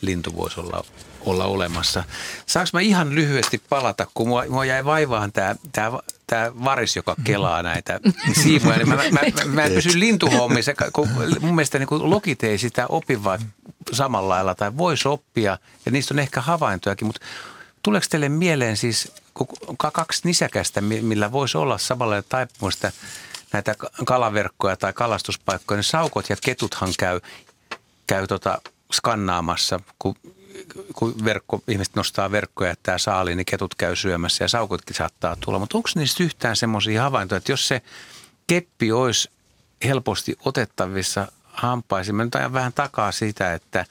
lintu voisi olla olla olemassa. Saanko mä ihan lyhyesti palata, kun mua, mua jäi vaivaan tämä tää, tää varis, joka kelaa näitä siivuja. Niin mä, mä, mä, mä en pysy lintuhommissa, kun mun mielestä niin lokit ei sitä opi vaan samalla lailla tai voisi oppia ja niistä on ehkä havaintojakin, mutta tuleeko teille mieleen siis kaksi nisäkästä, millä voisi olla samalla taipumusta näitä kalaverkkoja tai kalastuspaikkoja, niin saukot ja ketuthan käy, käy tota skannaamassa, kun kun verkko, ihmiset nostaa verkkoja ja tämä saali, niin ketut käy syömässä ja saukotkin saattaa tulla. Mutta onko niistä yhtään semmoisia havaintoja, että jos se keppi olisi helposti otettavissa hampaisiin, mä nyt ajan vähän takaa sitä, että,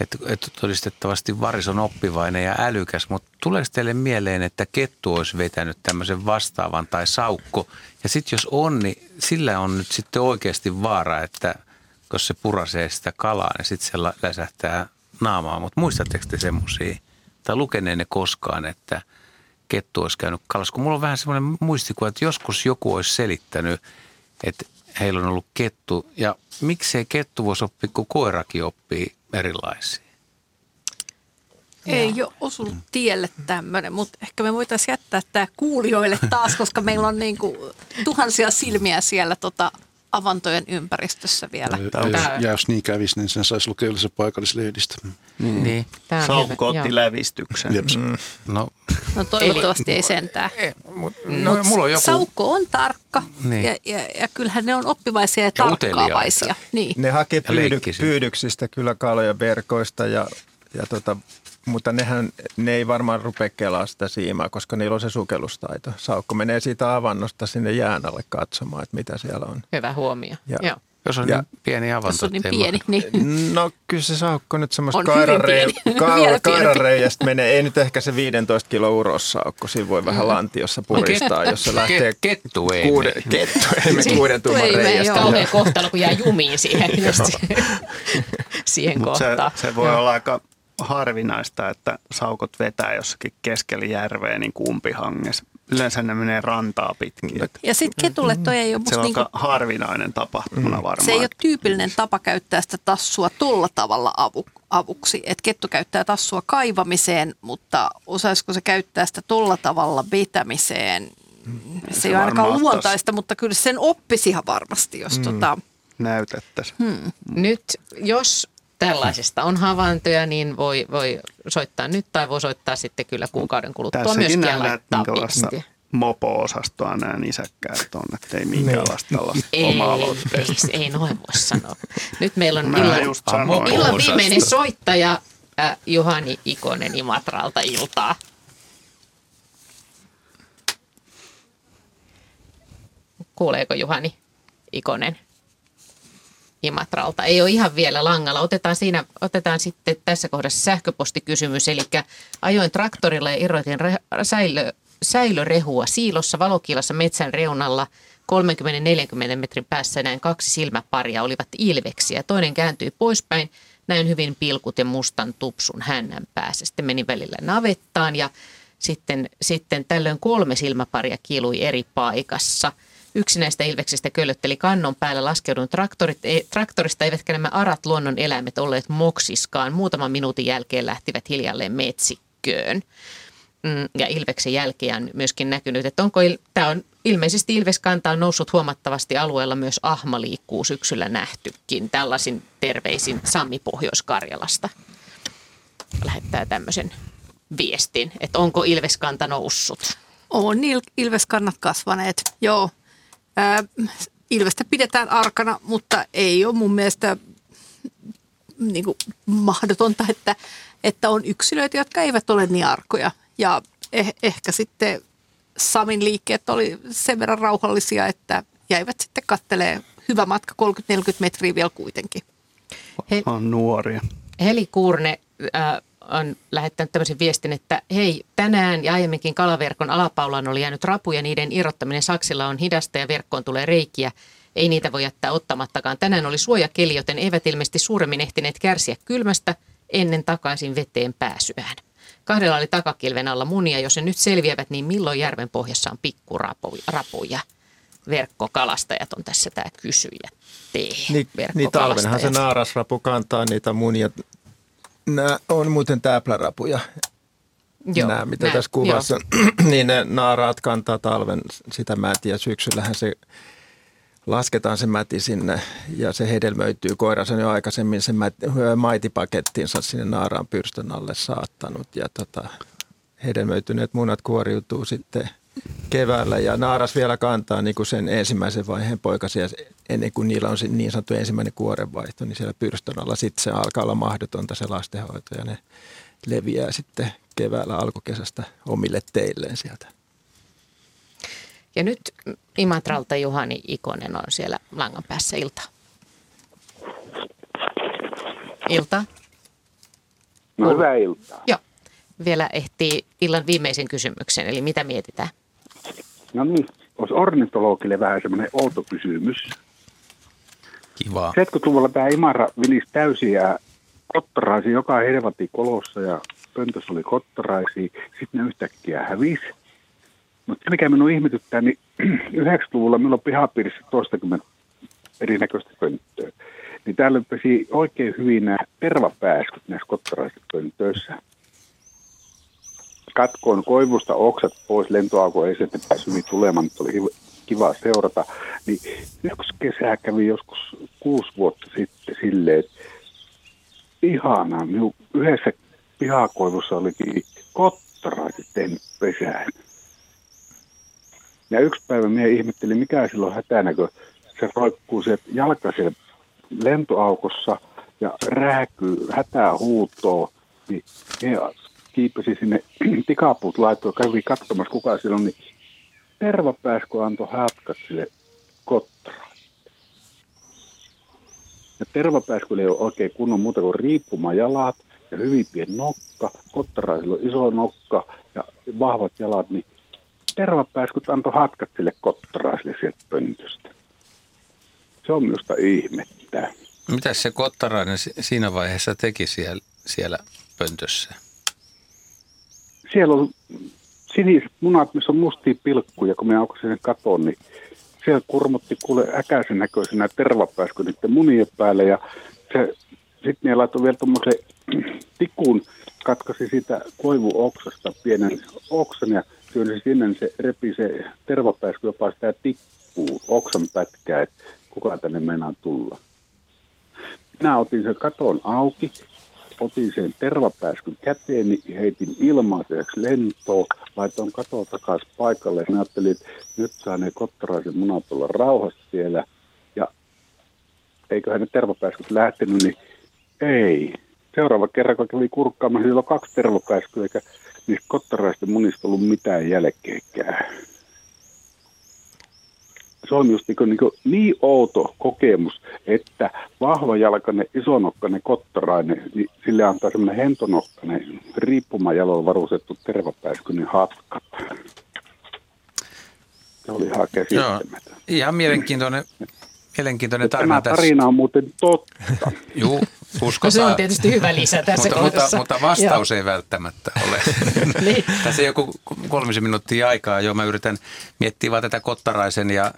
että, että todistettavasti varis on oppivainen ja älykäs, mutta tuleeko teille mieleen, että kettu olisi vetänyt tämmöisen vastaavan tai saukko? Ja sitten jos on, niin sillä on nyt sitten oikeasti vaara, että jos se purasee sitä kalaa, niin sitten se läsähtää naamaa, mutta muistatteko te semmoisia, tai lukeneenne koskaan, että kettu olisi käynyt kalassa? Kun mulla on vähän semmoinen muistikuva, että joskus joku olisi selittänyt, että, heillä on ollut kettu. Ja miksei kettu voisi oppia, kun koirakin oppii erilaisia? Ei ole osunut tielle tämmöinen, mutta ehkä me voitaisiin jättää tämä kuulijoille taas, koska meillä on niin kuin tuhansia silmiä siellä tota avantojen ympäristössä vielä. Ja, ja jos niin kävisi, niin sen saisi lukea yleensä paikallislehdistä. Niin. niin. Saukko otti lävistyksen. Mm. No. no toivottavasti Eli, ei sentään. Ei, mut, no, Mut mulla on joku... Saukko on tarkka niin. ja, ja, ja kyllähän ne on oppivaisia ja, ja tarkkaavaisia. Niin. Ne hakee pyydy, pyydyksistä kyllä kaloja verkoista ja, ja tota, mutta nehän, ne ei varmaan rupea kelaa sitä siimaa, koska niillä on se sukellustaito. Saukko menee siitä avannosta sinne jään alle katsomaan, että mitä siellä on. Hyvä huomio. Ja, Joo. Jos on ja, niin pieni avanto. Jos on niin pieni, niin. No kyllä se saukko nyt semmoista kairareiästä kairare, menee. Ei nyt ehkä se 15 kilo urossaukko. Siinä voi vähän lantiossa puristaa, jos se lähtee... Kettu ei kuuden, Kettu ei mene kuuden tuuman reiästä. Kauhean kohtalo, kun jää jumiin siihen, just siihen kohtaan. Se, se voi olla aika harvinaista, että saukot vetää jossakin keskellä järveä niin kumpihangessa. Yleensä ne menee rantaa pitkin. Ja sitten ketulle toi ei ole Se on niinku, harvinainen tapahtuma mm. varmaan. Se ei ole tyypillinen tapa käyttää sitä tassua tuolla tavalla avu, avuksi. Et kettu käyttää tassua kaivamiseen, mutta osaisiko se käyttää sitä tuolla tavalla vetämiseen? Se, se ei ole ainakaan luontaista, mutta kyllä sen oppisi ihan varmasti, jos mm. tota, näytettäisiin. Hmm. Nyt jos tällaisesta on havaintoja, niin voi, voi soittaa nyt tai voi soittaa sitten kyllä kuukauden kuluttua Tässäkin myöskin laittaa mopo-osastoa nämä nisäkkäät on, että ei minkäänlaista niin. tällaista ei, omaa ei, ei noin voi sanoa. Nyt meillä on illan, illan viimeinen soittaja äh, Juhani Ikonen Imatralta iltaa. Kuuleeko Juhani Ikonen? Imatralta. Ei ole ihan vielä langalla. Otetaan, siinä, otetaan sitten tässä kohdassa sähköpostikysymys. Eli ajoin traktorilla ja irroitin re, säilö, säilörehua siilossa valokilassa metsän reunalla 30-40 metrin päässä näin kaksi silmäparia olivat ilveksiä. Toinen kääntyi poispäin, näin hyvin pilkut ja mustan tupsun hännän päässä. Sitten meni välillä navettaan ja sitten, sitten tällöin kolme silmäparia kiilui eri paikassa – Yksi näistä ilveksistä köllötteli kannon päällä laskeudun traktorit, ei, traktorista, eivätkä nämä arat luonnon eläimet olleet moksiskaan. Muutaman minuutin jälkeen lähtivät hiljalleen metsikköön. Mm, ja Ilveksen jälkeen on myöskin näkynyt, että onko, tämä on ilmeisesti Ilveskanta on noussut huomattavasti alueella myös Ahma liikkuu syksyllä nähtykin. Tällaisin terveisin Sammi Pohjois-Karjalasta lähettää tämmöisen viestin, että onko Ilveskanta noussut. On Ilveskannat kasvaneet, joo. Ää, Ilvestä pidetään arkana, mutta ei ole mun mielestä niin kuin mahdotonta, että, että on yksilöitä, jotka eivät ole niin arkoja. Ja eh, ehkä sitten Samin liikkeet oli sen verran rauhallisia, että jäivät sitten kattelee hyvä matka 30-40 metriä vielä kuitenkin. He, on nuoria. Heli Kuurne, äh, on lähettänyt tämmöisen viestin, että hei, tänään ja aiemminkin kalaverkon alapaulaan oli jäänyt rapuja, niiden irrottaminen saksilla on hidasta ja verkkoon tulee reikiä. Ei niitä voi jättää ottamattakaan. Tänään oli suojakeli, joten eivät ilmeisesti suuremmin ehtineet kärsiä kylmästä ennen takaisin veteen pääsyään. Kahdella oli takakilven alla munia, jos ne nyt selviävät, niin milloin järven pohjassa on pikkurapuja? Verkkokalastajat on tässä tämä kysyjä. Niin, niin talvenhan se naarasrapu kantaa niitä munia Nämä on muuten täplärapuja. Joo, nämä, mitä näin, tässä kuvassa, niin ne naaraat kantaa talven sitä mätiä. Syksyllähän se lasketaan se mäti sinne ja se hedelmöityy. Koira on jo aikaisemmin sen maitipakettinsa sinne naaraan pyrstön alle saattanut ja tota, hedelmöityneet munat kuoriutuu sitten – keväällä ja naaras vielä kantaa niin kuin sen ensimmäisen vaiheen poikasia ennen kuin niillä on se niin sanottu ensimmäinen kuorenvaihto, niin siellä pyrstön alla sitten se alkaa olla mahdotonta se lastenhoito ja ne leviää sitten keväällä alkukesästä omille teilleen sieltä. Ja nyt Imatralta Juhani Ikonen on siellä langan päässä ilta. Ilta. No hyvää iltaa. Joo. Vielä ehtii illan viimeisen kysymyksen, eli mitä mietitään? No niin, olisi ornitologille vähän semmoinen outo kysymys. Kiva. 70-luvulla tämä Imara vilisi täysiä kottaraisi joka helvati kolossa ja pöntössä oli kottaraisi, sitten ne yhtäkkiä hävisi. Mutta mikä minun ihmetyttää, niin 90-luvulla meillä on pihapiirissä toistakymmentä erinäköistä pönttöä. Niin täällä pesi oikein hyvin nämä tervapääskyt näissä kottaraisissa pöntöissä. Katkoin koivusta oksat pois, lentoauko ei se päässyt tulemaan, mutta oli kiva seurata. Niin yksi kesä kävi joskus kuusi vuotta sitten silleen, että ihanaa. Minun yhdessä pihakoivussa olikin kottaraiset tehnyt pesään. Ja yksi päivä minä ihmettelin, mikä silloin hätänä, kun se roikkuu se jalka siellä lentoaukossa ja rääkyy, hätää huutoo, niin minä kiipesi sinne tikapuut laittoi, kävi katsomassa kuka siellä on, niin tervapääskö antoi hätkat sille kottaraan. Ja tervapääskyllä ei ole oikein kunnon muuta kuin riippumajalat ja hyvin pieni nokka. Kottaraisilla on iso nokka ja vahvat jalat, niin tervapääskyt antoi hatkat sille kottaraisille sieltä pöntöstä. Se on minusta ihmettä. Mitä se kottarainen siinä vaiheessa teki siellä, siellä pöntössä? Siellä on siniset munat, missä on mustia pilkkuja, kun me aukasin sen katon, niin siellä kurmotti kuule äkäisen näköisenä tervapääskö niiden munien päälle ja se, sitten ne laittoi vielä tuommoisen tikun, katkasi sitä koivuoksasta pienen oksan ja työnsi sinne, niin se repi se tervapääskö jopa sitä tikkuu, oksan pätkää, että kuka tänne meinaa tulla. Minä otin sen katon auki, otin sen tervapääskyn käteen, niin heitin ilmaiseksi lentoon, laitoin katon takaisin paikalle ja ajattelin, että nyt saa ne kottaraisen munat olla rauhassa siellä. Ja eiköhän ne tervapääskyt lähtenyt, niin ei. Seuraava kerran, kun kävi kurkkaamaan, siellä on kaksi tervapääskyä, eikä niistä kottaraisten munista ollut mitään jälkeekään se on just niin, niin, niin outo kokemus, että vahvajalkainen, isonokkainen, kottarainen, niin sille antaa semmoinen hentonokkainen, riippumajalolla varustettu tervapääskyinen hatkat. Se oli ihan käsittämätön. ihan mielenkiintoinen, mielenkiintoinen tarina Tämä tarina on muuten totta. Joo, uskotaan. No se on tietysti hyvä lisä tässä mutta, mutta, mutta vastaus ei välttämättä ole. niin. Tässä joku kolmisen minuuttia aikaa jo. Mä yritän miettiä vaan tätä Kottaraisen ja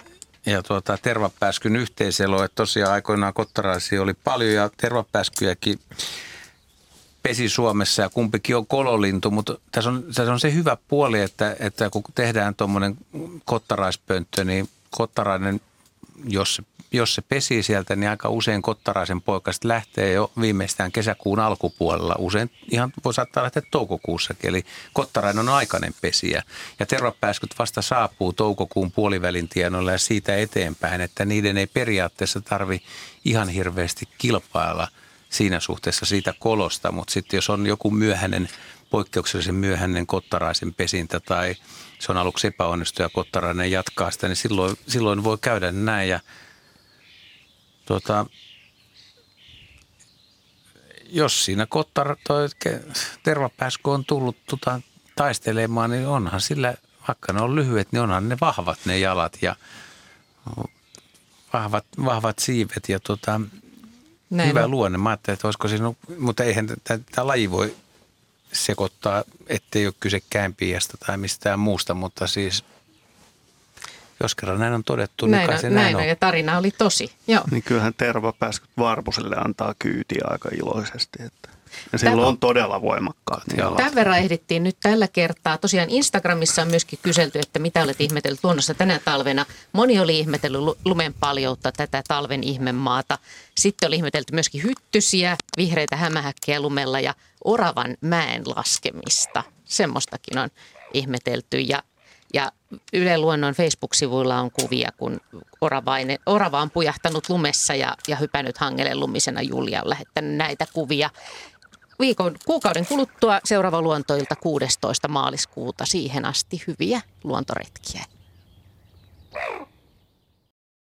ja tuota, tervapääskyn yhteiselo, että tosiaan aikoinaan kottaraisia oli paljon ja tervapääskyjäkin pesi Suomessa ja kumpikin on kololintu, mutta tässä on, tässä on se hyvä puoli, että, että kun tehdään tuommoinen kottaraispönttö, niin kottarainen, jos se jos se pesii sieltä, niin aika usein kottaraisen poikasta lähtee jo viimeistään kesäkuun alkupuolella. Usein ihan voi saattaa lähteä toukokuussakin, eli kottarainen on aikainen pesiä. Ja tervapääskyt vasta saapuu toukokuun puolivälin tienoilla ja siitä eteenpäin, että niiden ei periaatteessa tarvi ihan hirveästi kilpailla siinä suhteessa siitä kolosta, mutta sitten jos on joku myöhäinen poikkeuksellisen myöhäinen kottaraisen pesintä tai se on aluksi epäonnistu ja kottarainen jatkaa sitä, niin silloin, silloin voi käydä näin. Ja tuota, jos siinä kottar, toi tervapääskö on tullut tuota, taistelemaan, niin onhan sillä, vaikka ne on lyhyet, niin onhan ne vahvat ne jalat ja vahvat, vahvat siivet ja tuota, Näin hyvä on. luonne. Mä ajattelin, että olisiko siinä, mutta eihän tämä laji voi sekoittaa, ettei ole kyse käänpiästä tai mistään muusta, mutta siis – jos kerran näin on todettu, näin, niin kai se näin, näin on. Ja tarina oli tosi, joo. Niin kyllähän tervapääskyt Varpuselle antaa kyytiä aika iloisesti, että ja silloin on todella voimakkaat jalat. Tämän verran ehdittiin nyt tällä kertaa. Tosiaan Instagramissa on myöskin kyselty, että mitä olet ihmetellyt luonnossa tänä talvena. Moni oli ihmetellyt lumen paljoutta, tätä talven ihmemaata. Sitten oli ihmetelty myöskin hyttysiä, vihreitä hämähäkkejä lumella ja oravan mäen laskemista. Semmoistakin on ihmetelty. Ja ja Yle Luonnon Facebook-sivuilla on kuvia, kun orava on pujahtanut lumessa ja, ja hypännyt hangelle lumisena. Julia lähettänyt näitä kuvia. Viikon, kuukauden kuluttua seuraava luontoilta 16. maaliskuuta. Siihen asti hyviä luontoretkiä.